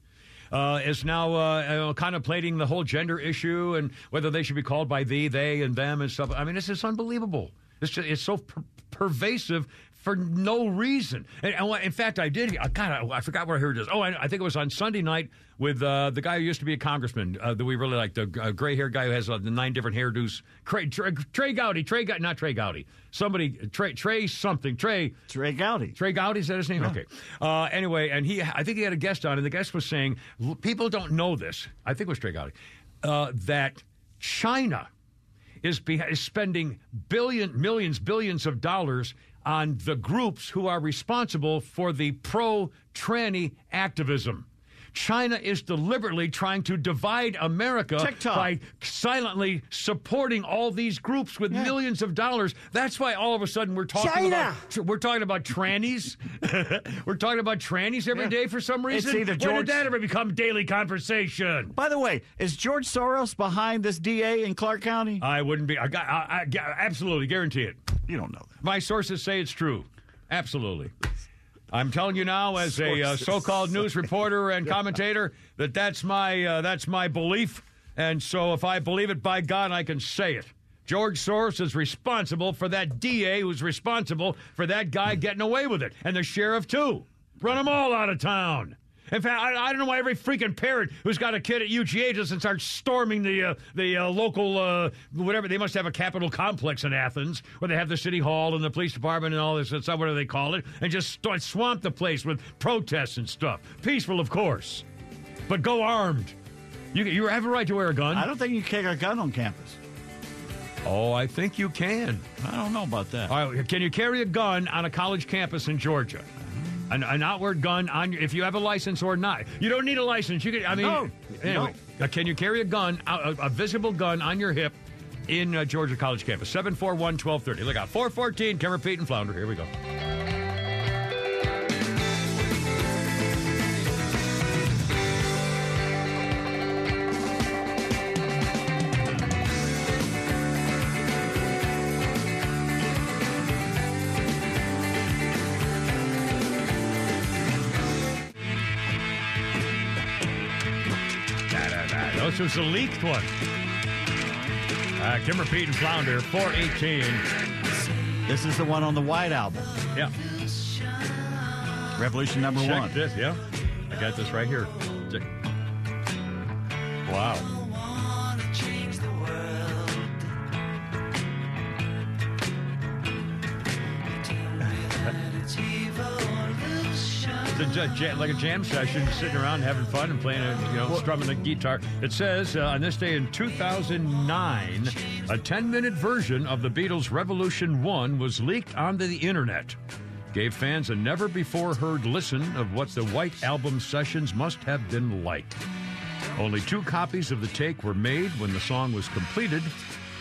Uh, is now uh, contemplating the whole gender issue and whether they should be called by thee, they, and them and stuff. I mean, this is unbelievable. It's just, it's so per- pervasive for no reason. And, and in fact, I did. I God, I, I forgot where I heard this. Oh, I, I think it was on Sunday night with uh, the guy who used to be a congressman uh, that we really like, the uh, gray haired guy who has uh, the nine different hairdos. Trey, Trey, Trey Gowdy, Trey, not Trey Gowdy. Somebody, Trey, Trey something, Trey. Trey Gowdy. Trey Gowdy, is that his name? Okay. Uh, anyway, and he, I think he had a guest on, and the guest was saying, people don't know this. I think it was Trey Gowdy, uh, that China is, be, is spending billion, millions, billions of dollars on the groups who are responsible for the pro tranny activism. China is deliberately trying to divide America TikTok. by silently supporting all these groups with millions of dollars. That's why all of a sudden we're talking China. about we're talking about trannies. we're talking about trannies every day for some It's reason. either when did that ever become daily conversation? By the way, is George Soros behind this DA in Clarke County? I wouldn't be. I, got, I, I, I absolutely guarantee it. You don't know that. My sources say it's true. Absolutely. I'm telling you now, as a uh, so-called news reporter and commentator, that that's my uh, that's my belief. And so, if I believe it, by God, I can say it. George Soros is responsible for that DA who's responsible for that guy getting away with it, and the sheriff too. Run them all out of town. In fact, I, I don't know why every freaking parent who's got a kid at UGA doesn't start storming the uh, the uh, local uh, whatever. They must have a capital complex in Athens where they have the city hall and the police department and all this and stuff. What do they call it? And just start swamp the place with protests and stuff. Peaceful, of course, but go armed. You you have a right to wear a gun. I don't think you can carry a gun on campus. Oh, I think you can. I don't know about that. All right, can you carry a gun on a college campus in Georgia? An, an outward gun on your, if you have a license or not. You don't need a license. You can. I mean, No, anyway, uh, can you carry a gun, a, a visible gun on your hip in uh, Georgia College campus? 741 1230. Look out. 414, Kimmer, Pete, and Flounder. Here we go. Was the leaked one. Uh, Kimmer, Pete, and Flounder, 418. This is the one on the White Album. Yeah. Revolution number Check one. this, yeah. I got this right here. Check. Wow. It's a ja- ja- like a jam session, sitting around having fun and playing, a, you know, strumming the guitar. It says uh, on this day in 2009, a 10-minute version of the Beatles' Revolution One was leaked onto the internet. Gave fans a never-before-heard listen of what the White Album sessions must have been like. Only two copies of the take were made when the song was completed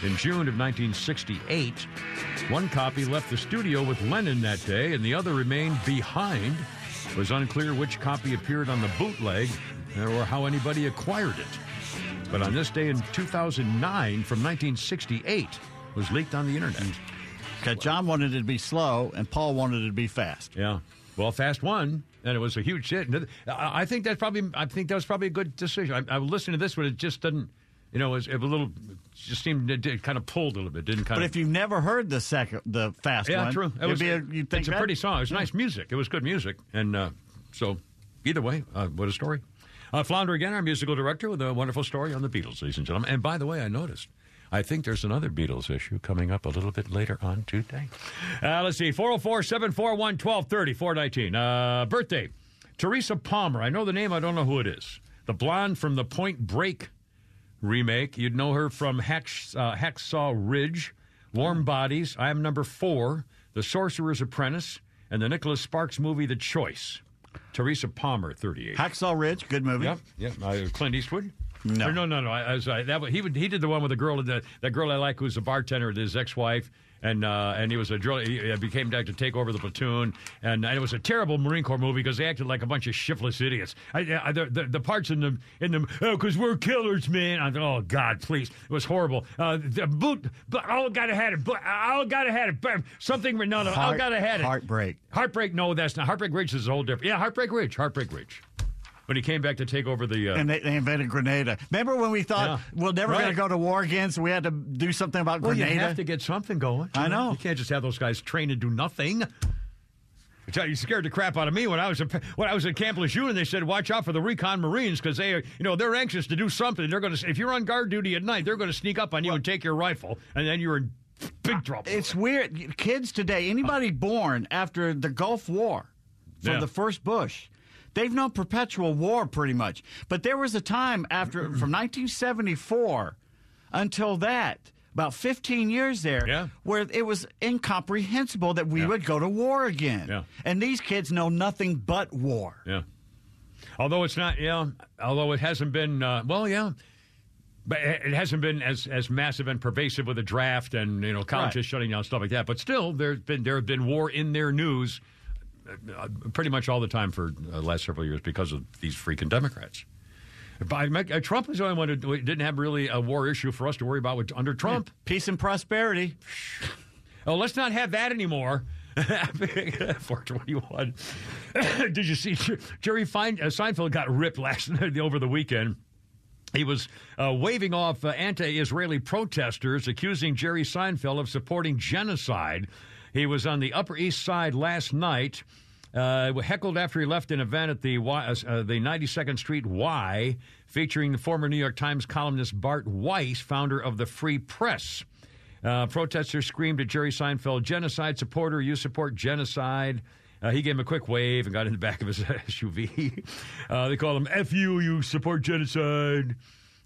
in June of 1968. One copy left the studio with Lennon that day, and the other remained behind. It was unclear which copy appeared on the bootleg or how anybody acquired it. But on this day in 2009, from 1968, was leaked on the internet. Okay, John wanted it to be slow, and Paul wanted it to be fast. Yeah. Well, Fast won, and it was a huge hit. I I think that's probably. I think that was probably a good decision. I, I was listening to this, but it just doesn't. You know, it was, it a little. Just seemed it, it kind of pulled a little bit. Didn't kind But of. if you've never heard the second, the fast yeah, one, true. it'd was, be a, you'd think it's a pretty song. It was nice music. It was good music, and uh, so either way, uh, what a story. Uh, Flounder again, our musical director, with a wonderful story on the Beatles, ladies and gentlemen. And by the way, I noticed. I think there's another Beatles issue coming up a little bit later on today. Uh, let's see, 404 741 1230, 419. Uh, birthday, Teresa Palmer. I know the name, I don't know who it is. The blonde from the Point Break remake. You'd know her from uh, Hacksaw Ridge, Warm Bodies, I Am Number Four, The Sorcerer's Apprentice, and the Nicholas Sparks movie The Choice. Teresa Palmer, 38. Hacksaw Ridge, good movie. Yep, yep. Uh, Clint Eastwood. No. Or no, no, no. I, I was, I, that was- he would, he did the one with the girl that that girl I like who's a bartender with his ex-wife. And uh, and he was a drill. He became to take over the platoon, and, and it was a terrible Marine Corps movie because they acted like a bunch of shiftless idiots. I, I, the, the, the parts in the in the oh, because we're killers, man. I thought, oh God, please, it was horrible. Uh, the boot, but all gotta had it. But I all gotta had it. But Something no, no, all gotta had it. Heartbreak. Heartbreak. No, that's not. Heartbreak Ridge is a whole different. Yeah, Heartbreak Ridge. Heartbreak Ridge. When he came back to take over the. Uh, And they, they invented Grenada. Remember when we thought Yeah. we're never going to go to war again, so we had to do something about Well, Grenada? you have to get something going. I know. You can't just have those guys train and do nothing. You, scared the crap out of me when I was a, when I was at Camp Lejeune, and they said, "Watch out for the recon Marines because they, are, you know, they're anxious to do something. They're going to, if you're on guard duty at night, they're going to sneak up on you and take your rifle, and then you're in big trouble." It's weird. Kids today, anybody born after the Gulf War, from Yeah. the first Bush, they've known perpetual war pretty much. But there was a time after, from 1974 until that, about 15 years there, Yeah. where it was incomprehensible that we Yeah. would go to war again. Yeah. And these kids know nothing but war. Yeah. Although it's not, yeah. Although it hasn't been, uh, well, yeah. But it hasn't been as, as massive and pervasive with the draft and you know colleges Right. shutting down stuff like that. But still, there's been there have been war in their news pretty much all the time for the last several years because of these freaking Democrats. By, uh, Trump was the only one who didn't have really a war issue for us to worry about with, under Trump. Peace and prosperity. Oh, let's not have that anymore. 421. Did you see Jerry Fein, uh, Seinfeld got ripped last night over the weekend? He was uh, waving off uh, anti Israeli protesters accusing Jerry Seinfeld of supporting genocide. He was on the Upper East Side last night, uh, heckled after he left an event at the, y, uh, the 92nd Street Y, featuring the former New York Times columnist Bari Weiss, founder of the Free Press. Uh, protesters screamed at Jerry Seinfeld, genocide supporter, you support genocide. Uh, he gave him a quick wave and got in the back of his SUV. Uh, they called him F you, you support genocide.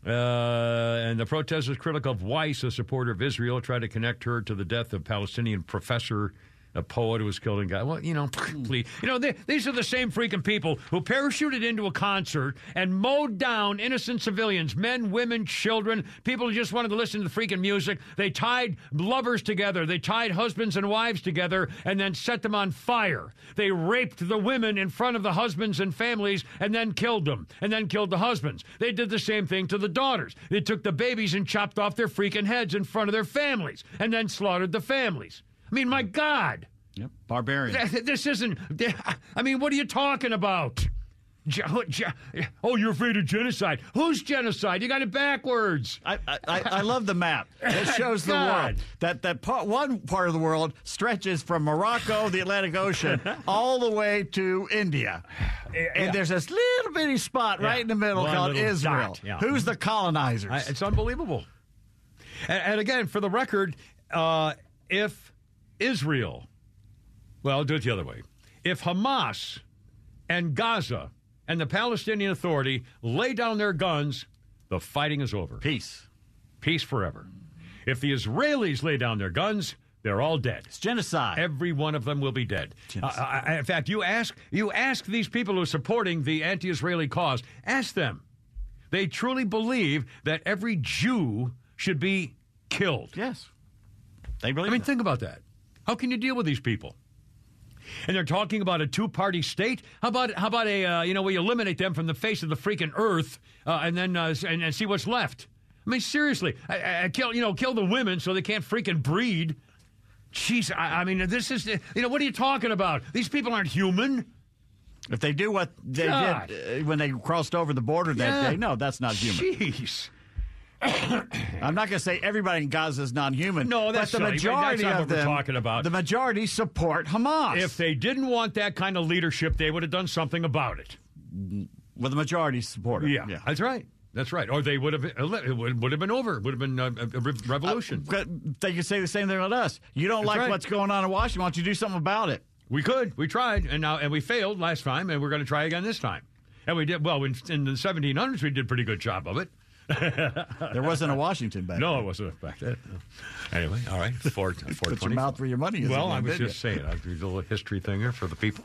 Uh, and the protesters critical of Weiss, a supporter of Israel, tried to connect her to the death of Palestinian professor, a poet who was killed and got. Well, you know, hmm. please. You know, they, these are the same freaking people who parachuted into a concert and mowed down innocent civilians, men, women, children, people who just wanted to listen to the freaking music. They tied lovers together, they tied husbands and wives together, and then set them on fire. They raped the women in front of the husbands and families and then killed them, and then killed the husbands. They did the same thing to the daughters. They took the babies and chopped off their freaking heads in front of their families, and then slaughtered the families. I mean, my God. Yep. Barbarian. This isn't. I mean, what are you talking about? Ge- Oh, you're afraid of genocide. Who's genocide? You got it backwards. I, I, I love the map. It shows the world. That that part, one part of the world stretches from Morocco, the Atlantic Ocean, all the way to India. And there's this little bitty spot right in the middle One called Israel. yeah. Who's the colonizers? I- it's unbelievable. And, and again, for the record, uh, if Israel, well, I'll do it the other way. If Hamas and Gaza and the Palestinian Authority lay down their guns, the fighting is over. Peace. Peace forever. If the Israelis lay down their guns, they're all dead. It's genocide. Every one of them will be dead. Uh, I- in fact, you ask you ask these people who are supporting the anti-Israeli cause. Ask them. They truly believe that every Jew should be killed. Yes. They believe I mean, that. think about that. How can you deal with these people? And they're talking about a two-party state. How about how about a uh, you know we eliminate them from the face of the freaking earth uh, and then uh, and, and see what's left? I mean, seriously, I, I, kill you know kill the women so they can't freaking breed. Jeez, I, I mean, this is you know what are you talking about? These people aren't human. If they do what they God. did uh, when they crossed over the border that Yeah. day, no, that's not human. Jeez. I'm not going to say everybody in Gaza is non-human. No, that's but the majority that's of what we're them, talking about. The majority support Hamas. If they didn't want that kind of leadership, they would have done something about it. well, the majority support it. Yeah, that's right. That's right. Or they would have it would, have been over. It would have been uh, a, a revolution. But they could say the same thing with us. You don't That's like right. what's going on in Washington. Why don't you do something about it? we could. We tried, and now and we failed last time, and we're going to try again this time. And we did well in, in the 1700s. We did a pretty good job of it. There wasn't a Washington back No, then. it wasn't back then. Anyway, all right. Four, four Put your mouth where your money is. Well, I was just you? saying, I do a little history thing here for the people.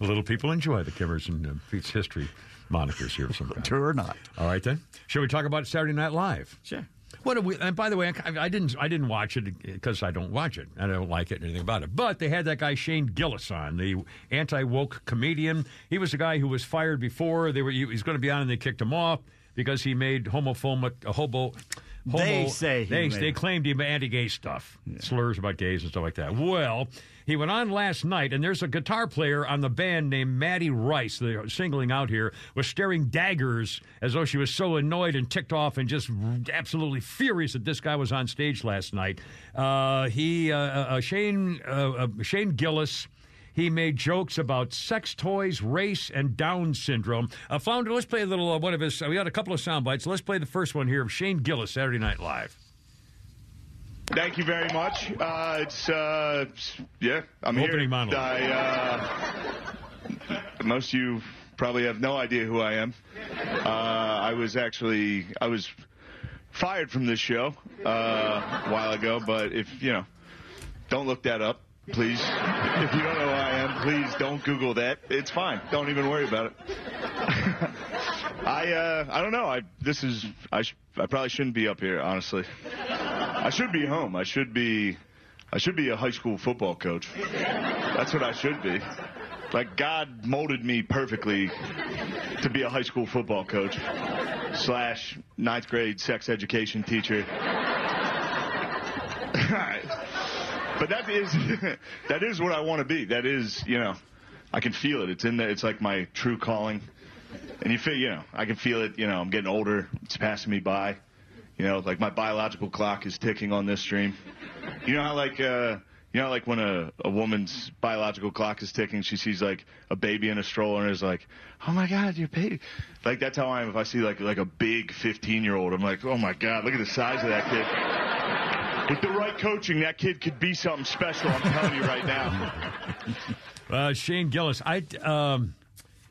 The little people enjoy the Kimmers and uh, Pete's history monikers here sometimes. True or not. All right, then. Shall we talk about Saturday Night Live? Sure. What do we? And by the way, I, I didn't. I didn't watch it because I don't watch it. I don't like it or anything about it. But they had that guy Shane Gillis on, the anti woke comedian. He was a guy who was fired before. They were. He was going to be on, and they kicked him off because he made homophobic a hobo. Homo, They say he they, made they claimed he made anti-gay stuff, slurs about gays and stuff like that. Well, he went on last night, and there's a guitar player on the band named Maddie Rice. They're singling out here was staring daggers as though she was so annoyed and ticked off and just absolutely furious that this guy was on stage last night. Uh, he uh, uh, Shane uh, uh, Shane Gillis. He made jokes about sex toys, race, and Down syndrome. Uh, founder, let's play a little uh, one of his. Uh, we got a couple of sound bites. Let's play the first one here of Shane Gillis, Saturday Night Live. Thank you very much. Uh, it's uh, yeah, I'm Opening here. monologue. I, uh, most of you probably have no idea who I am. Uh, I was actually I was fired from this show uh, a while ago, but if you know, don't look that up, please. If you don't know who I am, please don't Google that. It's fine. Don't even worry about it. I uh, I don't know. I this is I sh- I probably shouldn't be up here. Honestly, I should be home. I should be I should be a high school football coach. That's what I should be. Like God molded me perfectly to be a high school football coach slash ninth grade sex education teacher. but that is that is what I want to be. That is, you know, I can feel it. It's in there. It's like my true calling. And you feel, you know, I can feel it. You know, I'm getting older. It's passing me by. You know, like my biological clock is ticking on this stream. You know how like, uh, you know, like when a, a woman's biological clock is ticking, she sees like a baby in a stroller and is like, "Oh my God, your baby!" Like that's how I am. If I see like like a big 15 year old, I'm like, "Oh my God, look at the size of that kid." With the right coaching, that kid could be something special. I'm telling you right now. Uh, Shane Gillis, I um,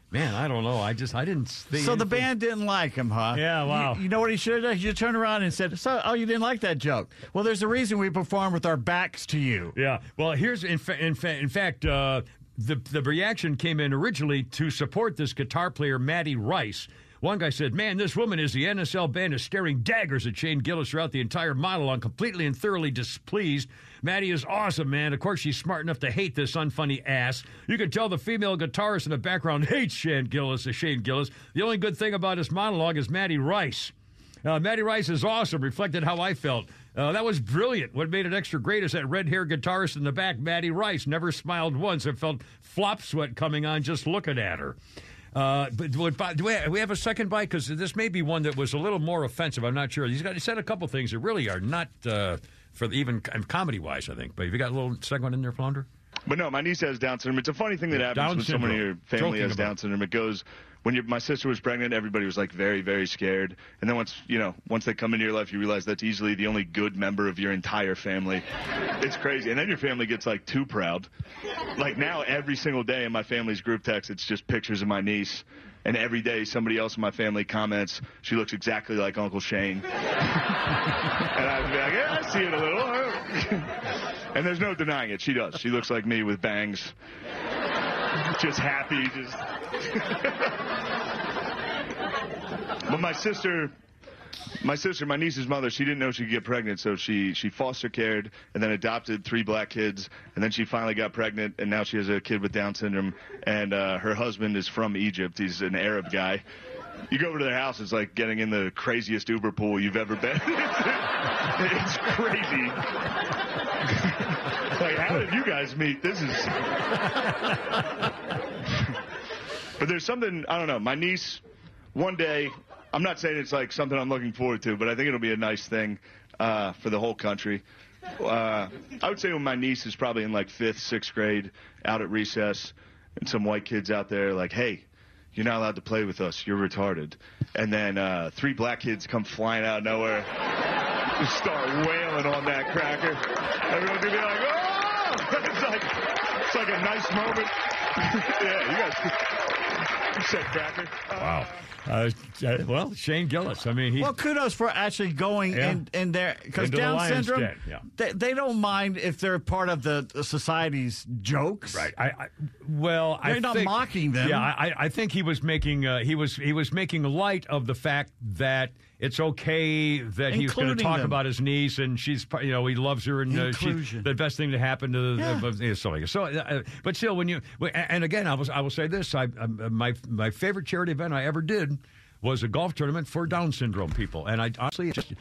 man, I don't know. I just I didn't think. So the band didn't like him, huh? Yeah, wow. You, you know what he should have done? He should turn around and said, "So, oh, you didn't like that joke? Well, there's a reason we perform with our backs to you." Yeah. Well, here's in, fa- in, fa- in fact, uh, the the reaction came in originally to support this guitar player, Maddie Rice. One guy said, "Man, this woman is the NSL band is staring daggers at Shane Gillis throughout the entire monologue, completely and thoroughly displeased. Maddie is awesome, man. Of course, she's smart enough to hate this unfunny ass. You can tell the female guitarist in the background hates Shane Gillis. Shane Gillis. The only good thing about his monologue is Maddie Rice." Uh, Maddie Rice is awesome, reflected how I felt. Uh, that was brilliant. What made it extra great is that red haired guitarist in the back, Maddie Rice, never smiled once. I felt flop sweat coming on just looking at her. Uh, but do we, we have a second bite? Because this may be one that was a little more offensive. I'm not sure. He's got he said a couple things that really are not uh, for the, even comedy wise. I think. But have you got a little second one in there, Flounder? But no, my niece has Down syndrome. It's a funny thing that happens Down when someone in your family Joking has Down syndrome. It goes when your, my sister was pregnant, everybody was like very, very scared. And then once you know, once they come into your life, you realize that's easily the only good member of your entire family. It's crazy. And then your family gets like too proud. Like now, every single day in my family's group text, it's just pictures of my niece. And every day, somebody else in my family comments, she looks exactly like Uncle Shane. and I'd be like, yeah, I see it a little. and there's no denying it. She does. She looks like me with bangs. Just happy. Just. but my sister, my sister, my niece's mother, she didn't know she could get pregnant, so she she foster cared and then adopted three black kids, and then she finally got pregnant, and now she has a kid with Down syndrome, and uh, her husband is from Egypt. He's an Arab guy. You go over to their house, it's like getting in the craziest Uber pool you've ever been. it's crazy. Like, how did you guys meet? This is. but there's something I don't know. My niece, one day, I'm not saying it's like something I'm looking forward to, but I think it'll be a nice thing uh, for the whole country. Uh, I would say when my niece is probably in like fifth, sixth grade, out at recess, and some white kids out there like, "Hey, you're not allowed to play with us. You're retarded." And then uh, three black kids come flying out of nowhere, start wailing on that cracker. Everyone's gonna be like, "Oh!" it's like it's like a nice moment. yeah, you guys. You said cracker. Wow. Uh, uh, well, Shane Gillis. I mean, he. Well, kudos for actually going Yeah. in, in there because Into the Down syndrome, den, yeah. they, they don't mind if they're part of the the society's jokes. Right. I, I well, I They're not think- mocking them. Yeah, I, I think he was making uh, he was he was making light of the fact that it's okay that he was going to talk them. about his niece and she's you know he loves her and uh, she's the best thing to happen to the, Yeah. the, the so, so uh, but still when you and again I was I will say this I, I my my favorite charity event I ever did. Was a golf tournament for Down syndrome people, and I honestly just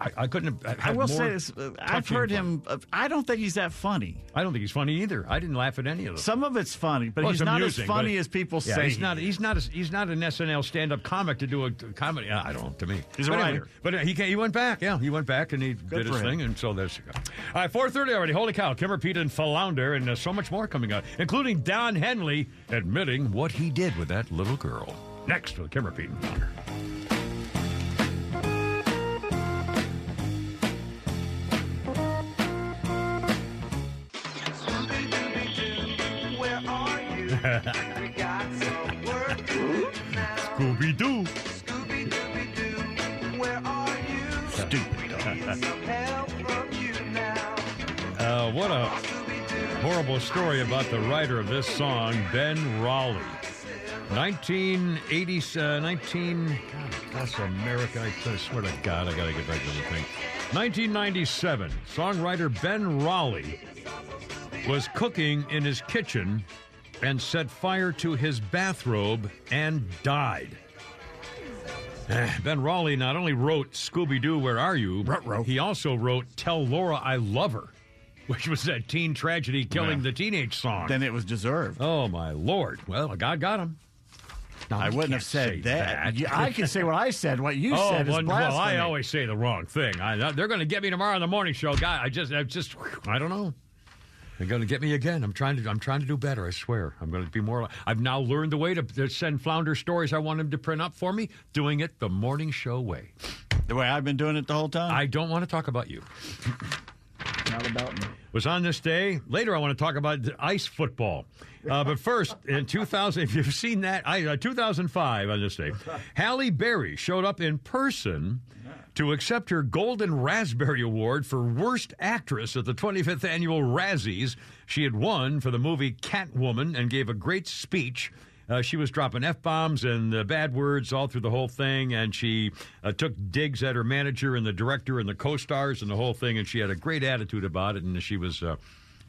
I, I couldn't. Have I will say this: uh, I've heard him. I don't think he's that funny. I don't think he's funny either. I didn't laugh at any of them. Some of it's funny, but Well, he's not amusing, as funny as people yeah, say. He's he not. He's not. A, he's not an SNL stand-up comic to do a comedy. I don't know. To me, He's a But anyway, writer. but uh, he he went back. Yeah, he went back and he did his him. thing, and so there's. All right, four thirty already. Holy cow! Kimmer, Pete, and Flounder, and uh, so much more coming up, including Don Henley admitting what he did with that little girl. Next with do now. Scooby Doo. Scooby Dooby Doo, where are you? Stupid. Uh, what a horrible story about the writer of this song, Ben Raleigh. 1980, uh, 19, God, that's America. I swear to God, I got to get back to the thing. 1997, songwriter Ben Raleigh was cooking in his kitchen and set fire to his bathrobe and died. Eh, Ben Raleigh not only wrote Scooby Doo, Where Are You? He also wrote Tell Laura I Love Her, which was that teen tragedy killing Yeah. the teenage song. Then it was deserved. Oh, my Lord. Well, God got him. No, I wouldn't have said say that. You- I can say what I said. What you oh, said is well, well, I always say the wrong thing. I, they're going to get me tomorrow on the morning show, guy. I just, I just, I don't know. They're going to get me again. I'm trying to, I'm trying to do better. I swear. I'm going to be more. I've now learned the way to, to send Flounder stories I want him to print up for me. Doing it the morning show way. The way I've been doing it the whole time. I don't want to talk about you. Not about me. was on this day. Later, I want to talk about ice football. Uh, but first, in 2000, if you've seen that, I, uh, 2005 on this day, Halle Berry showed up in person to accept her Golden Raspberry Award for Worst Actress at the 25th Annual Razzies. She had won for the movie Catwoman and gave a great speech. Uh, she was dropping f bombs and uh, bad words all through the whole thing, and she uh, took digs at her manager and the director and the co-stars and the whole thing. And she had a great attitude about it, and she was.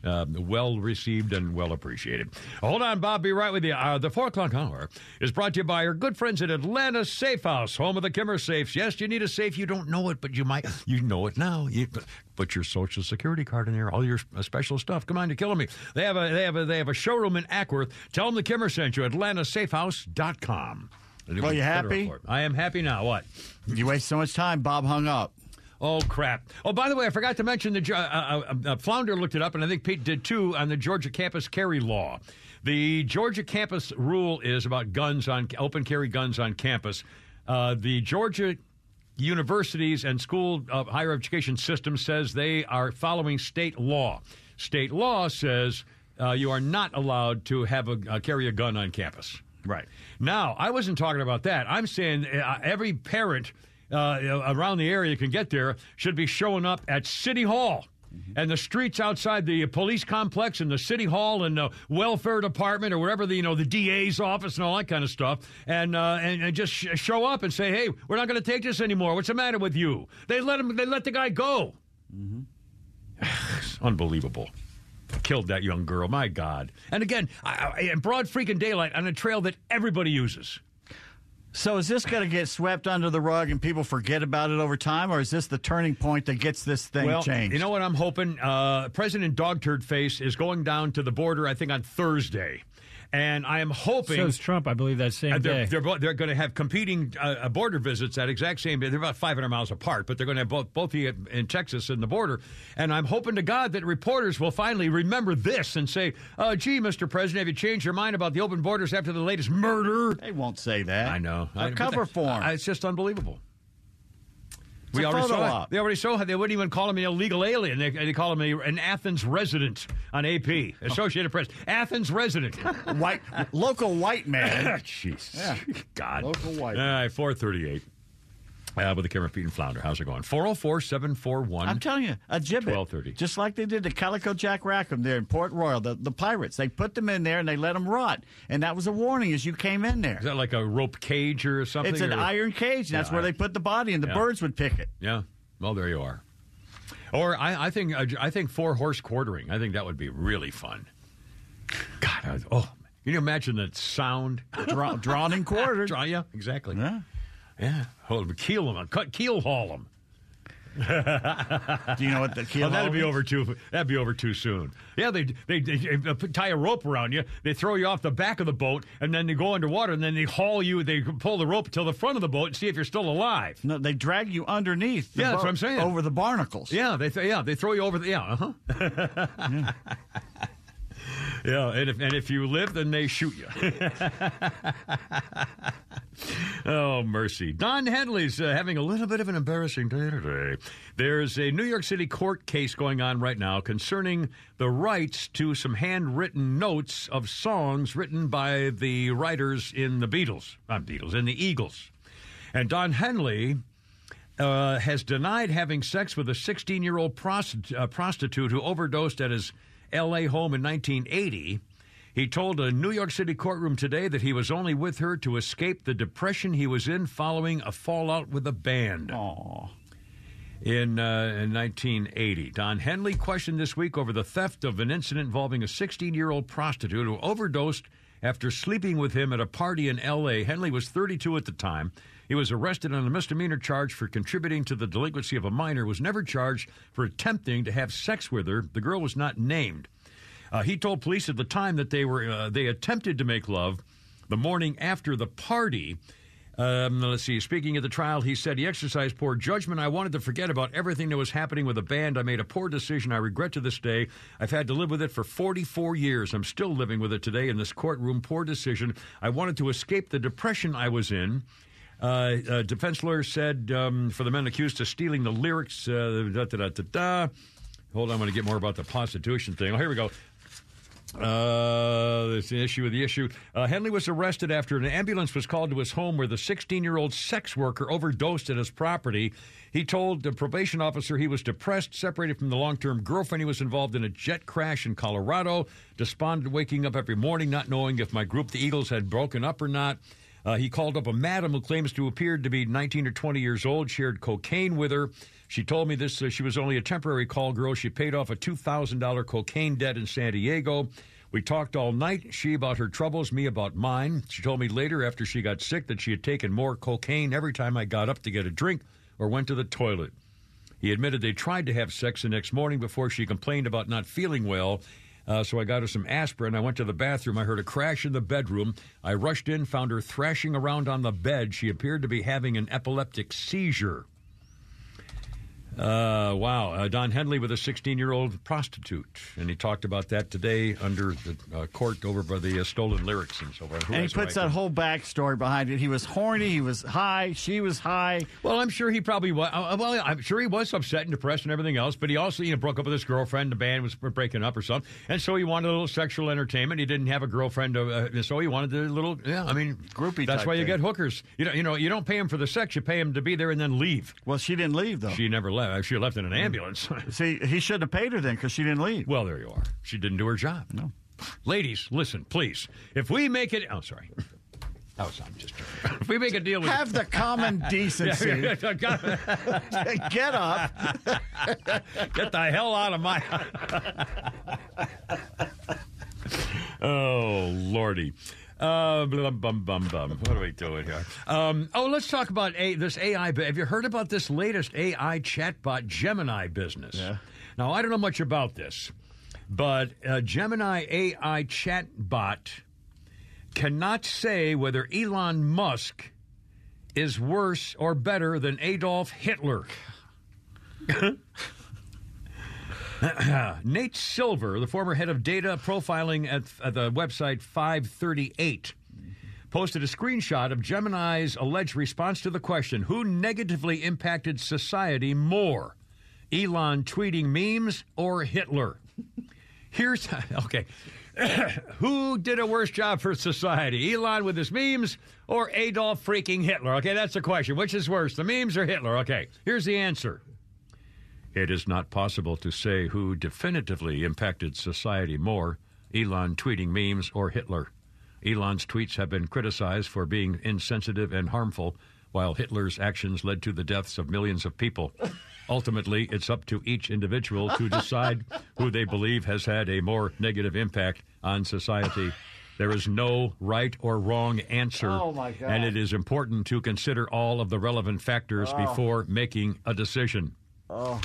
Uh, uh, well received and well appreciated. Hold on, Bob. Be right with you. Uh, the four o'clock hour is brought to you by our good friends at Atlanta Safe House, home of the Kimmer safes. Yes, you need a safe. You don't know it, but you might. You know it now. You put, put your social security card in there, all your uh, special stuff. Come on, you're killing me. They have a they have a they have a showroom in Acworth. Tell them the Kimmer sent you. AtlantaSafehouse.com. Well, you happy? I am happy now. What? You waste so much time. Bob hung up. Oh crap! Oh, by the way, I forgot to mention the uh, uh, uh, Flounder looked it up, and I think Pete did too on the Georgia campus carry law. The Georgia campus rule is about guns on open carry guns on campus. Uh, the Georgia universities and school uh, higher education system says they are following state law. State law says uh, you are not allowed to have a uh, carry a gun on campus. Right now, I wasn't talking about that. I'm saying uh, every parent uh, around the area can get there should be showing up at City Hall. And the streets outside the police complex and the city hall and the welfare department or wherever the you know the DA's office and all that kind of stuff, and uh, and, and just sh- show up and say, hey, we're not going to take this anymore. What's the matter with you? They let him. They let the guy go. It's unbelievable. Killed that young girl. My God. And again, I, I, in broad freaking daylight on a trail that everybody uses. So is this going to get swept under the rug and people forget about it over time, or is this the turning point that gets this thing well, changed? You know what I'm hoping? Uh, President Dogturd Face is going down to the border, I think, on Thursday. And I am hoping. So is Trump, I believe, that same Uh, day. they're, they're, they're going to have competing uh, uh, border visits that exact same day. They're about 500 miles apart, but they're going to have both both here in Texas and the border. And I'm hoping to God that reporters will finally remember this and say, uh, "Gee, Mr. President, have you changed your mind about the open borders after the latest murder?" They won't say that. I know. They're I, cover that- for 'em. uh, it's just unbelievable. It's a already saw. op. They already saw how they wouldn't even call him an illegal alien. They, they call him a, an Athens resident on AP, Associated Press. Athens resident, white local white man. Jeez, Yeah. God, Local white. All right, four thirty-eight. Uh, with the camera, Pete and Flounder. How's it going? 404 741 I'm telling you, a gibbet. 1230. Just like they did to Calico Jack Rackham there in Port Royal, the, the pirates. They put them in there and they let them rot. And that was a warning as you came in there. Is that like a rope cage or something? It's an or- iron cage. And that's Yeah, where I- they put the body, and the Yeah. birds would pick it. Yeah. Well, there you are. Or I, I think uh, I think four horse quartering. I think that would be really fun. God, I, oh, can you imagine that sound? Draw, drawn and quartered. Draw, yeah, exactly. Yeah. Yeah. Hold, keel them, cut keel haul them. Do you know what the keel Oh, that'd be is? over too. That'd be over too soon. Yeah, they, they they tie a rope around you. They throw you off the back of the boat, and then they go underwater, and then they haul you. They pull the rope till the front of the boat and see if you're still alive. No, they drag you underneath. The Yeah, that's what I'm saying. Over the barnacles. Yeah, they th- yeah they throw you over the yeah uh huh. Yeah, and if and if you live, then they shoot you. oh mercy! Don Henley's uh, having a little bit of an embarrassing day today. There's a New York City court case going on right now concerning the rights to some handwritten notes of songs written by the writers in the Beatles, not Beatles, in the Eagles, and Don Henley uh, has denied having sex with a 16 year old uh, prostitute who overdosed at his L.A. home in 1980. He told a New York City courtroom today that he was only with her to escape the depression he was in following a fallout with a band. Aww. In, uh, in 1980, Don Henley questioned this week over the theft of an incident involving a 16 year old prostitute who overdosed after sleeping with him at a party in L.A. Henley was 32 at the time. He was arrested on a misdemeanor charge for contributing to the delinquency of a minor, was never charged for attempting to have sex with her. The girl was not named. Uh, he told police at the time that they were uh, they attempted to make love the morning after the party. Um, let's see. Speaking at the trial, he said he exercised poor judgment. I wanted to forget about everything that was happening with the band. I made a poor decision. I regret to this day. I've had to live with it for 44 years. I'm still living with it today in this courtroom. Poor decision. I wanted to escape the depression I was in. Uh, uh, defense lawyer said um, for the men accused of stealing the lyrics. Uh, da, da, da, da, da. Hold on, I'm going to get more about the prostitution thing. Oh, here we go. Uh, the issue with the issue. Uh, Henley was arrested after an ambulance was called to his home where the 16 year old sex worker overdosed at his property. He told the probation officer he was depressed, separated from the long term girlfriend. He was involved in a jet crash in Colorado, despondent, waking up every morning not knowing if my group, the Eagles, had broken up or not. Uh, he called up a madam who claims to appear to be 19 or 20 years old, shared cocaine with her. She told me this. Uh, she was only a temporary call girl. She paid off a $2,000 cocaine debt in San Diego. We talked all night, she about her troubles, me about mine. She told me later, after she got sick, that she had taken more cocaine every time I got up to get a drink or went to the toilet. He admitted they tried to have sex the next morning before she complained about not feeling well. Uh, so I got her some aspirin. I went to the bathroom. I heard a crash in the bedroom. I rushed in, found her thrashing around on the bed. She appeared to be having an epileptic seizure. Uh, wow. Uh, Don Henley with a 16 year old prostitute. And he talked about that today under the uh, court over by the uh, stolen lyrics and so forth. Who And he puts right that to- whole backstory behind it. He was horny. He was high. She was high. Well, I'm sure he probably was. uh, Well, I'm sure he was upset and depressed and everything else. But he also, you know, broke up with his girlfriend. The band was breaking up or something, and so he wanted a little sexual entertainment. He didn't have a girlfriend, uh, so he wanted a little. Yeah, I mean, Groupie That's why you thing. get hookers. You know, you know, you don't pay him for the sex. You pay him to be there and then leave. Well, she didn't leave though. She never left. She left in an hmm. ambulance. See, he shouldn't have paid her then because she didn't leave. well, there you are. She didn't do her job. No. Ladies, listen, please. If we make it, oh, sorry. Oh, that was I'm just. joking. If we make a deal with Have the common decency. Get up. Get the hell out of my. oh lordy. Uh, bum, bum, bum, bum. What are we doing here? Um, oh, let's talk about a, this AI. Have you heard about this latest AI chatbot Gemini business? Yeah. Now, I don't know much about this, but uh, Gemini AI chatbot cannot say whether Elon Musk is worse or better than Adolf Hitler. Nate Silver, the former head of data profiling at, at the website 538, posted a screenshot of Gemini's alleged response to the question Who negatively impacted society more? Elon tweeting memes or Hitler? Here's okay. Who did a worse job for society? Elon with his memes or Adolf freaking Hitler? Okay, that's the question. Which is worse, the memes or Hitler? Okay, here's the answer. It is not possible to say who definitively impacted society more Elon tweeting memes or Hitler. Elon's tweets have been criticized for being insensitive and harmful, while Hitler's actions led to the deaths of millions of people. Ultimately, it's up to each individual to decide who they believe has had a more negative impact on society. There is no right or wrong answer, Oh, my God. and it is important to consider all of the relevant factors Oh. before making a decision. Oh.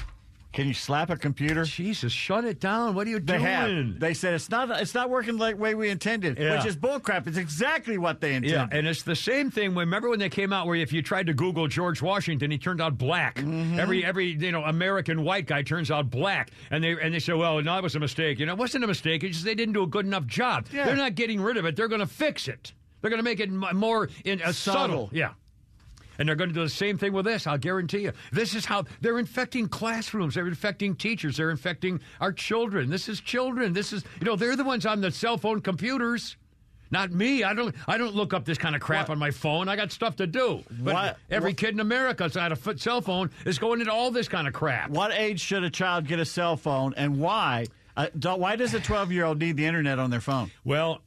Can you slap a computer? Jesus, shut it down. What are you They doing? have. They said it's not. It's not working the way we intended, Yeah. which is bullcrap. It's exactly what they intended. Yeah, and it's the same thing. Remember when they came out where if you tried to Google George Washington, he turned out black. Mm-hmm. Every every you know American white guy turns out black, and they and they say, well, no, it was a mistake. You know, it wasn't a mistake. It's just they didn't do a good enough job. Yeah. They're not getting rid of it. They're going to fix it. They're going to make it more in uh, subtle. Subtle. Yeah. And they're going to do the same thing with this. I'll guarantee you. This is how they're infecting classrooms. They're infecting teachers. They're infecting our children. This is children. This is you know they're the ones on the cell phone computers. Not me. I don't. I don't look up this kind of crap on my phone. I got stuff to do. But What- every kid in America that's got a foot cell phone is going into all this kind of crap. What age should a child get a cell phone, and why? Uh, why does a 12 year old need the internet on their phone? Well,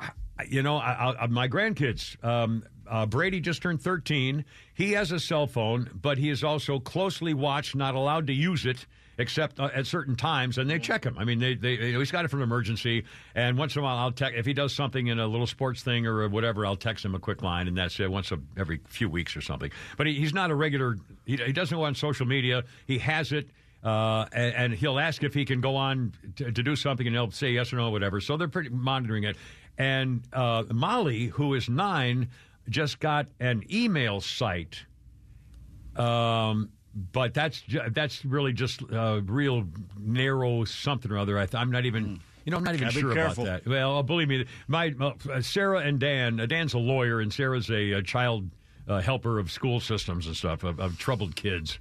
you know, I, I, my grandkids. Um, uh, Brady just turned 13. He has a cell phone, but he is also closely watched, not allowed to use it except uh, at certain times, and they check him. I mean, they, they you know, he's got it for an emergency, and once in a while, I'll text if he does something in a little sports thing or whatever. I'll text him a quick line, and that's it once a, every few weeks or something. But he, he's not a regular. He, he doesn't go on social media. He has it. Uh, and, and he'll ask if he can go on to, to do something, and he'll say yes or no, whatever. So they're pretty monitoring it. And uh, Molly, who is nine, just got an email site. Um, but that's that's really just uh, real narrow something or other. I th- I'm not even. You know, I'm not even Gotta sure about that. Well, uh, believe me, my uh, Sarah and Dan. Uh, Dan's a lawyer, and Sarah's a, uh child uh, helper of school systems and stuff of, of troubled kids.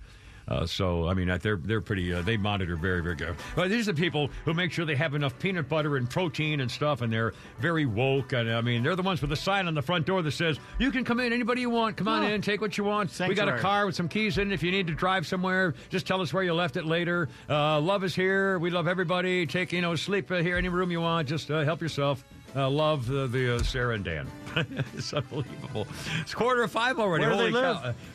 Uh, so, I mean, they're they're pretty. Uh, they monitor very very good. But these are the people who make sure they have enough peanut butter and protein and stuff, and they're very woke. And I mean, they're the ones with the sign on the front door that says, "You can come in, anybody you want. Come on Oh. in, take what you want. We got a car with some keys in. it. If you need to drive somewhere, just tell us where you left it later. Uh, love is here. We love everybody. Take you know, sleep uh, here, any room you want. Just uh, help yourself." Uh, love the, the uh, Sarah and Dan. it's unbelievable. It's quarter of five already. Where do they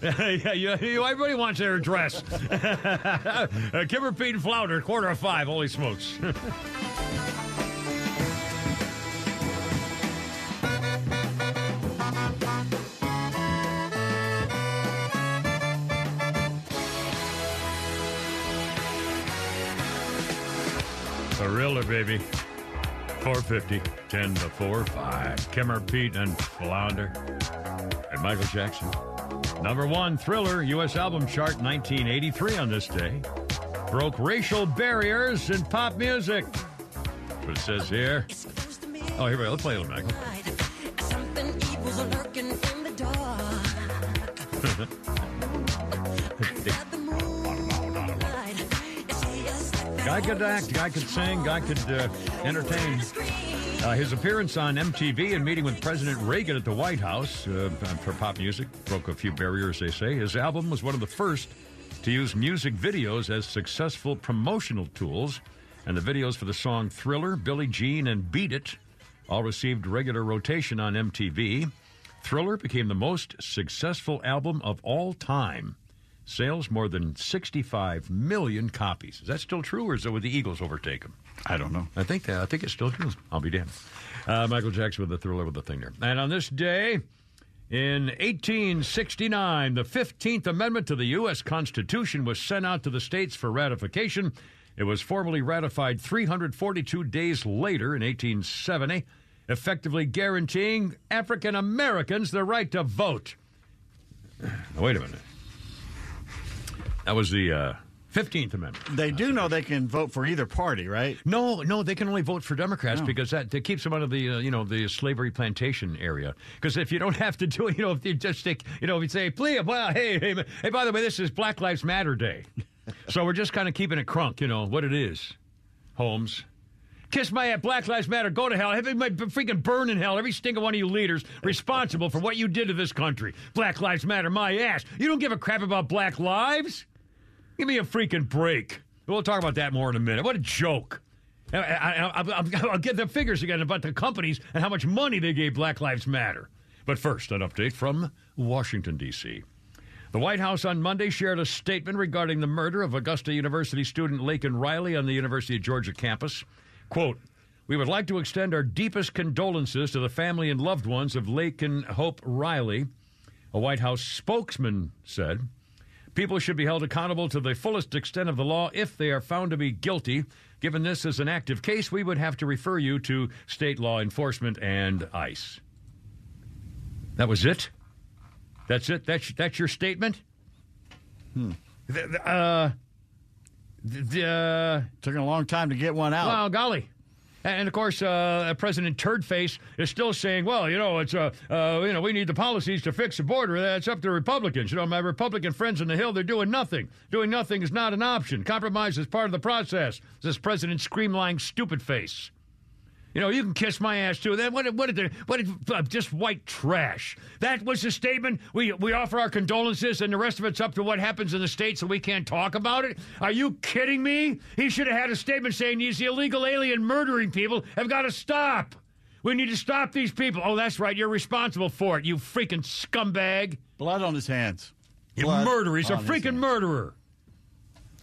Holy cow. yeah, you, you, everybody wants their address. uh, Kimmer, Pete, and Flounder, quarter of five. Holy smokes. A reeler, baby. 450, 10 to 4, 5. Kimmer, Pete, and Flounder. And Michael Jackson. Number one, Thriller, U.S. album chart 1983 on this day. Broke racial barriers in pop music. That's what it says here. Oh, here we go. Let's play a little, Michael. Guy could act, guy could sing, guy could uh, entertain. Uh, his appearance on MTV and meeting with President Reagan at the White House uh, for pop music broke a few barriers, they say. His album was one of the first to use music videos as successful promotional tools, and the videos for the song Thriller, Billie Jean, and Beat It all received regular rotation on MTV. Thriller became the most successful album of all time. Sales more than 65 million copies. Is that still true, or is it with the Eagles overtake them? I don't know. I think that. I think it's still true. I'll be damned. Uh, Michael Jackson with the thriller with the thing there. And on this day, in 1869, the 15th Amendment to the U.S. Constitution was sent out to the states for ratification. It was formally ratified 342 days later in 1870, effectively guaranteeing African Americans the right to vote. Now, wait a minute. That was the uh, 15th Amendment. They do know they can vote for either party, right? No, no, they can only vote for Democrats No. because that, that keeps them out of the uh, you know the slavery plantation area. Because if you don't have to do it, you know, if you just take, you know, if you say, please, well, hey, hey, hey, by the way, this is Black Lives Matter Day, so we're just kind of keeping it crunk, you know, what it is. Holmes. Kiss my ass, Black Lives Matter, go to hell. Everybody freaking burn in hell. Every single one of you leaders responsible for what you did to this country. Black Lives Matter, my ass. You don't give a crap about black lives? Give me a freaking break. We'll talk about that more in a minute. What a joke. I, will get the figures again about the companies and how much money they gave Black Lives Matter. But first, an update from Washington, D.C. The White House on Monday shared a statement regarding the murder of Augusta University student Laken Riley on the University of Georgia campus. Quote, we would like to extend our deepest condolences to the family and loved ones of Laken Hope Riley, a White House spokesman said. People should be held accountable to the fullest extent of the law if they are found to be guilty. Given this is an active case, we would have to refer you to state law enforcement and ICE. That was it? That's it? That's, that's your statement? Hmm. The- the, uh, the, uh, Took a long time to get one out. well, golly. And of course, uh, President Turdface is still saying, "Well, you know, it's uh, uh, you know, we need the policies to fix the border. That's up to Republicans. You know, my Republican friends on the Hill, they're doing nothing. Doing nothing is not an option. Compromise is part of the process." This President scream-lying stupid face. You know, you can kiss my ass too. Then what? What did the, what? Did, uh, just white trash. That was the statement. We we offer our condolences, and the rest of it's up to what happens in the states, so we can't talk about it. Are you kidding me? He should have had a statement saying these illegal alien murdering people have got to stop. We need to stop these people. Oh, that's right. You're responsible for it. You freaking scumbag. Blood on his hands. You Blood murderer. He's a freaking murderer.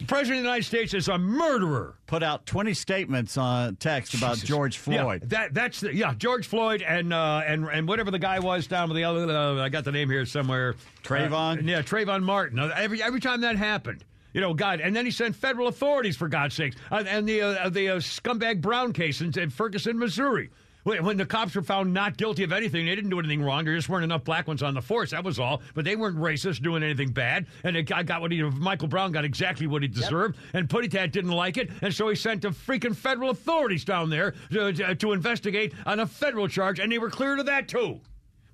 The president of the United States is a murderer. Put out 20 statements on text about Jesus. George Floyd. Yeah, that that's the, yeah, George Floyd and uh, and and whatever the guy was down with the other. Uh, I got the name here somewhere. Trayvon? Uh, yeah, Trayvon Martin. Uh, Every every time that happened. You know, God, and then he sent federal authorities for God's sakes, uh, and the uh, the uh, scumbag Brown case in, in Ferguson, Missouri. When when the cops were found not guilty of anything, they didn't do anything wrong. There just weren't enough black ones on the force. That was all. But they weren't racist, doing anything bad. And the guy got what he, Michael Brown got exactly what he deserved. And Puttytat didn't like it, and so he sent the freaking federal authorities down there to, to, to investigate on a federal charge, and they were cleared of that too.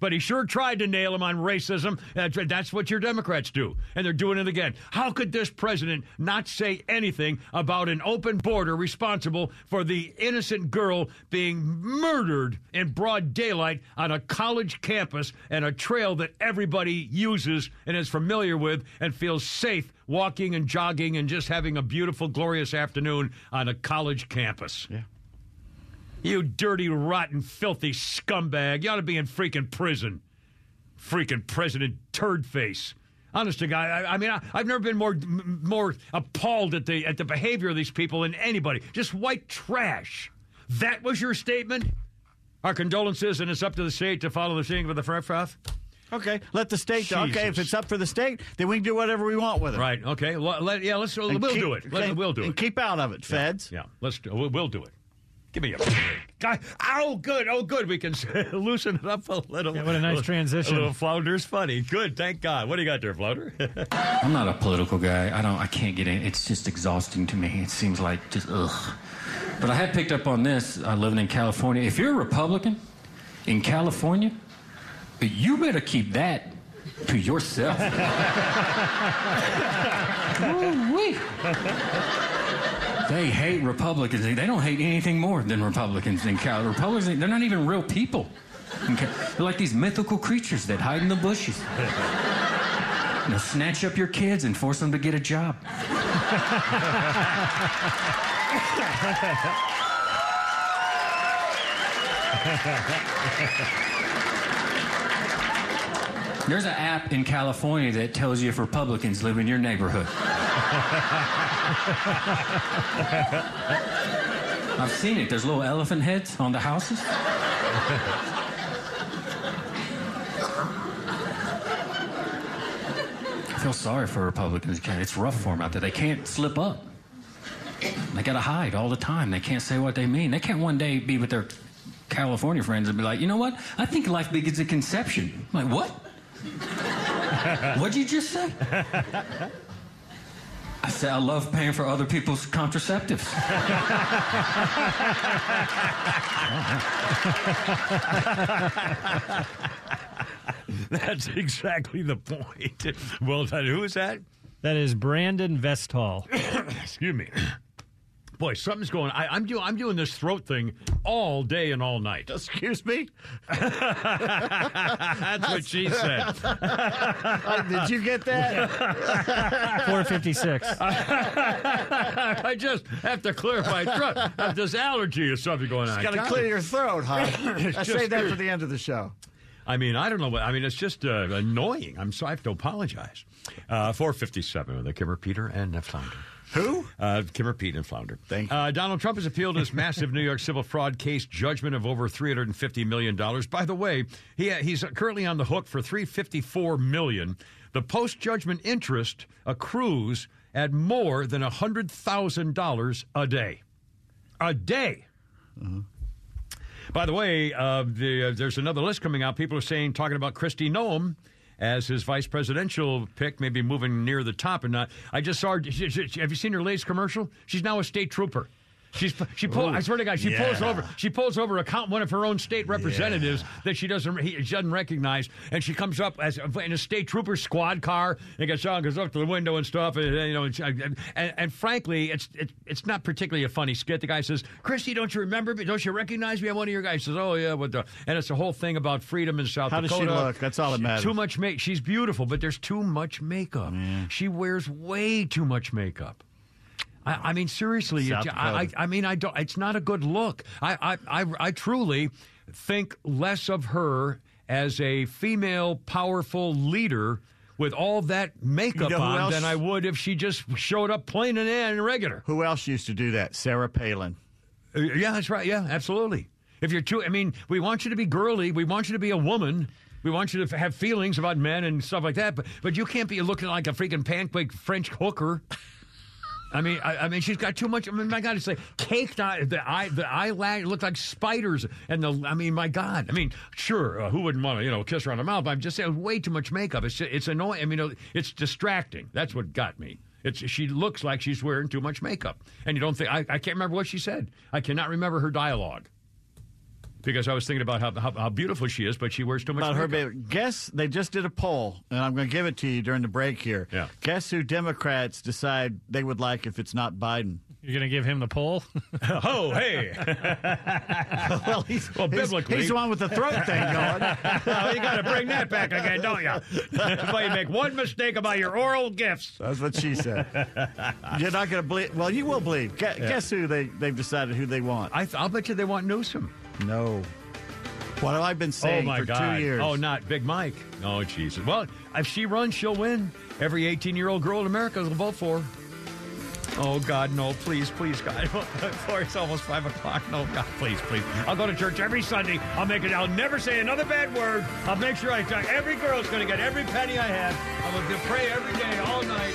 But he sure tried to nail him on racism. That's, what your Democrats do. And they're doing it again. How could this president not say anything about an open border responsible for the innocent girl being murdered in broad daylight on a college campus and a trail that everybody uses and is familiar with and feels safe walking and jogging and just having a beautiful, glorious afternoon on a college campus? Yeah. You dirty, rotten, filthy scumbag. You ought to be in freaking prison. Freaking President Turd Face. Honest to God, I, I mean, I, I've never been more m- more appalled at the at the behavior of these people than anybody. Just white trash. That was your statement. Our condolences, and it's up to the state to follow the thing with the froth. Okay, let the state. Okay, if it's up for the state, then we can do whatever we want with it. Right. Okay. Well, let, yeah. Let's. And we'll keep- do it. Let, we'll do and it. keep out of it, feds. Yeah. Let's. Do, we'll, we'll do it. Give me a break. Guy, oh, good. Oh, good. We can loosen it up a little. Yeah, what a nice transition. A little flounder's funny. Good. Thank God. What do you got there, flounder? I'm not a political guy. I don't. I can't get in. It's just exhausting to me. It seems like just ugh. But I had picked up on this uh, living in California. If you're a Republican in California, you better keep that to yourself. They hate Republicans. They don't hate anything more than Republicans in Cal. Republicans, they're not even real people. They're like these mythical creatures that hide in the bushes. They'll snatch up your kids and force them to get a job. There's an app in California that tells you if Republicans live in your neighborhood. I've seen it. There's little elephant heads on the houses. I feel sorry for Republicans. It's rough for them out there. They can't slip up. They got to hide all the time. They can't say what they mean. They can't one day be with their California friends and be like, you know what? I think life begins at conception. I'm like, what? What'd you just say? I said, I love paying for other people's contraceptives. That's exactly the point. Well done. Who is that? That is Brandon Vesthall. Excuse me. Boy, something's going. I, I'm doing. I'm doing this throat thing all day and all night. Excuse me. That's what she said. Did you get that? 456. I just have to clear my throat. I have this allergy or something going on. Got to clear your throat, huh? I say that for the end of the show. I mean, I don't know what. I mean, it's just uh, annoying. I'm so I have to apologize. Uh, 457 with the Kimmer Peter and uh, Flounder. Who? Uh, Kimmer Pete and Flounder. Thank you. Uh, Donald Trump has appealed his massive New York civil fraud case judgment of over $350 million. By the way, he, he's currently on the hook for 354 million. The post judgment interest accrues at more than $100,000 a day. A day. By the way, uh, the, uh, there's another list coming out. People are saying, talking about Kristi Noem as his vice presidential pick, maybe moving near the top and not. I just saw her. Have you seen her latest commercial? She's now a state trooper. She's she pull, I swear to God, she pulls over. She pulls over a count one of her own state representatives that she doesn't he, she doesn't recognize, and she comes up as in a state trooper squad car and gets on, goes up to the window and stuff, and you know, and, and, and frankly, it's it, it's not particularly a funny skit. The guy says, "Kristi, don't you remember me? Don't you recognize me? I'm one of your guys." Says, "Oh yeah," what the? And it's a whole thing about freedom in South How does she Dakota. look? That's all that She- matters. Too much make. She's beautiful, but there's too much makeup. She wears way too much makeup. I, I mean, seriously, South it- I, I, I mean, I don't. It's not a good look. I, I, I, I truly think less of her as a female, powerful leader with all that makeup You know on else- than I would if she just showed up plain and, and regular. Who else used to do that? Sarah Palin. Uh, Yeah, that's right. Yeah, absolutely. If you're too, I mean, we want you to be girly. We want you to be a woman. We want you to have feelings about men and stuff like that. But but you can't be looking like a freaking pancake French hooker. I mean, I, I mean, she's got too much. I mean, my God, it's like caked eye. The eye, the eyelash looked like spiders. And the, I mean, my God. I mean, sure, uh, who wouldn't want to, you know, kiss her on the mouth? But I'm just saying, way too much makeup. It's it's annoying. I mean, uh, it's distracting. That's what got me. It's she looks like she's wearing too much makeup, and you don't think I, I can't remember what she said. I cannot remember her dialogue because I was thinking about how, how, how beautiful she is, but she wears too much About her makeup. baby. Guess they just did a poll, and I'm going to give it to you during the break here. Yeah. Guess who Democrats decide they would like if it's not Biden? You're going to give him the poll? oh, hey. well, he's, Well, biblically. he's the one with the throat thing going. well, you got to bring that back again, don't you? But you make one mistake about your oral gifts. That's what she said. You're not going to believe. Well, you will believe. Gu- Guess who they they've decided who they want? I, I'll bet you they want Newsom. No. What have I been oh, saying oh my for God! two years? Oh, not Big Mike. Oh Jesus! Well, if she runs, she'll win. Every 18-year-old girl in America will vote for. her. Oh God, no! Please, please, God! For it's almost five o'clock. No, God, please, please! I'll go to church every Sunday. I'll make it. I'll never say another bad word. I'll make sure I talk. Every girl's going to get every penny I have. I'm going to pray every day, all night.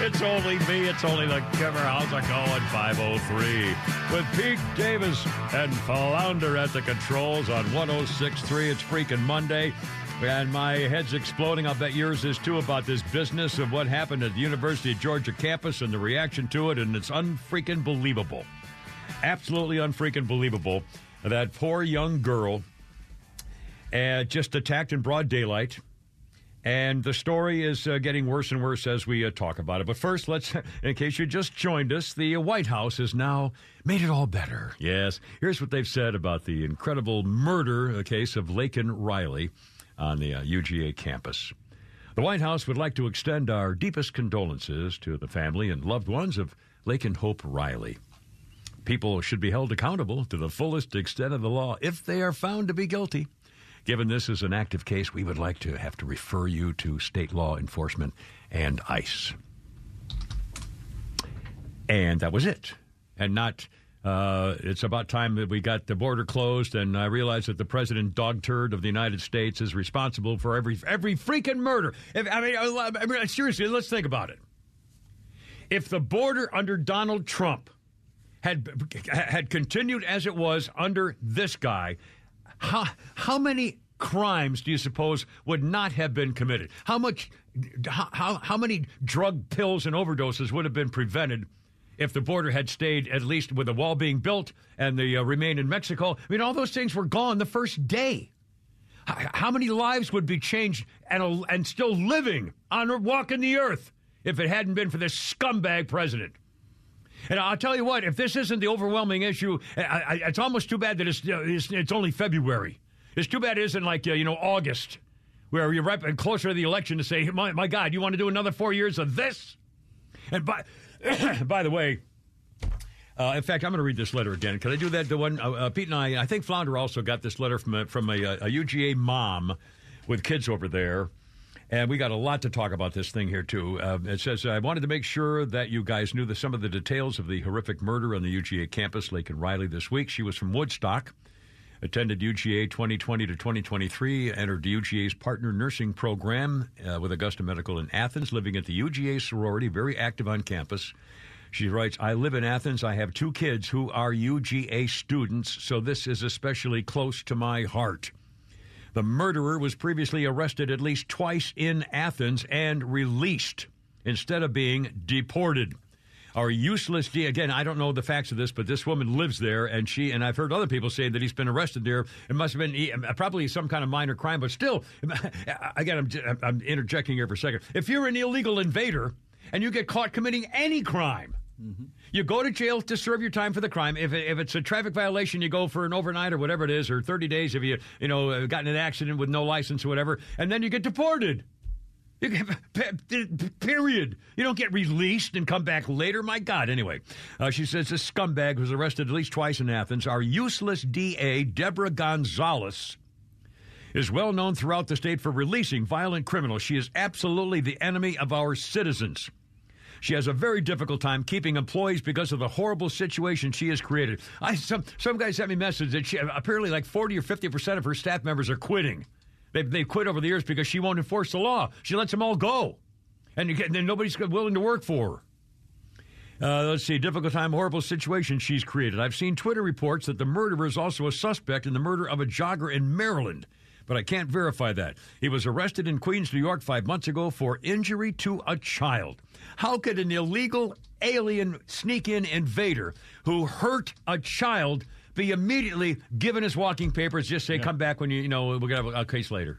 It's only me. It's only the Kimmer. How's it going? 503 with Pete Davis and Flounder at the controls on 1063. It's freaking Monday. And my head's exploding. I'll bet yours is too about this business of what happened at the University of Georgia campus and the reaction to it. And it's unfreaking believable. Absolutely unfreaking believable. That poor young girl uh, just attacked in broad daylight. And the story is uh, getting worse and worse as we uh, talk about it. But first, let's, in case you just joined us, the White House has now made it all better. Yes. Here's what they've said about the incredible murder case of Laken Riley on the uh, UGA campus. The White House would like to extend our deepest condolences to the family and loved ones of Laken Hope Riley. People should be held accountable to the fullest extent of the law if they are found to be guilty. Given this is an active case, we would like to have to refer you to state law enforcement and ICE. And that was it. And not, uh, it's about time that we got the border closed, and I realize that the president, dog turd of the United States, is responsible for every every freaking murder. If, I, mean, I mean, seriously, let's think about it. If the border under Donald Trump had had continued as it was under this guy, how how many crimes do you suppose would not have been committed? How much how how, many drug pills and overdoses would have been prevented? If the border had stayed, at least with the wall being built and the uh, remain in Mexico, I mean, all those things were gone the first day. How many lives would be changed and, and still living on or walking the earth if it hadn't been for this scumbag president? And I'll tell you what, if this isn't the overwhelming issue, I, I, it's almost too bad that it's, uh, it's, it's only February. It's too bad it isn't like, uh, you know, August, where you're right closer to the election to say, my, my God, you want to do another four years of this? And by, by the way, uh, in fact, I'm going to read this letter again. Can I do that? The one uh, uh, Pete and I, I think Flounder also got this letter from a, from a, a UGA mom with kids over there. And we got a lot to talk about this thing here, too. Uh, it says, I wanted to make sure that you guys knew the, some of the details of the horrific murder on the UGA campus, Laken Riley, this week. She was from Woodstock, attended UGA 2020 to 2023, entered UGA's partner nursing program uh, with Augusta Medical in Athens, living at the UGA sorority, very active on campus. She writes, I live in Athens. I have two kids who are UGA students, so this is especially close to my heart. The murderer was previously arrested at least twice in Athens and released instead of being deported. Our useless D again, I don't know the facts of this, but this woman lives there, and she and I've heard other people say that he's been arrested there. It must have been e- uh, probably some kind of minor crime, but still, again, I'm, I'm interjecting here for a second. If you're an illegal invader and you get caught committing any crime, you go to jail to serve your time for the crime. If, if it's a traffic violation, you go for an overnight or whatever it is, or 30 days if you, you know, uh, got in an accident with no license or whatever, and then you get deported. You get, period. You don't get released and come back later. My God. Anyway, uh, she says this scumbag was arrested at least twice in Athens. Our useless DA, Deborah Gonzalez, is well known throughout the state for releasing violent criminals. She is absolutely the enemy of our citizens. She has a very difficult time keeping employees because of the horrible situation she has created. I some some guy sent me message that she, apparently like forty or fifty percent of her staff members are quitting. They they quit over the years because she won't enforce the law. She lets them all go, and you then nobody's willing to work for her. Uh, let's see, difficult time, horrible situation she's created. I've seen Twitter reports that the murderer is also a suspect in the murder of a jogger in Maryland, but I can't verify that. He was arrested in Queens, New York, five months ago for injury to a child. How could an illegal alien sneak in invader who hurt a child be immediately given his walking papers, just say, come back when you, you know, we're going to have a, a case later?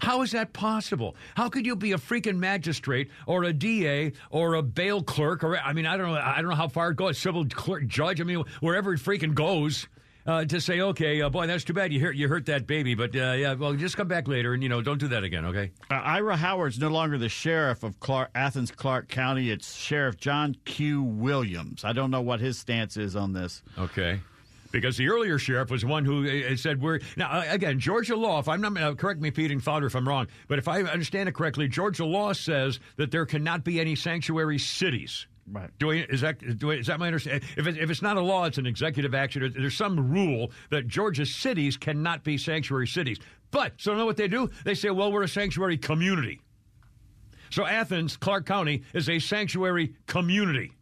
How is that possible? How could you be a freaking magistrate or a DA or a bail clerk or I mean I don't know I don't know how far it goes civil clerk judge I mean wherever it freaking goes uh, to say okay uh, boy that's too bad you hurt you hurt that baby but uh, yeah well just come back later and you know don't do that again okay Uh, Ira Edwards no longer the sheriff of Clarke, Athens Clarke County. It's Sheriff John Q. Williams. I don't know what his stance is on this. Okay. Because the earlier sheriff was one who uh, said we're now uh, again Georgia law. If I'm not uh, correct me, Pete and Fowler, if I'm wrong, but if I understand it correctly, Georgia law says that there cannot be any sanctuary cities. Right. Do I, is that do I, is that my understanding? If, it, if it's not a law, it's an executive action. There's some rule that Georgia cities cannot be sanctuary cities. But so know what they do? They say, well, we're a sanctuary community. So Athens, Clarke County, is a sanctuary community.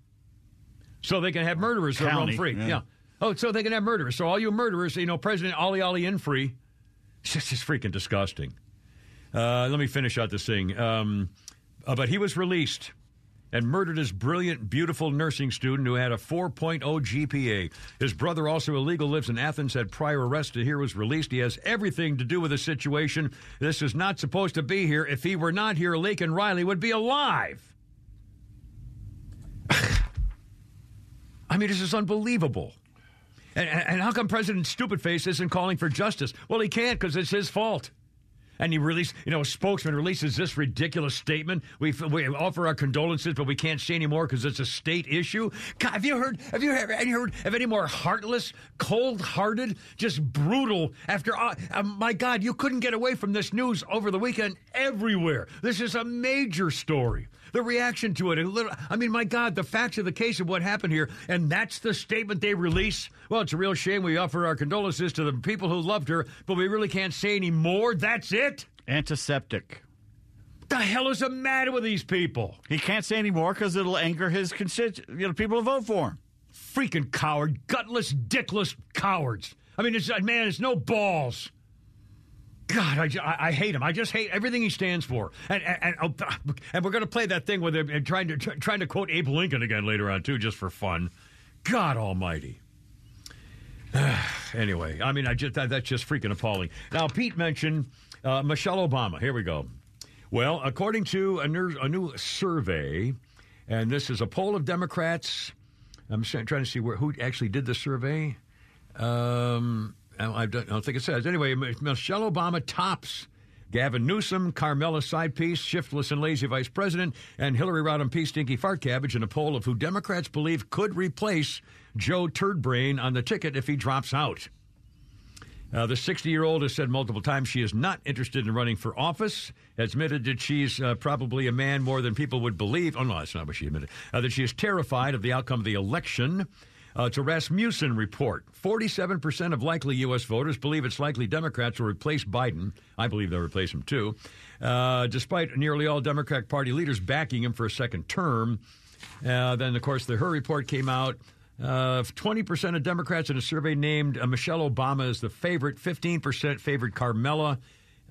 So they can have murderers that roam free. yeah. Yeah. Oh, so they can have murderers. So all you murderers, you know, President Ali Ali in free. It's just, it's freaking disgusting. Uh, let me finish out this thing. Um, uh, but he was released and murdered his brilliant, beautiful nursing student who had a 4.0 GPA. His brother, also illegal, lives in Athens, had prior arrest, and here was released. He has everything to do with the situation. This is not supposed to be here. If he were not here, Laken Riley would be alive. I mean, this is unbelievable. And and how come President Stupidface isn't calling for justice? Well, he can't because it's his fault. And he released, you know, a spokesman releases this ridiculous statement. We, we offer our condolences, but we can't say anymore because it's a state issue. God, have you heard? Have you heard, have you heard of any more heartless, cold-hearted, just brutal? After, uh, uh, my God, you couldn't get away from this news over the weekend everywhere. This is a major story. The reaction to it, a little, I mean, my God, the facts of the case of what happened here, and that's the statement they release. Well, it's a real shame. We offer our condolences to the people who loved her, but we really can't say any more. That's it. Antiseptic. The hell is the matter with these people? He can't say any more because it'll anger his constitu- you know, people who vote for him. Freaking coward, gutless, dickless cowards. I mean, it's, man, it's no balls. God, I, I, hate him. I just hate everything he stands for. And and, and, oh, and we're going to play that thing with him and trying to try, trying to quote Abe Lincoln again later on too, just for fun. God Almighty. anyway, I mean, I just that, that's just freaking appalling. Now, Pete mentioned uh, Michelle Obama. Here we go. Well, according to a, ner- a new survey, and this is a poll of Democrats. I'm trying to see where who actually did the survey. Um, I don't, I don't think it says. Anyway, Michelle Obama tops Gavin Newsom, Carmela Sidepiece, shiftless and lazy vice president, and Hillary Rodham P. Stinky Fart Cabbage in a poll of who Democrats believe could replace Joe Turdbrain on the ticket if he drops out. Uh, the 60 year old has said multiple times she is not interested in running for office. Admitted that she's uh, probably a man more than people would believe. Oh, no, that's not what she admitted. Uh, that she is terrified of the outcome of the election. Uh, to Rasmussen report 47% of likely U.S. voters believe it's likely Democrats will replace Biden. I believe they'll replace him too, uh, despite nearly all Democratic Party leaders backing him for a second term. Uh, then, of course, the Her report came out. Uh, 20% of Democrats in a survey named uh, Michelle Obama as the favorite, 15% favored Carmela.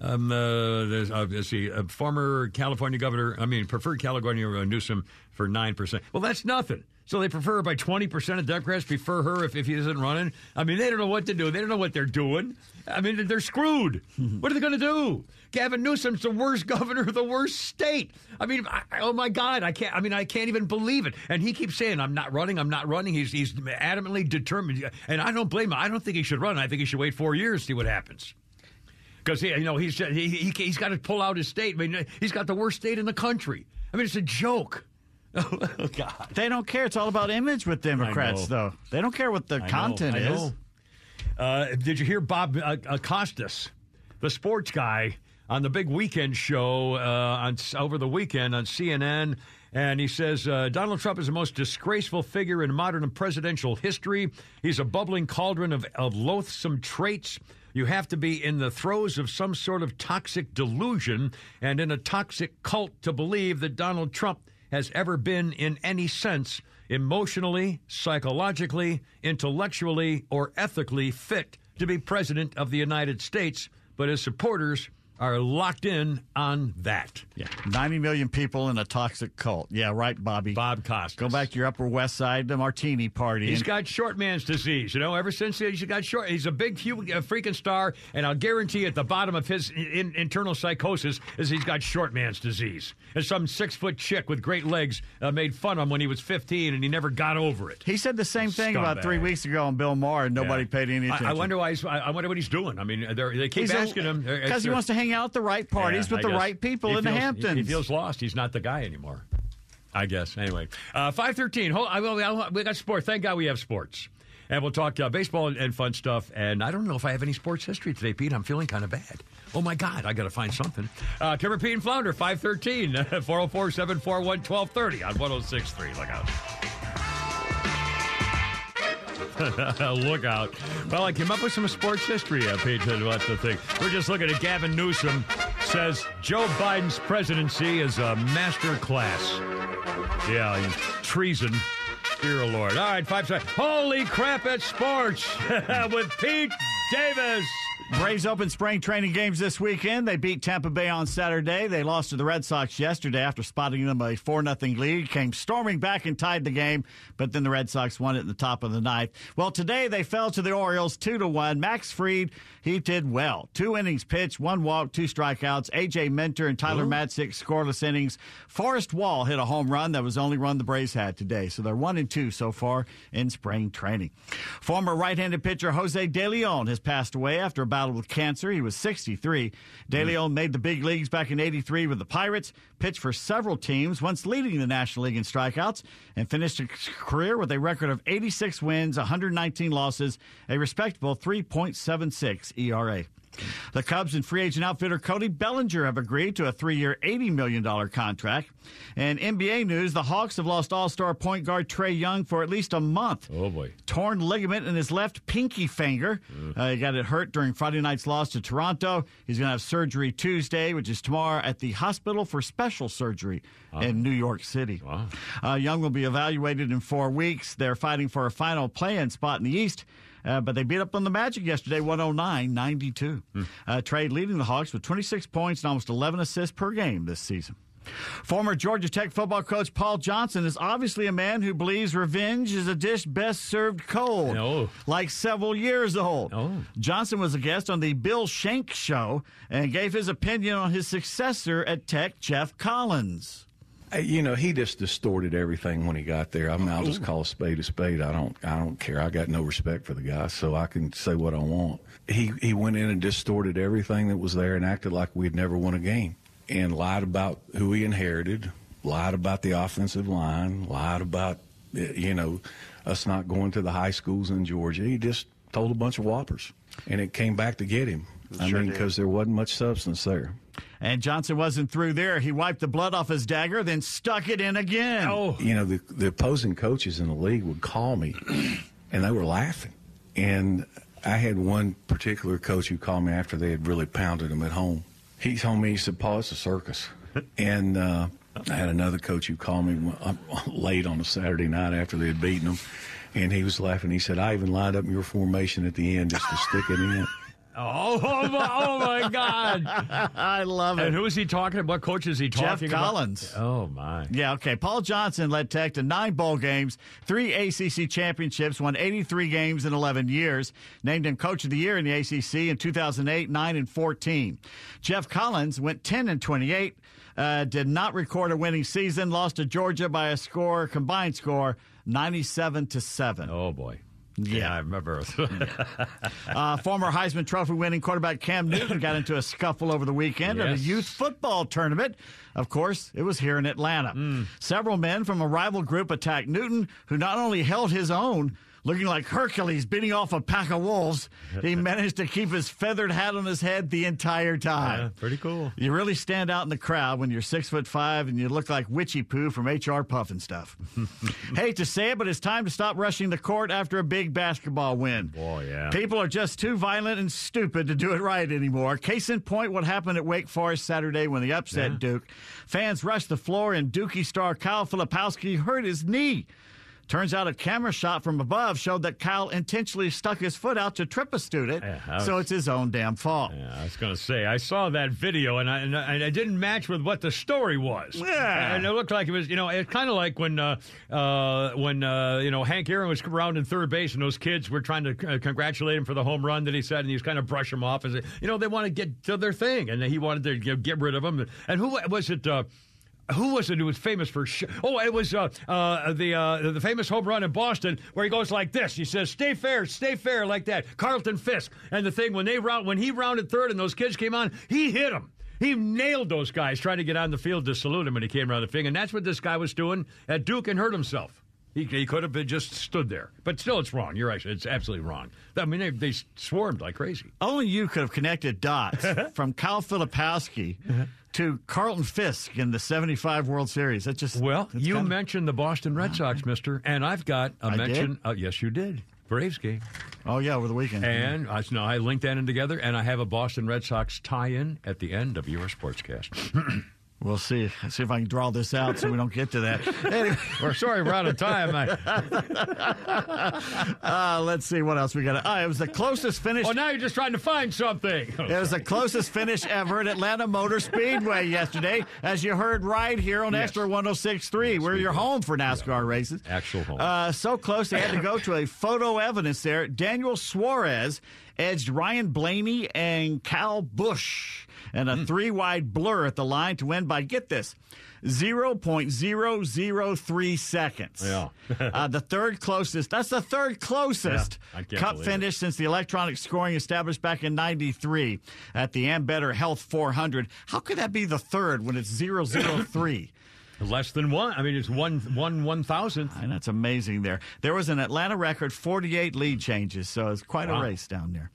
Um, uh, uh, let's see, uh, former California governor, I mean, preferred California Newsom for 9%. Well, that's nothing. So they prefer her by 20% of Democrats prefer her if, if he isn't running. I mean, they don't know what to do. They don't know what they're doing. I mean, they're screwed. Mm-hmm. what are they going to do? Gavin Newsom's the worst governor of the worst state. I mean, I, oh my God, I can't. I mean, I can't even believe it. And he keeps saying, "I'm not running. I'm not running." He's he's adamantly determined, and I don't blame him. I don't think he should run. I think he should wait four years see what happens. Because you know he's he, he he's got to pull out his state. I mean, he's got the worst state in the country. I mean, it's a joke. Oh God! They don't care. It's all about image with Democrats, though. They don't care what the I content I is. Uh, did you hear Bob uh, uh, Costas, the sports guy, on the big weekend show uh, on over the weekend on CNN? And he says uh, Donald Trump is the most disgraceful figure in modern presidential history. He's a bubbling cauldron of, of loathsome traits. You have to be in the throes of some sort of toxic delusion and in a toxic cult to believe that Donald Trump has ever been, in any sense, emotionally, psychologically, intellectually, or ethically fit to be president of the United States. But his supporters are locked in on that. Yeah, 90 million people in a toxic cult. Yeah, right, Bobby. Bob Costas. Go back to your Upper West Side, the Martini Party. He's and- got short man's disease, you know. Ever since he's got short, he's a big, uh, freaking star, and I'll guarantee at the bottom of his in, internal psychosis is he's got short man's disease. And some six foot chick with great legs uh, made fun of him when he was 15, and he never got over it. He said the same thing about three weeks ago on Bill Maher, and nobody Yeah. paid any attention. I, wonder why. He's, I I wonder what he's doing. I mean, they keep asking him because he wants to hang out at the right parties Yeah, with I the guess. right people He in the Hamptons. He feels lost. He's not the guy anymore. I guess. Anyway, uh, five thirteen. Hold. I, I, we got sports. Thank God we have sports, and we'll talk uh, baseball and, and fun stuff. And I don't know if I have any sports history today, Pete. I'm feeling kind of bad. Oh my God, I got to find something. Uh, Kimmer Pete and Flounder, five thirteen, 404 741 1230 on 1063. Look out. Look out. Well, I came up with some sports history, uh, Pete, and what the thing. We're just looking at Gavin Newsom says Joe Biden's presidency is a master class. Yeah, treason. Dear Lord. All right, five seconds. Holy crap at sports with Pete Davis. Braves open spring training games this weekend. They beat Tampa Bay on Saturday. They lost to the Red Sox yesterday after spotting them a 4 0 lead. Came storming back and tied the game, but then the Red Sox won it in the top of the ninth. Well, today they fell to the Orioles 2 to 1. Max Fried, he did well. Two innings pitched, one walk, two strikeouts. AJ Minter and Tyler Ooh. Matzek scoreless innings. Forrest Wall hit a home run that was the only run the Braves had today. So they're 1 and 2 so far in spring training. Former right handed pitcher Jose De Leon has passed away after a battle with cancer. He was 63. De mm. Leon made the big leagues back in 83 with the Pirates, pitched for several teams, once leading the National League in strikeouts, and finished his career with a record of 86 wins, 119 losses, a respectable 3.76 ERA. The Cubs and free agent outfitter Cody Bellinger have agreed to a three year, $80 million contract. And NBA news the Hawks have lost all star point guard Trae Young for at least a month. Oh, boy. Torn ligament in his left pinky finger. Uh, he got it hurt during Friday night's loss to Toronto. He's going to have surgery Tuesday, which is tomorrow, at the Hospital for Special Surgery in New York City. Uh, Young will be evaluated in four weeks. They're fighting for a final play in spot in the East. Uh, but they beat up on the Magic yesterday, 109 92. Uh, Trae leading the Hawks with 26 points and almost 11 assists per game this season. Former Georgia Tech football coach Paul Johnson is obviously a man who believes revenge is a dish best served cold, like several years old. Johnson was a guest on the Bill Shank Show and gave his opinion on his successor at Tech, Geoff Collins. You know, he just distorted everything when he got there. I mean, I'll just call a spade a spade. I don't, I don't care. I got no respect for the guy, so I can say what I want. He he went in and distorted everything that was there and acted like we'd never won a game, and lied about who he inherited, lied about the offensive line, lied about uh, you know us not going to the high schools in Georgia. He just told a bunch of whoppers, and it came back to get him. I Sure mean, because there wasn't much substance there. And Johnson wasn't through there. He wiped the blood off his dagger, then stuck it in again. Oh. you know, the, the opposing coaches in the league would call me and they were laughing. And I had one particular coach who called me after they had really pounded him at home. He told me, he said, Paul, it's a circus. and uh, I had another coach who called me uh, late on a Saturday night after they had beaten him. And he was laughing. He said, I even lined up your formation at the end just to stick it in. Oh, oh, my, oh my God! I love it. And who is he talking about? What coach is he talking about? Geoff Collins. Oh my! Yeah, okay. Paul Johnson led Tech to nine bowl games, three ACC championships, won 83 games in 11 years. Named him Coach of the Year in the ACC in 2008, 9 and 14. Geoff Collins went 10 and 28, uh, did not record a winning season, lost to Georgia by a score, combined score, 97 to 7. Oh boy. Yeah, I remember. uh, former Heisman Trophy winning quarterback Cam Newton got into a scuffle over the weekend at a youth football tournament. Of course, it was here in Atlanta. Several men from a rival group attacked Newton, who not only held his own, looking like Hercules beating off a pack of wolves, he managed to keep his feathered hat on his head the entire time. Yeah, pretty cool. You really stand out in the crowd when you're six foot five and you look like Witchy Poo from HR Pufnstuf. Hate to say it, but it's time to stop rushing the court after a big basketball win. Boy, yeah. People are just too violent and stupid to do it right anymore. Case in point, what happened at Wake Forest Saturday when they upset Yeah. Duke. Fans rushed the floor and Dookie star Kyle Filipowski hurt his knee. Turns out a camera shot from above showed that Kyle intentionally stuck his foot out to trip a student, I so it's his own damn fault. Yeah, I was going to say, I saw that video and I, and I, and I didn't match with what the story was. Yeah. And it looked like it was, you know, it's kind of like when, uh, uh, when uh, you know, Hank Aaron was around in third base and those kids were trying to uh, congratulate him for the home run that he said, and he was kind of brush him off as, you know, they want to get to their thing, and he wanted to get, get rid of him. And who was it? Who was it who was famous for? Sh- oh, it was uh, uh, the uh, the famous home run in Boston where he goes like this. He says, "Stay fair, stay fair," like that. Carlton Fisk and the thing when they round when he rounded third and those kids came on, he hit him. He nailed those guys trying to get on the field to salute him when he came around the thing, and that's what this guy was doing at Duke and hurt himself. He, he could have been just stood there, but still, it's wrong. You're right; it's absolutely wrong. I mean, they, they swarmed like crazy. Only you could have connected dots from Kyle Filipowski to Carlton Fisk in the 75 World Series. That just Well, that's you kinda- mentioned the Boston Red Sox, Mister, and I've got a I mention. Uh, yes, you did. Braves game. Oh yeah, over the weekend. And I, no, I linked that in together, and I have a Boston Red Sox tie-in at the end of your sportscast. We'll see. See if I can draw this out so we don't get to that. Anyway, we're sorry we're out of time. uh, let's see what else we got. Uh, it was the closest finish. Oh, now you're just trying to find something. It was the closest finish ever at Atlanta Motor Speedway yesterday, as you heard right here on Yes. Extra 106.3. We're your home for NASCAR races. Actual home. Uh, so close they had to go to a photo evidence there. Daniel Suarez edged Ryan Blaney and Kyle Busch and a three wide blur at the line to win by, get this, 0.003 seconds. Yeah. uh, the third closest, that's the third closest Yeah, cup believe it. finish since the electronic scoring established back in 93 at the Ambetter Health 400. How could that be the third when it's 003? Less than one. I mean, it's one one one thousandth. And that's amazing there. There was an Atlanta record 48 lead changes, so it's quite Wow. a race down there.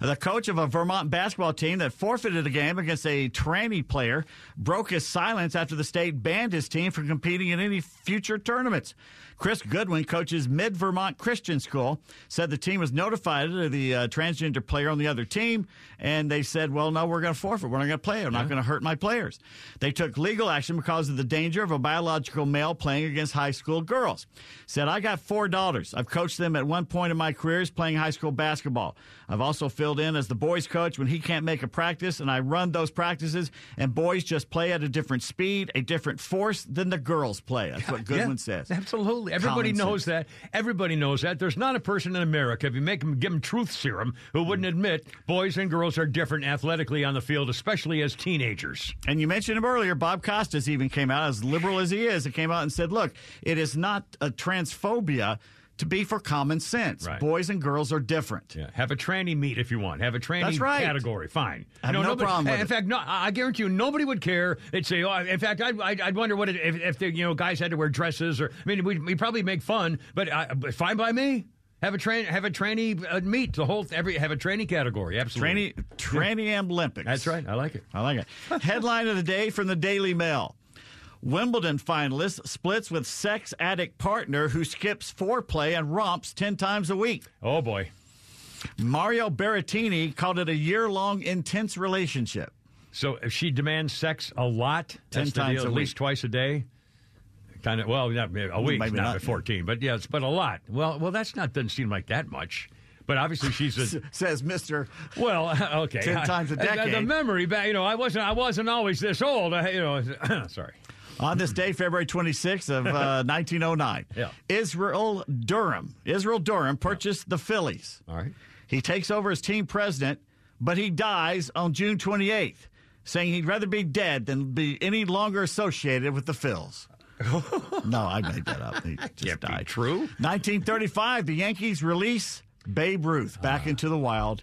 The coach of a Vermont basketball team that forfeited a game against a tranny player broke his silence after the state banned his team from competing in any future tournaments. Chris Goodwin coaches Mid Vermont Christian School, said the team was notified of the uh, transgender player on the other team, and they said, well, no, we're going to forfeit. We're not going to play. I'm not going to hurt my players. They took legal action because of the danger of a biological male playing against high school girls. Said, I got four daughters. I've coached them at one point in my careers playing high school basketball. I've also filled in as the boys coach when he can't make a practice, and I run those practices, and boys just play at a different speed, a different force than the girls play. That's what Goodwin Yeah, says. Absolutely. Everybody Common knows that. Everybody knows that. There's not a person in America, if you make them give them truth serum, who wouldn't admit boys and girls are different athletically on the field, especially as teenagers. And you mentioned him earlier. Bob Costas even came out, as liberal as he is, it came out and said, look, it is not a transphobia to be for common sense. Right. Boys and girls are different. Yeah, have a tranny meet if you want. Have a tranny That's right. category. Fine. I have know, no nobody- problem In it. fact, no. I guarantee you, nobody would care. They'd say, "Oh, in fact, I'd, I'd, I'd wonder what it, if, if the you know guys had to wear dresses or. I mean, we we probably make fun, but uh, fine by me. Have a train, have a tranny uh, meet the whole every have a tranny category. Absolutely. Tranny, tranny Olympics. That's right. I like it. I like it. Headline of the day from the Daily Mail. Wimbledon finalist splits with sex addict partner who skips foreplay and romps 10 times a week. Oh, boy. Mario Berrettini called it a year long intense relationship. So if she demands sex a lot, Ten times deal, at week. least twice a day. Kind of well, not a week, Maybe not, not. fourteen, but yes, but a lot. Well, well, that's not doesn't seem like that much. But obviously, she's a Says Mr. well. Okay, Ten times a Uh, the- The, memory back, you know, I wasn't, I wasn't always this old. I, you know, sorry. On this day, February 26th of uh, 1909, Yeah. Israel Durham, Israel Durham purchased the Phillies. All right. He takes over as team president, but he dies on June 28th, saying he'd rather be dead than be any longer associated with the Phils. no, I made that up. He just Can't died. true. 1935, the Yankees release Babe Ruth back Ah. into the wild.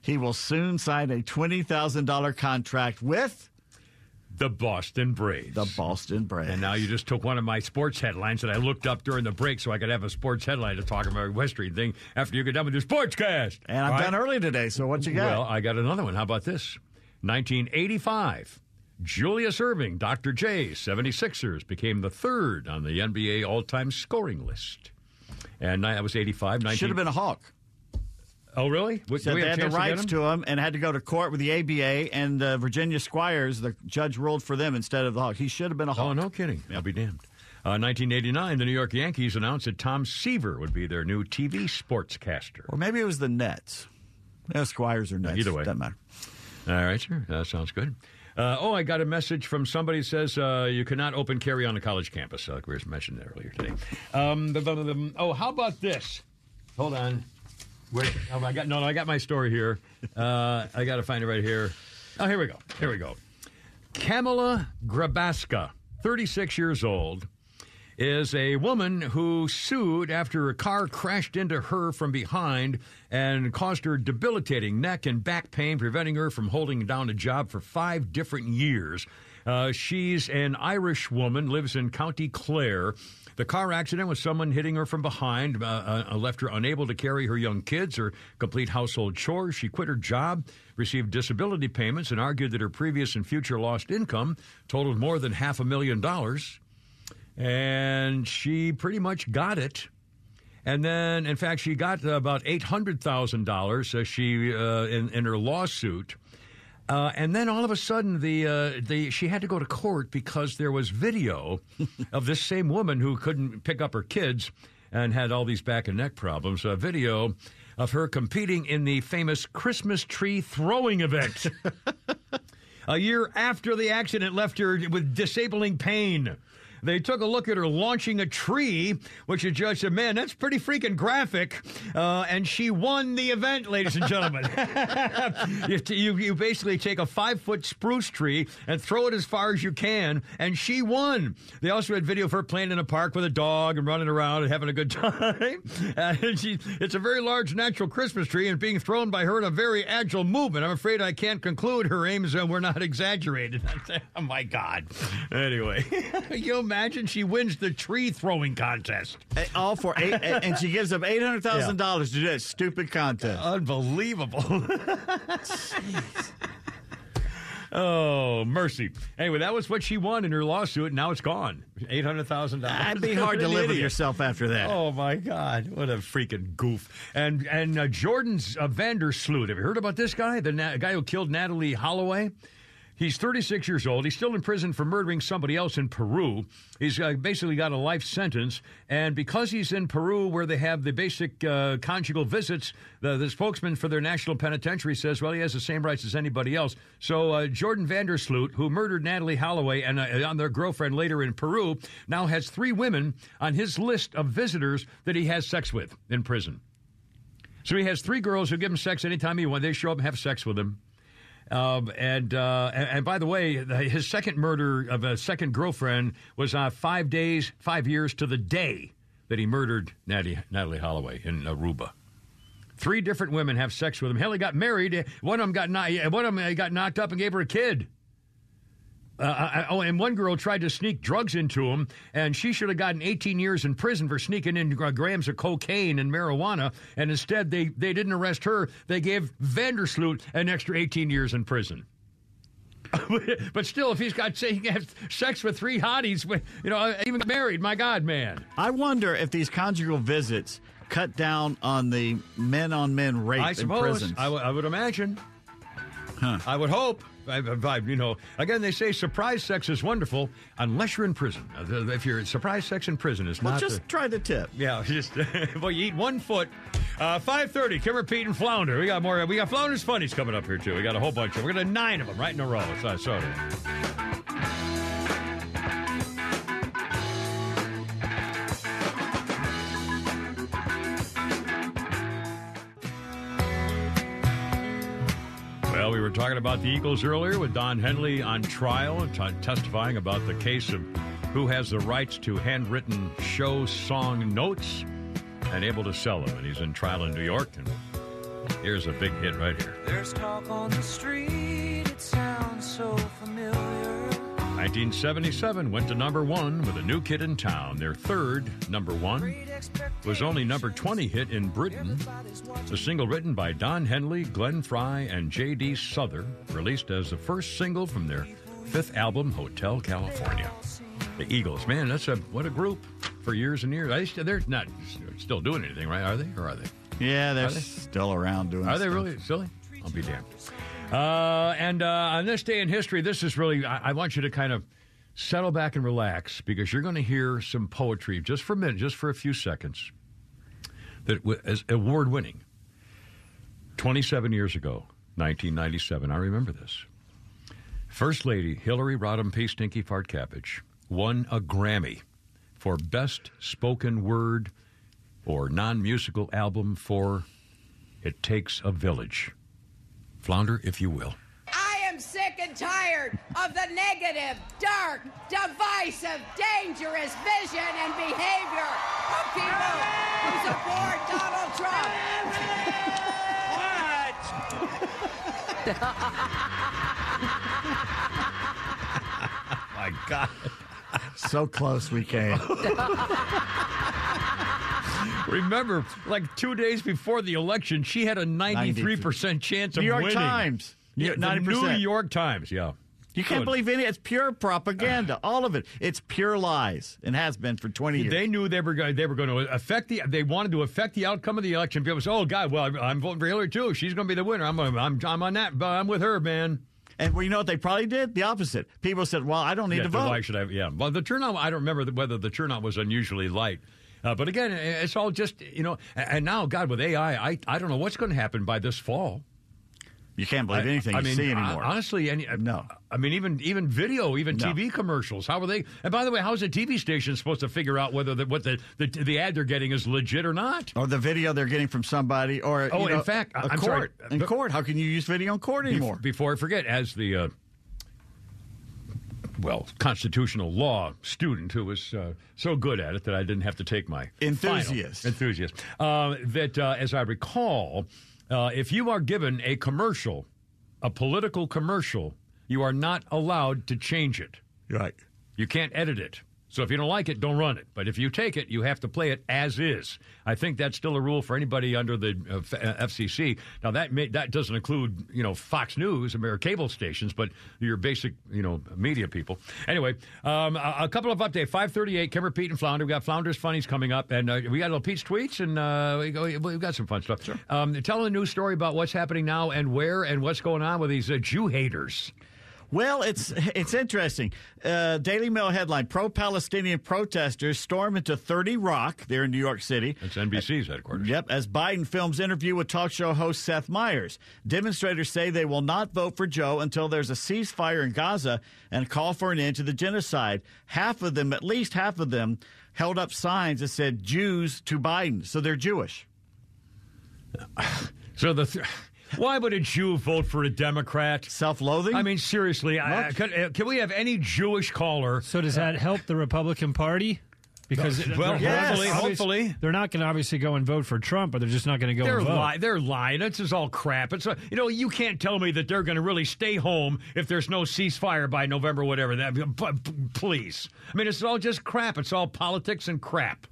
He will soon sign a $20,000 contract with The Boston Braves. the Boston Braves. And now you just took one of my sports headlines that I looked up during the break so I could have a sports headline to talk about history thing after you get done with your sports cast. and I'm All done early today, so what you got? Well, I got another one. How about this? 1985. Julius Erving, Dr. J, 76ers, became the third on the NBA all time scoring list. And that was 85. 19... Should have been a Hawk. Oh, really? What, So they had the rights to, him and had to go to court with the ABA and uh, Virginia Squires. The judge ruled for them instead of the Hawks. He should have been a him? Hawk. Oh, no kidding. I'll be damned. Uh, 1989, the New York Yankees announced that Tom Seaver would be their new TV sportscaster. Or maybe it was the Nets. Yeah, Squires or Nets. Either way. Doesn't matter. All right, sir. That sounds good. Uh, oh, I got a message from somebody who says uh, you cannot open carry on a college campus. Uh, like we mentioned that earlier today. Um, the- the- the- oh, how about this? Hold on. Wait, oh, I got no, no, I got my story here. Uh, I got to find it right here. Oh, here we go. Here we go. Kamala Grabaska, 36 years old, is a woman who sued after a car crashed into her from behind and caused her debilitating neck and back pain, preventing her from holding down a job for five different years. Uh, she's an Irish woman, lives in County Clare. The car accident was someone hitting her from behind, uh, uh, left her unable to carry her young kids or complete household chores. She quit her job, received disability payments, and argued that her previous and future lost income totaled more than half a million dollars and she pretty much got it. And then, in fact, she got about eight hundred thousand dollars. Uh, she uh, in in her lawsuit, uh, and then all of a sudden, the uh, the she had to go to court because there was video of this same woman who couldn't pick up her kids and had all these back and neck problems. A video of her competing in the famous Christmas tree throwing event. A year after the accident left her with disabling pain. They took a look at her launching a tree, which the judge said, Man, that's pretty freaking graphic. Uh, and she won the event, ladies and gentlemen. you, you, you basically take a five foot spruce tree and throw it as far as you can, and she won. They also had video of her playing in a park with a dog and running around and having a good time. and she, it's a very large natural Christmas tree and being thrown by her in a very agile movement. I'm afraid I can't conclude her aims uh, were not exaggerated. oh, my God. Anyway, you imagine she wins the tree throwing contest? All for eight, and she gives up eight hundred thousand dollars to do that stupid contest. Unbelievable. Oh, mercy. Anyway, that was what she won in her lawsuit, and now it's gone. $800,000. It'd be hard to live with yourself after that. Oh, my God. What a freaking goof. And and uh, Jordan's uh, Vandersloot. Have you heard about this guy? The na- guy who killed Natalee Holloway? He's 36 years old. He's still in prison for murdering somebody else in Peru. He's uh, basically got a life sentence. And because he's in Peru, where they have the basic uh, conjugal visits, the, the spokesman for their national penitentiary says, well, he has the same rights as anybody else. So uh, Jordan Vandersloot, who murdered Natalee Holloway and uh, on their girlfriend later in Peru, now has three women on his list of visitors that he has sex with in prison. So he has three girls who give him sex anytime he wants. They show up and have sex with him. Um, and, uh, and and by the way, his second murder of a second girlfriend was uh, five days, five years to the day that he murdered Natalee, Holloway in Aruba. Three different women have sex with him. Hell, he got married. One of them got one of them got knocked up and gave her a kid. Uh, I, oh, and one girl tried to sneak drugs into him, and she should have gotten 18 years in prison for sneaking in grams of cocaine and marijuana. And instead, they, they didn't arrest her. They gave Vandersloot an extra 18 years in prison. but still, if he's got say he can have sex with three hotties, you know, even married, my God, man. I wonder if these conjugal visits cut down on the men on men rape I in suppose. prisons. I, w- I would imagine. I would hope. You know, again, they say surprise sex is wonderful unless you're in prison. Uh, If you're surprise sex in prison, is well, not. just the- try the tip. yeah, just well, you eat one foot. Uh, Five thirty. Kimmer, Pete, and Flounder. We got more. We got Flounder's funnies coming up here too. We got a whole bunch of. We're gonna nine of them right in a row. So, so Well, we were talking about the Eagles earlier with Don Henley on trial, t- testifying about the case of who has the rights to handwritten show song notes and able to sell them. And he's in trial in New York. And here's a big hit right here. There's talk on the street, it sounds so familiar. 1977 went to number one with a new kid in town. Their third number one was only number 20 hit in Britain. The single written by Don Henley, Glenn Frey, and J.D. Souther, released as the first single from their fifth album, Hotel California. The Eagles, man, that's a what a group for years and years. They're not still doing anything, right? Are they? Or are they? Yeah, they're Are they? still around doing. Are they really silly? I'll be damned. Uh, and uh, on this day in history, this is really, I, I want you to kind of settle back and relax because you're going to hear some poetry just for a minute, just for a few seconds, that w- is award winning. 27 years ago, 1997, I remember this. First Lady Hillary Rodham P. Stinky Fart Cabbage won a Grammy for Best Spoken Word or Non Musical Album for It Takes a Village. Flounder, if you will. I am sick and tired of the negative, dark, divisive, dangerous vision and behavior of people who support Donald Trump. My God. So close we came. Remember, like two days before the election, she had a 93% chance of winning. New York winning. Times. Yeah, the 90%. New York Times, yeah. You can't Good. believe any. It's pure propaganda. All of it. It's pure lies and has been for twenty years. They knew they were going. They were going to affect the. They wanted to affect the outcome of the election. People say, "Oh God, well, I'm- I'm voting for Hillary too. She's going to be the winner. I'm, I'm, I'm on that. But I'm with her, man." And well, you know what they probably did? The opposite. People said, "Well, I don't need yeah, to vote." Why should I? Yeah. Well, the turnout. I don't remember whether the turnout was unusually light. Uh, but again, it's all just you know. And now, God, with AI, I I don't know what's going to happen by this fall. You can't believe anything I you mean, see anymore. Honestly, any, No. I mean, even even video, even No. TV commercials. How are they? And by the way, how's a TV station supposed to figure out whether the, what the, the the ad they're getting is legit or not? or the video they're getting from somebody, or Oh, you know, in fact, a I'm sorry. court. In But- court, how can you use video in court anymore? Before I forget, as the uh, well constitutional law student who was uh, so good at it that I didn't have to take my Enthusiast. final- enthusiast. Uh, that uh, as I recall, uh, if you are given a commercial, a political commercial, you are not allowed to change it. Right. You can't edit it. So if you don't like it, don't run it. But if you take it, you have to play it as is. I think that's still a rule for anybody under the uh, F- uh, FCC. Now that may, that doesn't include you know Fox News American cable stations, but your basic you know media people. Anyway, um, a, a couple of updates. Five thirty eight. Kimmer, Pete, and Flounder. We got Flounder's funnies coming up, and uh, we got a little Pete's tweets, and uh, we go, we've got some fun stuff. Sure. Um, tell a news story about what's happening now and where and what's going on with these uh, Jew haters. Well, it's it's interesting. Uh, Daily Mail headline: Pro-Palestinian protesters storm into 30 Rock there in New York City. That's NBC's headquarters. Yep, as Biden films interview with talk show host Seth Meyers. Demonstrators say they will not vote for Joe until there's a ceasefire in Gaza and call for an end to the genocide. Half of them, at least half of them, held up signs that said "Jews to Biden," so they're Jewish. So the. Th- why would a Jew vote for a Democrat? Self-loathing. I mean, seriously, I, I- can, uh, can we have any Jewish caller? So does that help the Republican Party? Because No, well, they're hopefully- hopefully. they're not going to obviously go and vote for Trump, but they're just not going to go They're and vote. lying. They're lying. This is all crap. It's a, you know you can't tell me that they're going to really stay home if there's no ceasefire by November, whatever. That but, p- please. I mean, it's all just crap. It's all politics and crap.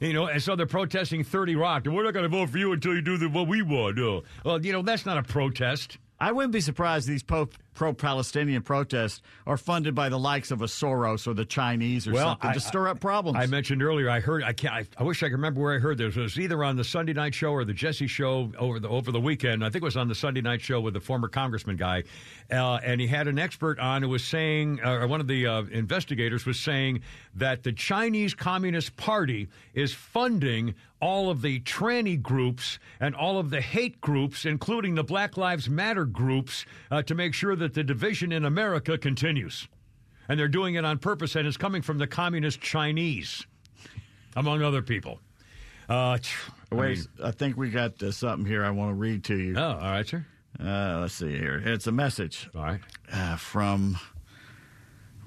You know, and so they're protesting 30 Rock, and we're not going to vote for you until you do the, what we want. Oh. Well, you know, that's not a protest. I wouldn't be surprised these pro Palestinian protests are funded by the likes of a Soros or the Chinese or something to stir up problems. I mentioned earlier. I heard. I can't. I, I wish I could remember where I heard this. It was either on the Sunday night show or the Jesse show over the over the weekend. I think it was on the Sunday night show with the former congressman guy, uh, and he had an expert on who was saying, uh, or one of the uh, investigators was saying that the Chinese Communist Party is funding all of the tranny groups and all of the hate groups, including the Black Lives Matter groups, uh, to make sure that the division in America continues. And they're doing it on purpose, and it's coming from the communist Chinese, among other people. Uh, I Wait, mean- I think we got uh, something here I want to read to you. Oh, all right, sir. Uh, let's see here. It's a message. All right. Uh, from.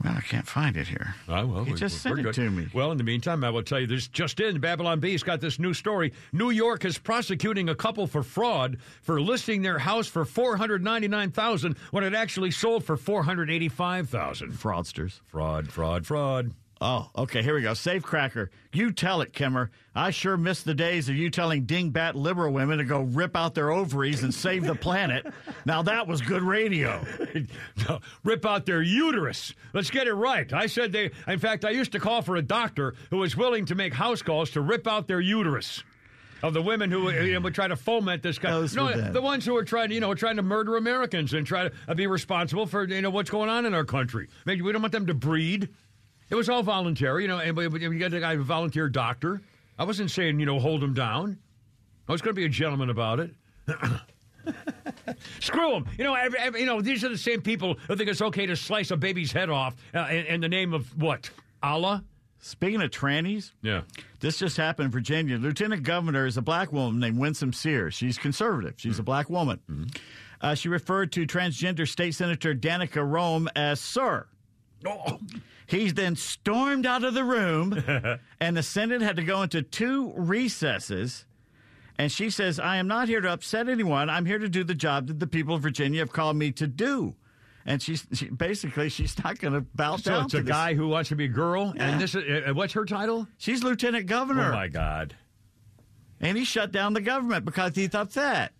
Well, I can't find it here. I will. He we- just we're sent it good. to me. Well, in the meantime, I will tell you this just in Babylon Bee's got this new story. New York is prosecuting a couple for fraud for listing their house for 499000 when it actually sold for 485000 Fraudsters. Fraud, fraud, fraud. Oh, okay. Here we go. Safe cracker. You tell it, Kimmer. I sure miss the days of you telling dingbat liberal women to go rip out their ovaries and save the planet. Now that was good radio. No, rip out their uterus. Let's get it right. I said they, in fact, I used to call for a doctor who was willing to make house calls to rip out their uterus. Of the women who you know, would try to foment this guy, Those no, them. the ones who are trying, to, you know, trying to murder Americans and try to be responsible for you know what's going on in our country. Maybe we don't want them to breed. It was all voluntary, you know. And you got the guy, a volunteer doctor. I wasn't saying you know hold him down. I was going to be a gentleman about it. Screw them. You know, every, every- you know, these are the same people who think it's okay to slice a baby's head off uh, in, in the name of what? Allah? Speaking of trannies, Yeah. this just happened in Virginia. Lieutenant governor is a black woman named Winsome Sears. She's conservative. She's a black woman. Uh, she referred to transgender state senator Danica Roem as sir. Oh. He's then stormed out of the room, and the Senate had to go into two recesses. And she says, I am not here to upset anyone. I'm here to do the job that the people of Virginia have called me to do. And she's she, basically, she's not going to bow So down it's to a guy who wants to be a girl, Yeah. and this is, uh, what's her title? She's lieutenant governor. Oh my God! And he shut down the government because he's upset.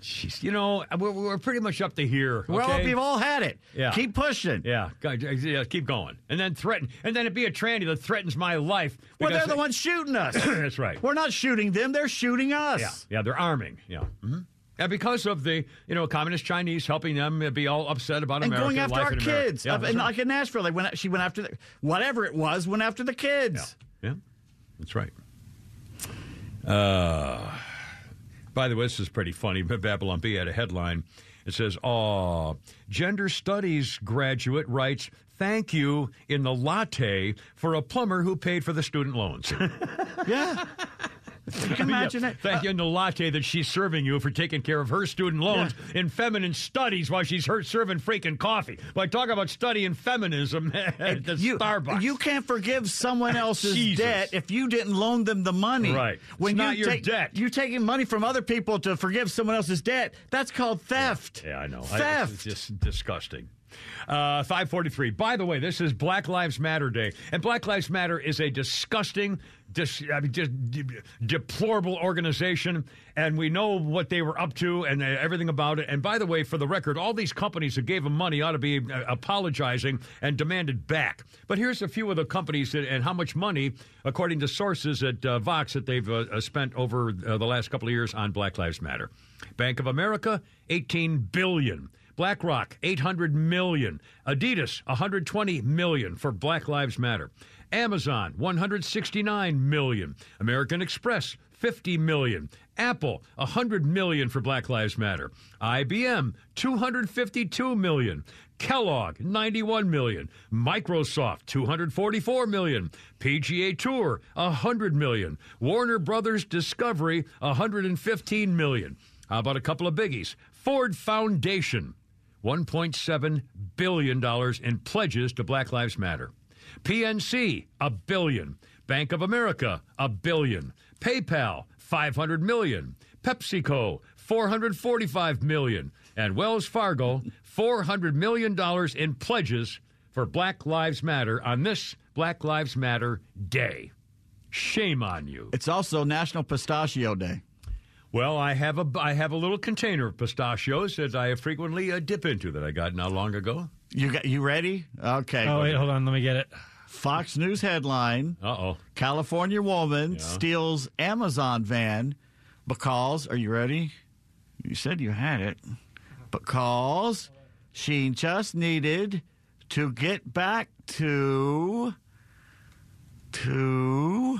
Jeez, you know, we're, we're pretty much up to here. Well, we've all had it. Yeah. Keep pushing. Yeah, yeah, keep going, and then threaten, and then it be a tranny that threatens my life. Well, they're the ones shooting us. That's right. We're not shooting them; they're shooting us. Yeah, yeah, they're arming. Yeah. hmm And because of the, you know, communist Chinese helping them be all upset about And America, going after our kids, Yeah, and right. like in Nashville, they went. She went after the, whatever it was. Went after the kids. Yeah, that's right. Uh, by the way, this is pretty funny. Babylon Bee had a headline. It says, "Oh, gender studies graduate writes." Thank you in the latte for a plumber who paid for the student loans. yeah. You imagine Yeah. it. Thank you in the latte that she's serving you for taking care of her student loans in feminine studies while she's her serving freaking coffee. But talk about studying feminism at the you, Starbucks. You can't forgive someone else's Jesus. debt if you didn't loan them the money. Right. When It's you not your take, debt. You're taking money from other people to forgive someone else's debt. That's called theft. Yeah, I know. I- Theft. it's just disgusting. Uh, 543. By the way, this is Black Lives Matter Day. And Black Lives Matter is a disgusting, dis, I mean, just deplorable organization. And we know what they were up to and uh, everything about it. And by the way, for the record, all these companies that gave them money ought to be uh, apologizing and demanded back. But here's a few of the companies that, and how much money, according to sources at uh, Vox, that they've uh, spent over the last couple of years on Black Lives Matter. Bank of America, 18 billion. BlackRock, 800 million. Adidas, 120 million for Black Lives Matter. Amazon, 169 million. American Express, 50 million. Apple, 100 million for Black Lives Matter. IBM, 252 million. Kellogg, 91 million. Microsoft, 244 million. PGA Tour, 100 million. Warner Brothers Discovery, 115 million. How about a couple of biggies? Ford Foundation, $1.7 billion in pledges to Black Lives Matter. PNC, a billion. Bank of America, a billion. PayPal, 500 million. PepsiCo, 445 million. And Wells Fargo, 400 million dollars in pledges for Black Lives Matter on this Black Lives Matter day. Shame on you. It's also National Pistachio Day. Well, I have a I have a little container of pistachios that I frequently uh, dip into that I got not long ago. You got you ready? Okay. Oh, wait, hold on. Let me get it. Fox News headline. Uh oh. California woman Yeah. steals Amazon van because, are you ready? You said you had it. Because she just needed to get back to. to.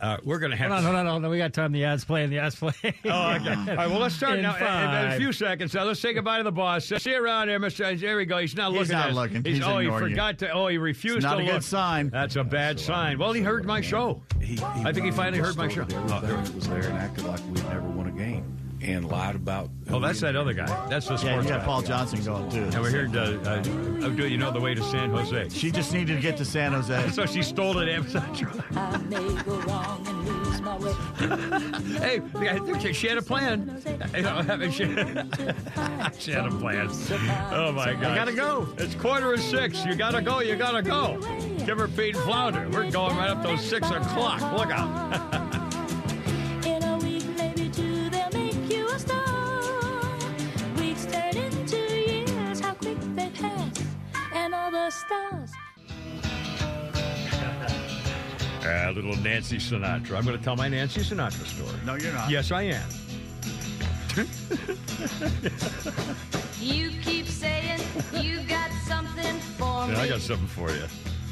Uh, we're going to have Hold on, to- hold on, hold on. We got time. The ads playing. The ads play. Oh, okay. All right, well, let's start In now. In- In, a few seconds. Now, let's say goodbye to the boss. See you around here, Mr. There we go. He's not looking. He's looking not at looking. He's oh, he ignoring you. forgot to. Oh, he refused It's not to a good look. sign. That's a bad sign. Well, he heard my show. I think he finally heard my show. Distorted everything that was there and acted like we'd never won a game and lied about. Oh, that's that other guy. That's the sports Yeah, you got guy. Paul Johnson going too. And we're here to, uh, uh, do you know the way to San Jose? She just needed to get to San Jose. so she stole it Amazon I may go wrong and lose my way. Hey, she had a plan. You know, she, she had a plan. Oh my God! I gotta go. It's quarter of six. You gotta go. You gotta go. Give her Pete and Flounder. We're going right up till six o'clock. Look out. The stars. Ah, little Nancy Sinatra. I'm going to tell my Nancy Sinatra story. No, you're not. Yes, I am. You keep saying you got something for Yeah, me. I got something for you.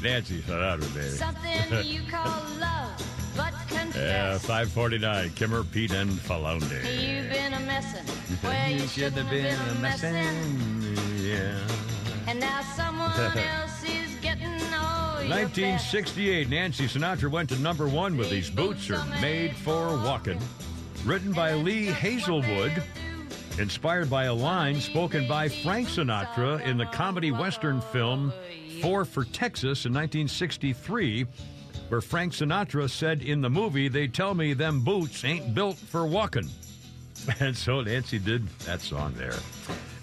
Nancy Sinatra, baby. Something you call love, but confess. Yeah, 549. Kimmer, Pete, and Flounder. You've been a messin' where you shouldn't have been a messin'. Yeah. And now someone else is getting all your 1968, Nancy Sinatra went to number one with These Boots Are Made for Walking. Written by Lee Hazlewood, inspired by a line spoken by Frank Sinatra in the comedy western film Four for Texas in 1963, where Frank Sinatra said in the movie, They tell me them boots ain't built for walking. And so Nancy did that song there.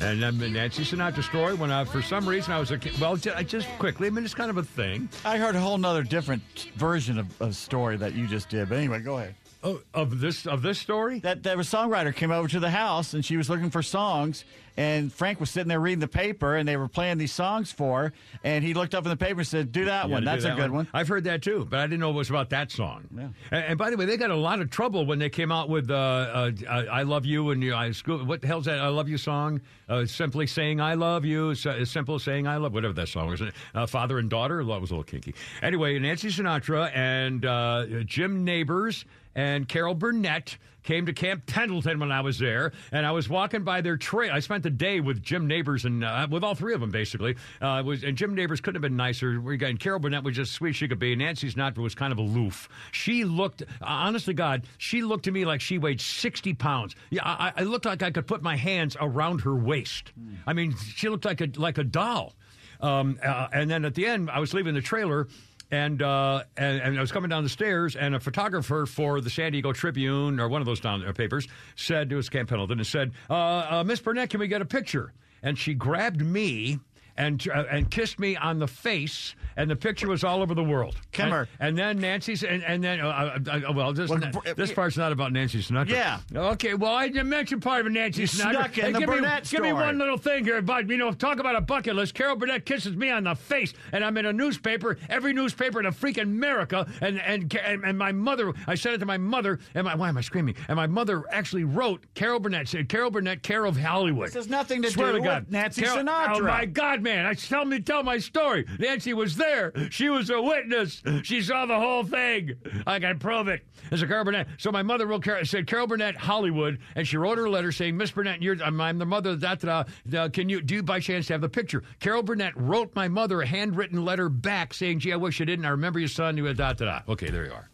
And the Nancy Sinatra story when I, for some reason, I was a kid. Well, ju- just quickly, I mean, it's kind of a thing. I heard a whole nother different version of a story that you just did. But anyway, go ahead. Oh, of this of this story? That that a songwriter came over to the house and she was looking for songs and Frank was sitting there reading the paper and they were playing these songs for and he looked up in the paper and said, "Do that one. That's do a good one." I've heard that too, but I didn't know it was about that song. Yeah. And, and by the way, they got a lot of trouble when they came out with uh, uh, I, Love You and you know, I school. What the hell's that I Love You song? Uh, simply saying I love you. Uh, simple saying I love whatever that song was. Uh, Father and daughter. That was a little kinky. Anyway, Nancy Sinatra and uh, Jim Nabors and Carol Burnett came to Camp Pendleton when I was there, and I was walking by their trail. I spent the day with Jim Nabors and uh, with all three of them basically. Uh, was and Jim Nabors couldn't have been nicer. We got and Carol Burnett was just sweet as she could be. Nancy Sinatra was kind of aloof. She looked, honest to God, she looked to me like she weighed sixty pounds. Yeah, I, I looked like I could put my hands around her waist. I mean, she looked like a like a doll. Um, uh, and then at the end, I was leaving the trailer. And, uh, and and I was coming down the stairs, and a photographer for the San Diego Tribune or one of those down papers said to was Camp Pendleton and said, uh, uh, "Miss Burnett, can we get a picture?" and she grabbed me. And, uh, and kissed me on the face, and the picture was all over the world. Kimmer. And, and then Nancy's, and, and then, uh, uh, uh, well, this, Well, this part's not about Nancy Sinatra. Yeah. Okay, well, I didn't mention part of Nancy You Sinatra. snuck in Hey, the give me, Burnett give me one little thing here about, you know, talk about a bucket list. Carol Burnett kisses me on the face, and I'm in a newspaper, every newspaper in a freaking America, and, and, and, and my mother, I sent it to my mother, and my, why am I screaming? And my mother actually wrote Carol Burnett, said Carol Burnett, Carol of Hollywood. This has nothing to Swear do to God. with Nancy Carol- Sinatra. Oh, my God, man. I tell me tell my story. Nancy was there. She was a witness. She saw the whole thing. I can prove it. It's a Carol Burnett. So my mother wrote Carol, said Carol Burnett Hollywood, and she wrote her a letter saying, Miss Burnett, you're, I'm, I'm the mother. Da, da, can you do you by chance have the picture? Carol Burnett wrote my mother a handwritten letter back saying, "Gee, I wish I didn't. I remember your son." You da da da. Okay, there you are.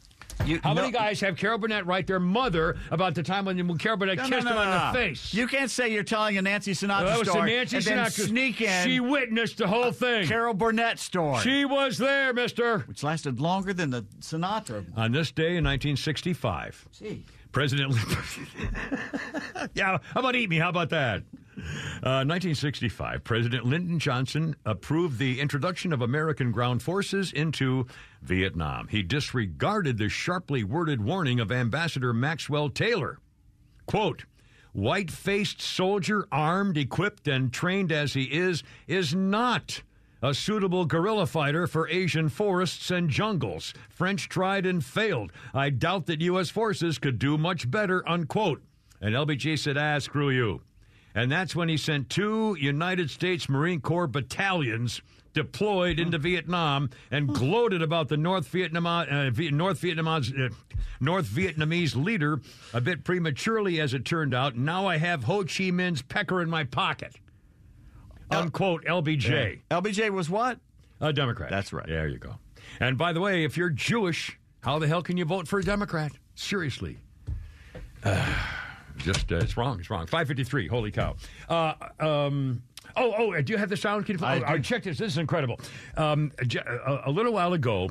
How many guys have Carol Burnett write their mother about the time when Carol Burnett No, no, kissed no, him on no, the no. face? You can't say you're telling a Nancy Sinatra That was story Nancy and then Sinatra- sneak in She witnessed the whole thing. Carol Burnett story. She was there, mister. Which lasted longer than the Sinatra. On this day in 1965, Gee. President. yeah, how about eat me? How about that? Uh, 1965, President Lyndon Johnson approved the introduction of American ground forces into Vietnam. He disregarded the sharply worded warning of Ambassador Maxwell Taylor. Quote, White faced soldier, armed, equipped, and trained as he is, is not a suitable guerrilla fighter for Asian forests and jungles. French tried and failed. I doubt that U.S. forces could do much better, unquote. And LBJ said, ah, screw you. And that's when he sent two United States Marine Corps battalions deployed into Vietnam and gloated about the North Vietnam uh, North Vietnamese uh, North Vietnamese leader a bit prematurely, as it turned out. Now I have Ho Chi Minh's pecker in my pocket. Unquote. LBJ. LBJ was what? A Democrat. That's right. There you go. And by the way, if you're Jewish, how the hell can you vote for a Democrat? Seriously. Uh, just uh, it's wrong. It's wrong. Five fifty three. Holy cow. Uh, um, oh, oh. Do you have the sound? Can you, I oh, oh, do. check this. This is incredible. Um, j- a, a little while ago.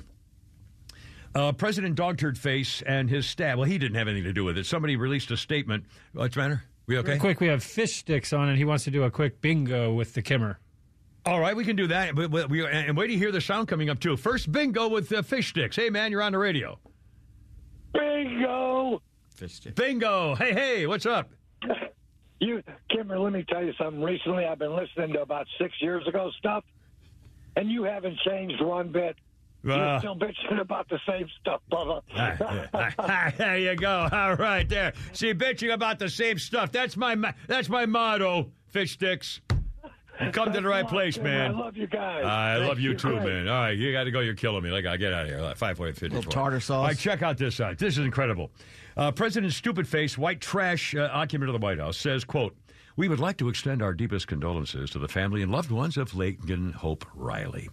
Uh, President Dogturd Face and his staff. Well, he didn't have anything to do with it. Somebody released a statement. What's the matter? We okay? Quick, we have fish sticks on, and he wants to do a quick bingo with the Kimmer. All right, we can do that. But but we and wait to hear the sound coming up too. First, bingo with uh, fish sticks. Hey, man, you're on the radio. Bingo! Fish sticks. Bingo. Hey, hey, what's up? You, Kimmer, let me tell you something. Recently, I've been listening to about six years ago stuff, and you haven't changed one bit. You're Uh. still bitching about the same stuff, brother. there you go. All right, there. See, bitching about the same stuff. That's my that's my motto. Fish sticks. You come to the right place, man. I love you guys. I Thank love you, too, Great. man. All right, you got to go. You're killing me. Like, I get out of here. Like, Five forty fifty. Little tartar sauce. All right, check out this out. This is incredible. Uh, President Stupid Face, white trash uh, occupant of the White House, says, "quote We would like to extend our deepest condolences to the family and loved ones of Laken Hope Riley.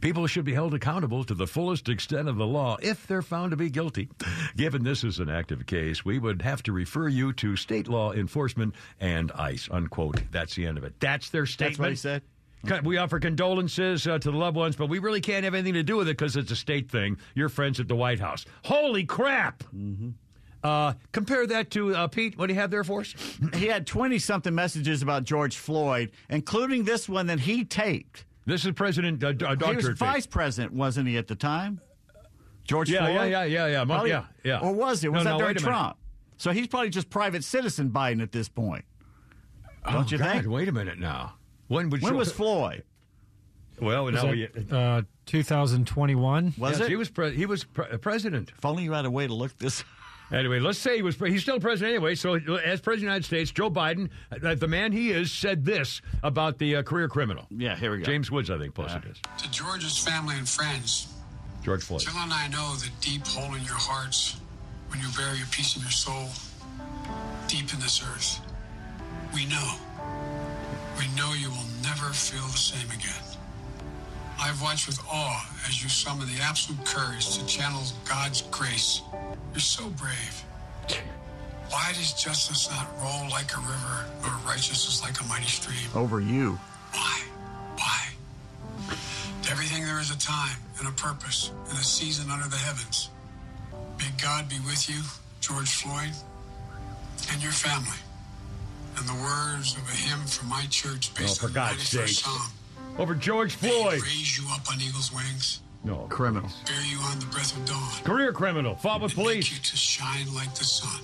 People should be held accountable to the fullest extent of the law if they're found to be guilty. Given this is an active case, we would have to refer you to state law enforcement and ICE." Unquote. That's the end of it. That's their statement. That's what he said. We offer condolences uh, to the loved ones, but we really can't have anything to do with it because it's a state thing. Your friends at the White House. Holy crap! Mm-hmm. Uh, compare that to uh, Pete. What do you have there for us? He had 20 something messages about George Floyd, including this one that he taped. This is President uh, D- uh, He was Turd vice president, wasn't he, at the time? George Yeah, Floyd? yeah, yeah, yeah, yeah. Probably- yeah, yeah. Or was it? Was no, that during wait a minute. Trump? So he's probably just private citizen Biden at this point. Don't oh, you God, think? Wait a minute now. When, would When you- was Floyd? Well, Was now that, we, uh, 2021? Was yes, it? He was pre- he was pre- president. If only you had a way to look this. Anyway, let's say he was he's still president anyway. So, as president of the United States, Joe Biden, uh, the man he is, said this about the uh, career criminal. Yeah, here we go. James Woods, I think, posted this. To George's family and friends, George Floyd. Jill and I know the deep hole in your hearts when you bury a piece of your soul deep in this earth. We know. We know you will never feel the same again. I've watched with awe as you summon the absolute courage to channel God's grace. You're so brave. Why does justice not roll like a river or righteousness like a mighty stream? Over you. Why? Why? To everything there is a time and a purpose and a season under the heavens. May God be with you, George Floyd, and your family. And the words of a hymn from my church Oh, based for on God's the 91st sake. Psalm. Over George Floyd. Raise you up on eagle's wings, No. Criminal. bear you on the breath of dawn, Career criminal. Fought with and make police. you to shine like the sun,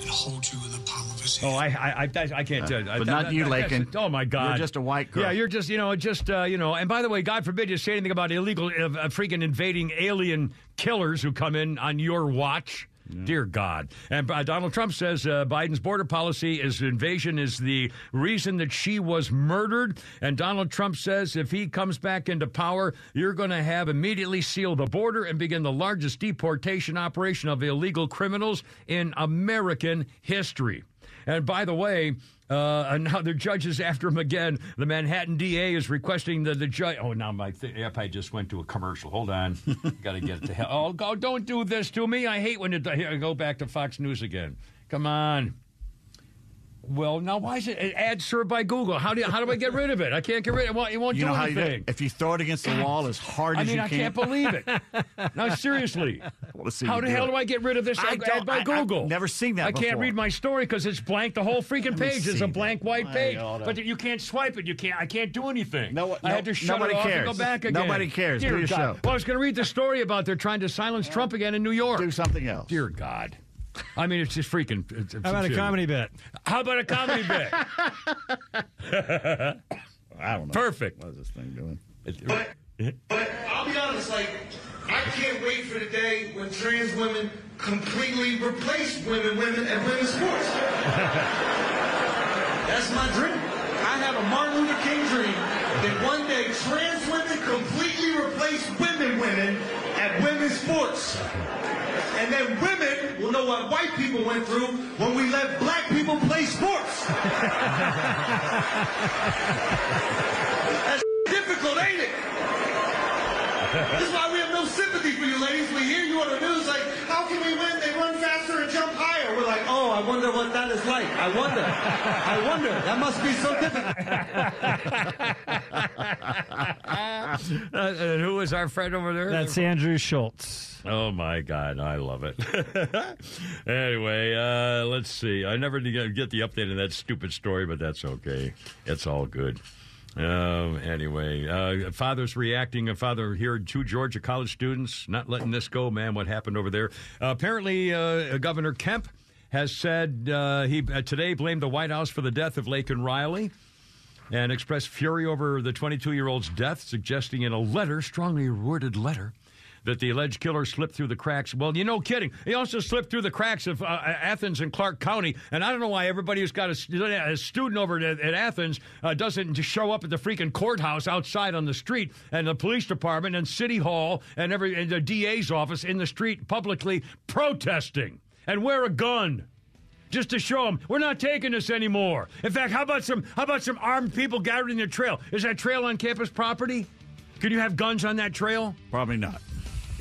and hold you in the palm of his hand. Oh, I, I, I, I can't tell. but not you, Laken. Oh my God! You're just a white girl. Yeah, you're just, you know, just, uh, you know. And by the way, God forbid you say anything about illegal, uh, uh, freaking invading alien killers who come in on your watch. Dear God. And uh, Donald Trump says uh, Biden's border policy is invasion is the reason that she was murdered. And Donald Trump says if he comes back into power, you're going to have immediately seal the border and begin the largest deportation operation of illegal criminals in American history. And by the way, uh, and now the judge is after him again. The Manhattan DA is requesting that the judge. Oh, now my th- app I just went to a commercial. Hold on, got to get to hell. Oh, go! Don't do this to me. I hate when it. Here, I go back to Fox News again. Come on. Well, now why is it an ad served by Google? How do you, how do I get rid of it? I can't get rid of it. Well, it won't You do know how you do anything. it? If you throw it against the wall as hard I as mean, you I can. I can't believe it. no, seriously. How the do hell it. do I get rid of this I ad by I- I've Google? never seen that I can't read my story because it's blank. The whole freaking page is a that. blank white page. But you can't swipe it. You can't. I can't do anything. No, I no- had to shut it off cares. and go back again. Nobody cares. Do Dear your God. show. Well, I was going to read the story about they're trying to silence Trump again in New York. Do something else. Dear God. I mean, it's just freaking. It's, it's How about a comedy bit? How about a comedy bit? I don't know. Perfect. What is this thing doing? But, but I'll be honest, like, I can't wait for the day when trans women completely replace women, women, and women's sports. That's my dream. I have a Martin Luther King dream that one day trans women completely replace women, women at women's sports. And then women will know what white people went through when we let black people play sports. That's difficult, ain't it? This is why we no sympathy for you ladies. We hear you on the news like, how can we win? They run faster and jump higher. We're like, oh, I wonder what that is like. I wonder. I wonder. That must be so difficult. Uh, and who is our friend over there? That's Andrew Schulz. Oh my God, I love it. anyway, uh, let's see. I never did get the update on that stupid story, but that's okay. It's all good. Um, anyway, uh, father's reacting. A father here, two Georgia college students, not letting this go, man. What happened over there? Uh, apparently, uh, Governor Kemp has said uh, he uh, today blamed the White House for the death of Laken Riley and expressed fury over the 22 year old's death, suggesting in a letter, strongly worded letter, that the alleged killer slipped through the cracks. Well, you know, kidding. He also slipped through the cracks of uh, Athens and Clarke County. And I don't know why everybody who's got a, a student over at, at Athens uh, doesn't show up at the freaking courthouse outside on the street and the police department and city hall and every and the DA's office in the street publicly protesting and wear a gun just to show them we're not taking this anymore. In fact, how about some how about some armed people gathering in the trail? Is that trail on campus property? Can you have guns on that trail? Probably not.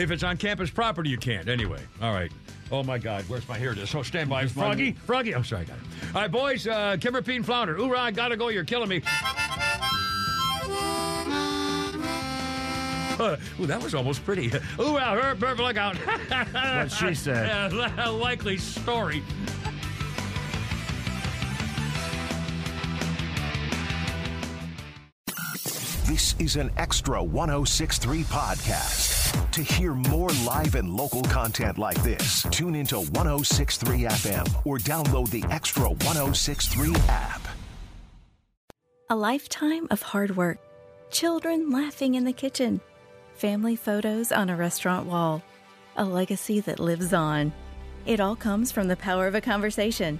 If it's on campus property, you can't. Anyway, all right. Oh my God, where's my here it is? So stand by, Froggy, Froggy. I'm sorry, I got it. All right, boys. Uh, Kimmer, Pete, and Flounder. Oorah, I gotta go. You're killing me. Uh, ooh, that was almost pretty. Ooh, wow, her, her, look out. That's what she said. Yeah, likely story. This is an extra 1063 podcast. To hear more live and local content like this, tune into 1063 FM or download the Extra 1063 app. A lifetime of hard work, children laughing in the kitchen, family photos on a restaurant wall, a legacy that lives on. It all comes from the power of a conversation,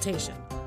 consultation.